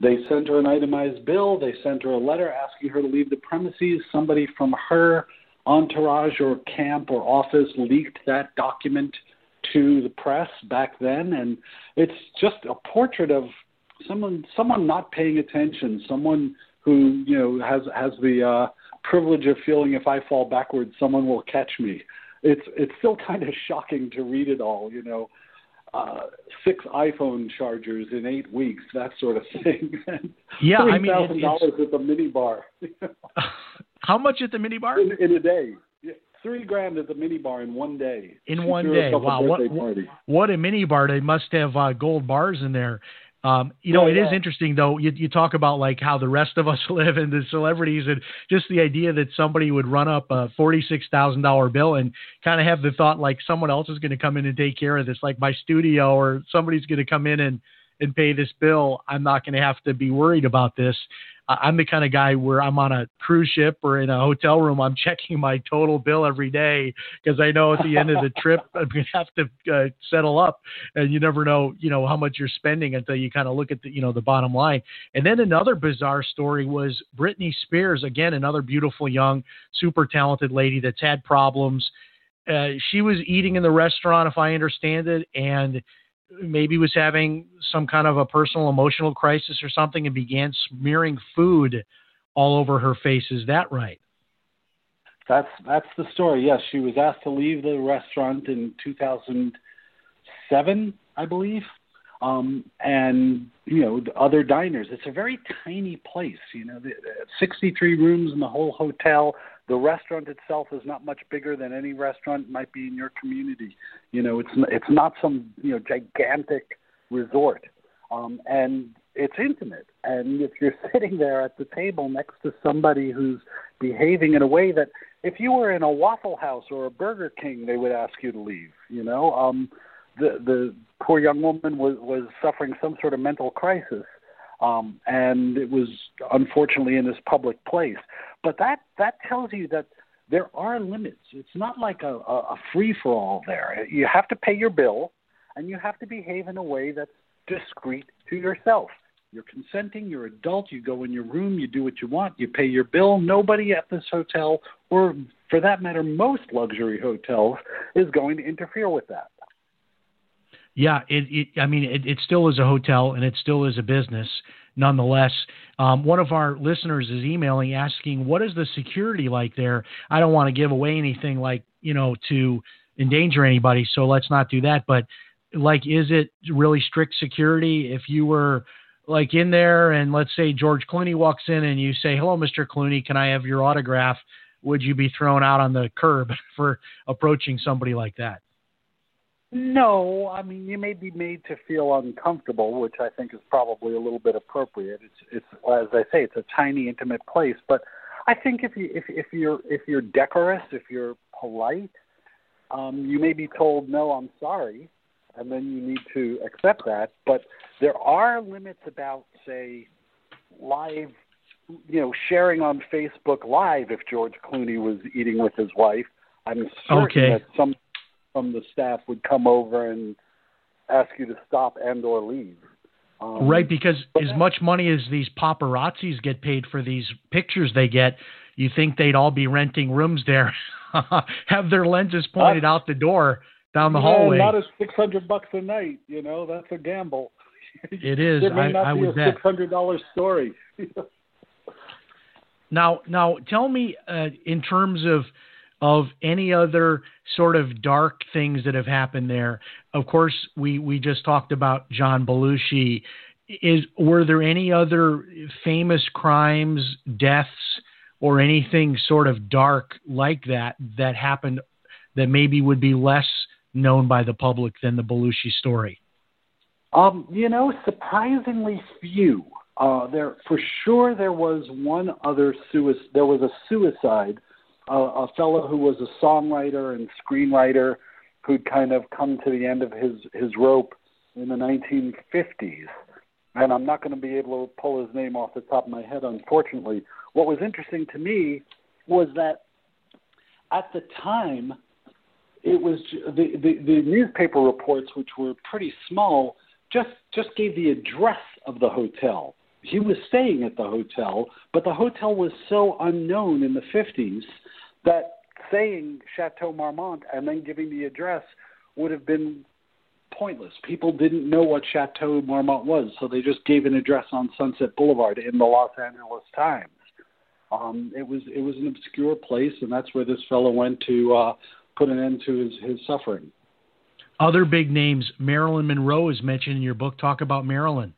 they sent her an itemized bill. They sent her a letter asking her to leave the premises. Somebody from her entourage or camp or office leaked that document to the press back then, and it's just a portrait of someone someone not paying attention. Someone who you know has has the uh, privilege of feeling if I fall backwards, someone will catch me. It's it's still kind of shocking to read it all, you know. Uh, six iPhone chargers in eight weeks, that sort of <laughs> thing. yeah, I mean, thousand dollars at the mini bar. <laughs> How much at the mini bar? In, in a day. Three grand at the mini bar in one day. In she one day. Wow. What, what a mini bar. They must have uh, gold bars in there. Um, you know, oh, it yeah. is interesting though. You, you talk about like how the rest of us <laughs> live and the celebrities, and just the idea that somebody would run up a forty-six thousand dollar bill and kind of have the thought like someone else is going to come in and take care of this, like my studio, or somebody's going to come in and and pay this bill, I'm not going to have to be worried about this. I'm the kind of guy where I'm on a cruise ship or in a hotel room. I'm checking my total bill every day because I know at the end of the trip <laughs> I'm to have to uh, settle up, and you never know, you know, how much you're spending until you kind of look at the, you know, the bottom line. And then another bizarre story was Britney Spears, again, another beautiful young, super talented lady that's had problems. Uh, she was eating in the restaurant, if I understand it, and maybe was having some kind of a personal emotional crisis or something and began smearing food all over her face. Is that right? That's that's the story. Yes, she was asked to leave the restaurant in 2007, I believe. Um, and you know, the other diners. It's a very tiny place. You know, the, 63 rooms in the whole hotel. The restaurant itself is not much bigger than any restaurant might be in your community. You know, it's it's not some you know gigantic resort, um, and it's intimate. And if you're <laughs> sitting there at the table next to somebody who's behaving in a way that, if you were in a Waffle House or a Burger King, they would ask you to leave. You know, um, the the poor young woman was was suffering some sort of mental crisis um, and it was unfortunately in this public place. But that that tells you that there are limits. It's not like a, a, a free for all there. You have to pay your bill, and you have to behave in a way that's discreet to yourself. You're consenting, you're adult, you go in your room, you do what you want, you pay your bill. Nobody at this hotel, or for that matter, most luxury hotels, is going to interfere with that. Yeah, it, it I mean, it, it still is a hotel and it still is a business nonetheless. Um, one of our listeners is emailing asking, what is the security like there? I don't want to give away anything like, you know, to endanger anybody, so let's not do that. But like, is it really strict security? If you were like in there and let's say George Clooney walks in and you say, hello, Mr. Clooney, can I have your autograph? Would you be thrown out on the curb <laughs> for approaching somebody like that? No, I mean you may be made to feel uncomfortable, which I think is probably a little bit appropriate. It's it's as I say, it's a tiny, intimate place. But I think if you if if you're if you're decorous, if you're polite, um, you may be told no, I'm sorry, and then you need to accept that. But there are limits about say live, you know, sharing on Facebook Live. If George Clooney was eating with his wife, I'm certain okay. that some from the staff would come over and ask you to stop and or leave. Um, right, because as much money as these paparazzis get paid for these pictures they get, you think they'd all be renting rooms there, <laughs> have their lenses pointed out the door down the yeah, hallway. Not a six hundred bucks a night, you know, that's a gamble. It is. <laughs> there may I, not I be was a six hundred dollar story. <laughs> now, now, tell me uh, in terms of of any other sort of dark things that have happened there. Of course, we, we just talked about John Belushi. Is were there any other famous crimes, deaths, or anything sort of dark like that that happened that maybe would be less known by the public than the Belushi story? Um, you know, surprisingly few. Uh, there for sure there was one other suicide. There was a suicide a, a fellow who was a songwriter and screenwriter who'd kind of come to the end of his his rope in the 1950s. And I'm not going to be able to pull his name off the top of my head, unfortunately. What was interesting to me was that at the time, it was the, the, the newspaper reports, which were pretty small, just just gave the address of the hotel. He was staying at the hotel, but the hotel was so unknown in the 50s that saying Chateau Marmont and then giving the address would have been pointless. People didn't know what Chateau Marmont was, so they just gave an address on Sunset Boulevard in the Los Angeles Times. Um, it was it was an obscure place, and that's where this fellow went to uh, put an end to his, his suffering. Other big names, Marilyn Monroe is mentioned in your book. Talk about Marilyn.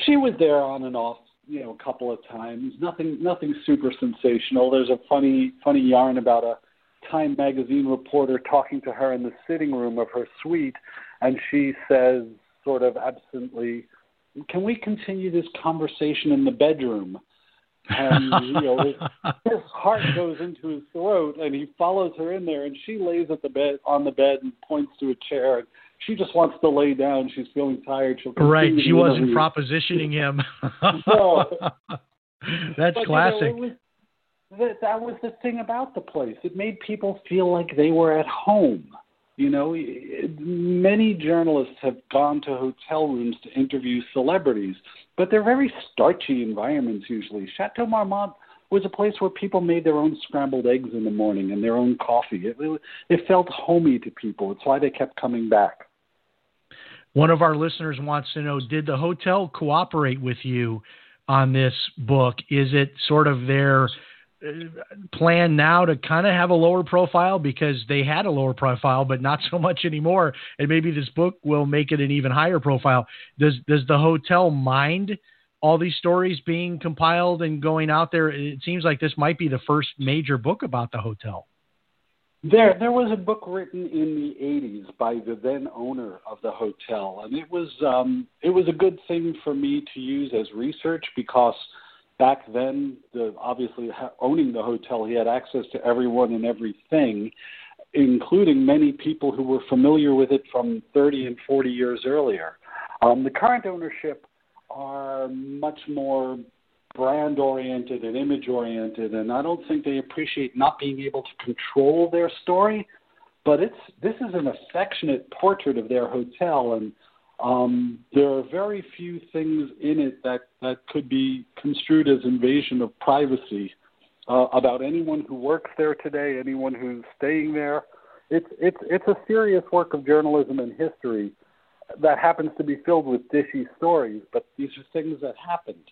She was there on and off you know a couple of times. Nothing nothing super sensational. There's a funny funny yarn about a Time magazine reporter talking to her in the sitting room of her suite, and she says, sort of absently, "Can we continue this conversation in the bedroom?" And you know, his, his heart goes into his throat, and he follows her in there, and she lays at the bed on the bed and points to a chair. And she just wants to lay down. She's feeling tired. She'll right. She wasn't propositioning him. <laughs> No. That's But, you know, classic. was- that, that was the thing about the place. It made people feel like they were at home. You know, many journalists have gone to hotel rooms to interview celebrities, but they're very starchy environments usually. Chateau Marmont was a place where people made their own scrambled eggs in the morning and their own coffee. It, it, it felt homey to people. It's why they kept coming back. One of our listeners wants to know Did the hotel cooperate with you on this book? Is it sort of their uh, plan now to kind of have a lower profile because they had a lower profile, but not so much anymore? And maybe this book will make it an even higher profile. Does, does the hotel mind? All these stories being compiled and going out there. It seems like this might be the first major book about the hotel. There, there was a book written in the '80s by the then owner of the hotel, and it was um, it was a good thing for me to use as research because back then, the, obviously owning the hotel, he had access to everyone and everything, including many people who were familiar with it from 30 and 40 years earlier. Um, the current ownership are much more brand oriented and image oriented and I don't think they appreciate not being able to control their story but it's this is an affectionate portrait of their hotel and um, there are very few things in it that, that could be construed as invasion of privacy uh, about anyone who works there today, anyone who's staying there. It's it's it's a serious work of journalism and history that happens to be filled with dishy stories, but these are things that happened.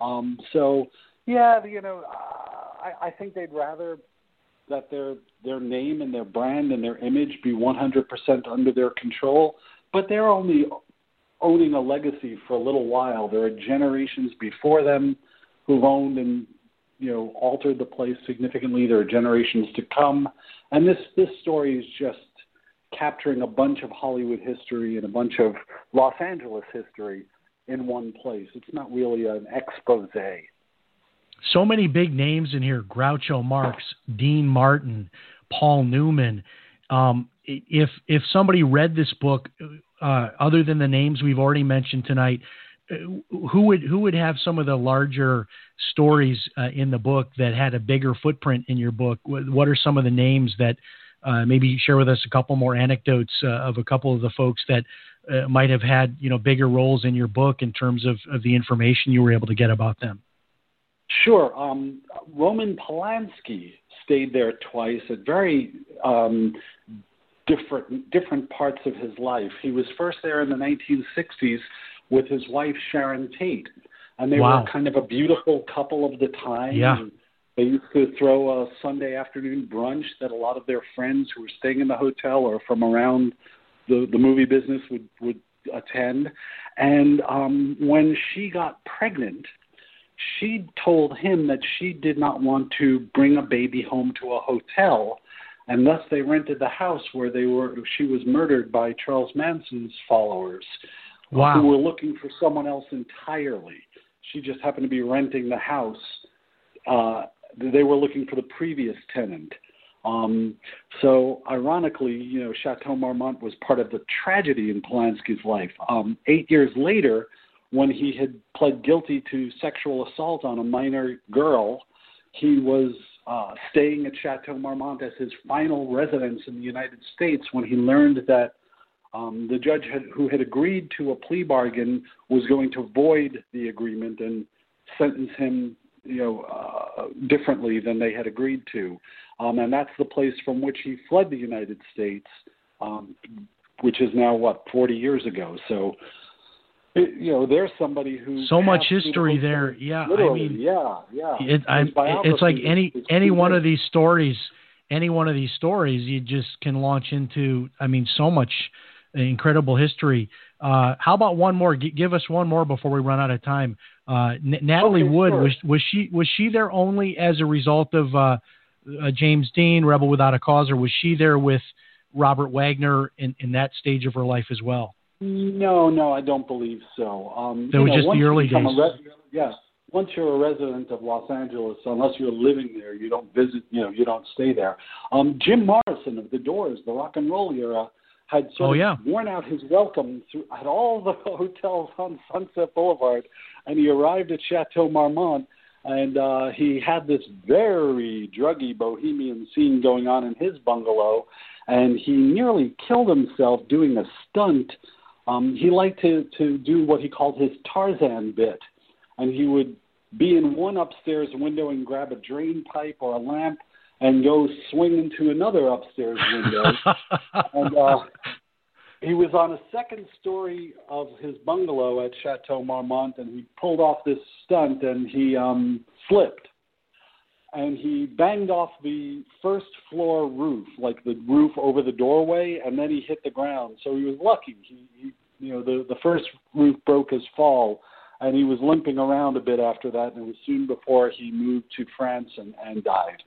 Um, so yeah, you know, I, I think they'd rather that their their name and their brand and their image be 100% under their control, but they're only owning a legacy for a little while. There are generations before them who've owned and you know altered the place significantly. There are generations to come, and this this story is just capturing a bunch of Hollywood history and a bunch of Los Angeles history in one place. It's not really an expose. so many big names in here Groucho Marx, Dean Martin, Paul Newman. Um, if if somebody read this book, uh, other than the names we've already mentioned tonight, uh, who would who would have some of the larger stories uh, in the book that had a bigger footprint in your book? What are some of the names that uh, maybe share with us a couple more anecdotes uh, of a couple of the folks that uh, might have had you know bigger roles in your book in terms of, of the information you were able to get about them? Sure. Um, Roman Polanski stayed there twice at very um, different different parts of his life. He was first there in the 1960s with his wife Sharon Tate, and they Wow. were kind of a beautiful couple of the time. Yeah. They used to throw a Sunday afternoon brunch that a lot of their friends who were staying in the hotel or from around the the movie business would would attend. And um, when she got pregnant, she told him that she did not want to bring a baby home to a hotel and thus they rented the house where they were she was murdered by Charles Manson's followers Wow. who were looking for someone else entirely. She just happened to be renting the house. Uh, they were looking for the previous tenant. Um, so, ironically, you know, Chateau Marmont was part of the tragedy in Polanski's life. Um, eight years later, when he had pled guilty to sexual assault on a minor girl, he was uh, staying at Chateau Marmont as his final residence in the United States when he learned that um, the judge had, who had agreed to a plea bargain was going to void the agreement and sentence him, you know, uh, differently than they had agreed to. Um, and that's the place from which he fled the United States, um, which is now what 40 years ago. So, it, you know, there's somebody who So much passed through the history there. Yeah, I mean, yeah, yeah. It, biography it's like any is any one of these stories, any one of these stories, you just can launch into. I mean, so much incredible history. Uh, how about one more? G- give us one more before we run out of time. Uh, N- Natalie Okay, Wood sure. was was she was she there only as a result of uh, uh, James Dean, Rebel Without a Cause, or was she there with Robert Wagner in, in that stage of her life as well? No, no, I don't believe so. Um, That was know, just the early days. res- yeah, once you're a resident of Los Angeles, unless you're living there, you don't visit. You know, you don't stay there. Um, Jim Morrison of the Doors, the rock and roll era, had sort Oh, of yeah. worn out his welcome through, at all the <laughs> hotels on Sunset Boulevard, and he arrived at Chateau Marmont, and uh, he had this very druggy bohemian scene going on in his bungalow, and he nearly killed himself doing a stunt. Um, he liked to to do what he called his Tarzan bit, and he would be in one upstairs window and grab a drain pipe or a lamp and go swing into another upstairs window. <laughs> and uh, he was on a second story of his bungalow at Chateau Marmont, and he pulled off this stunt, and he um, slipped, and he banged off the first floor roof, like the roof over the doorway, and then he hit the ground. So he was lucky. He, he you know, the the first roof broke his fall. And he was limping around a bit after that, and it was soon before he moved to France and, and died.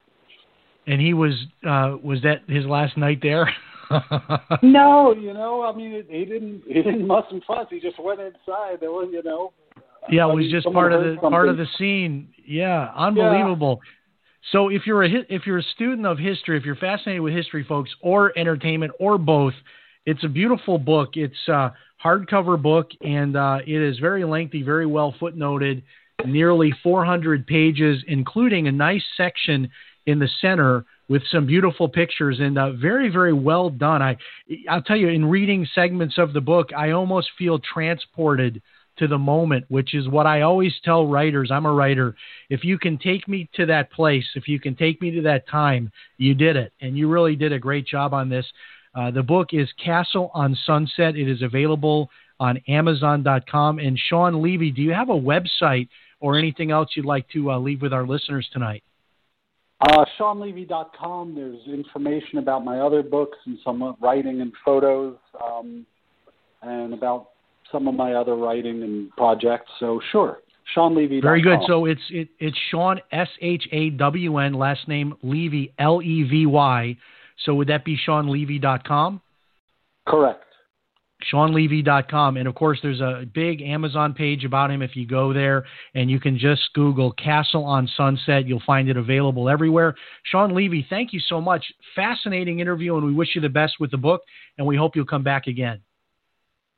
and he was uh, was that his last night there? <laughs> <laughs> No, you know, I mean, he didn't he didn't muss and fuss. He just went inside. There was, you know. Yeah, it was just part of the part of the scene. Yeah, unbelievable. So if you're a if you're a student of history, if you're fascinated with history, folks, or entertainment, or both, it's a beautiful book. It's a hardcover book, and uh, it is very lengthy, very well footnoted, nearly 400 pages, including a nice section in the center with some beautiful pictures and uh, very, very well done. I I'll tell you, in reading segments of the book, I almost feel transported to the moment, which is what I always tell writers. I'm a writer. If you can take me to that place, if you can take me to that time, you did it. And you really did a great job on this. Uh, the book is Castle on Sunset. It is available on Amazon.com. And Shawn Levy, do you have a website or anything else you'd like to uh, leave with our listeners tonight? Uh, ShawnLevy.com. There's information about my other books and some writing and photos, um, and about some of my other writing and projects. So sure, ShawnLevy.com. Very good. So it's it, it's Shawn S H A W N last name Levy L E V Y. So would that be ShawnLevy.com? correct. ShawnLevy.com. And of course, there's a big Amazon page about him if you go there and you can just Google Castle on Sunset. You'll find it available everywhere. Shawn Levy, thank you so much. Fascinating interview, and we wish you the best with the book, and we hope you'll come back again.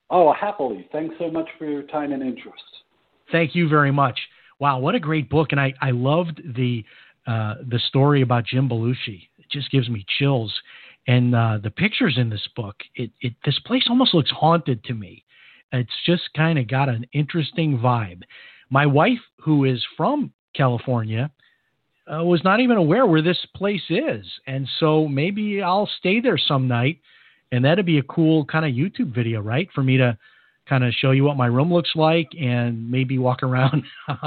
Oh, happily. Thanks so much for your time and interest. Thank you very much. Wow, what a great book, and I I loved the uh, the story about Jim Belushi. It just gives me chills, and uh, the pictures in this book. It it this place almost looks haunted to me. It's just kind of got an interesting vibe. My wife, who is from California, uh, was not even aware where this place is, and so maybe I'll stay there some night, and that'd be a cool kind of YouTube video, right, for me to kind of show you what my room looks like and maybe walk around <laughs>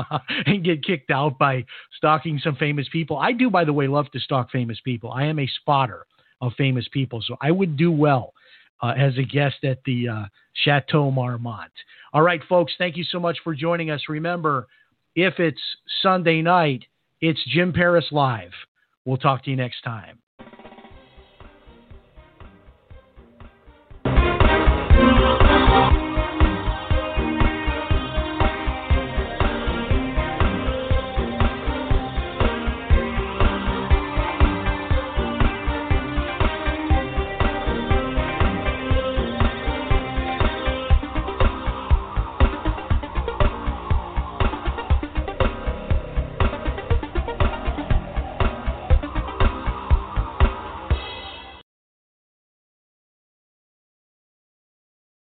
and get kicked out by stalking some famous people. I do, by the way, love to stalk famous people. I am a spotter of famous people, so I would do well uh, as a guest at the uh, Chateau Marmont. All right, folks, thank you so much for joining us. Remember, if it's Sunday night, it's Jim Paris Live. We'll talk to you next time.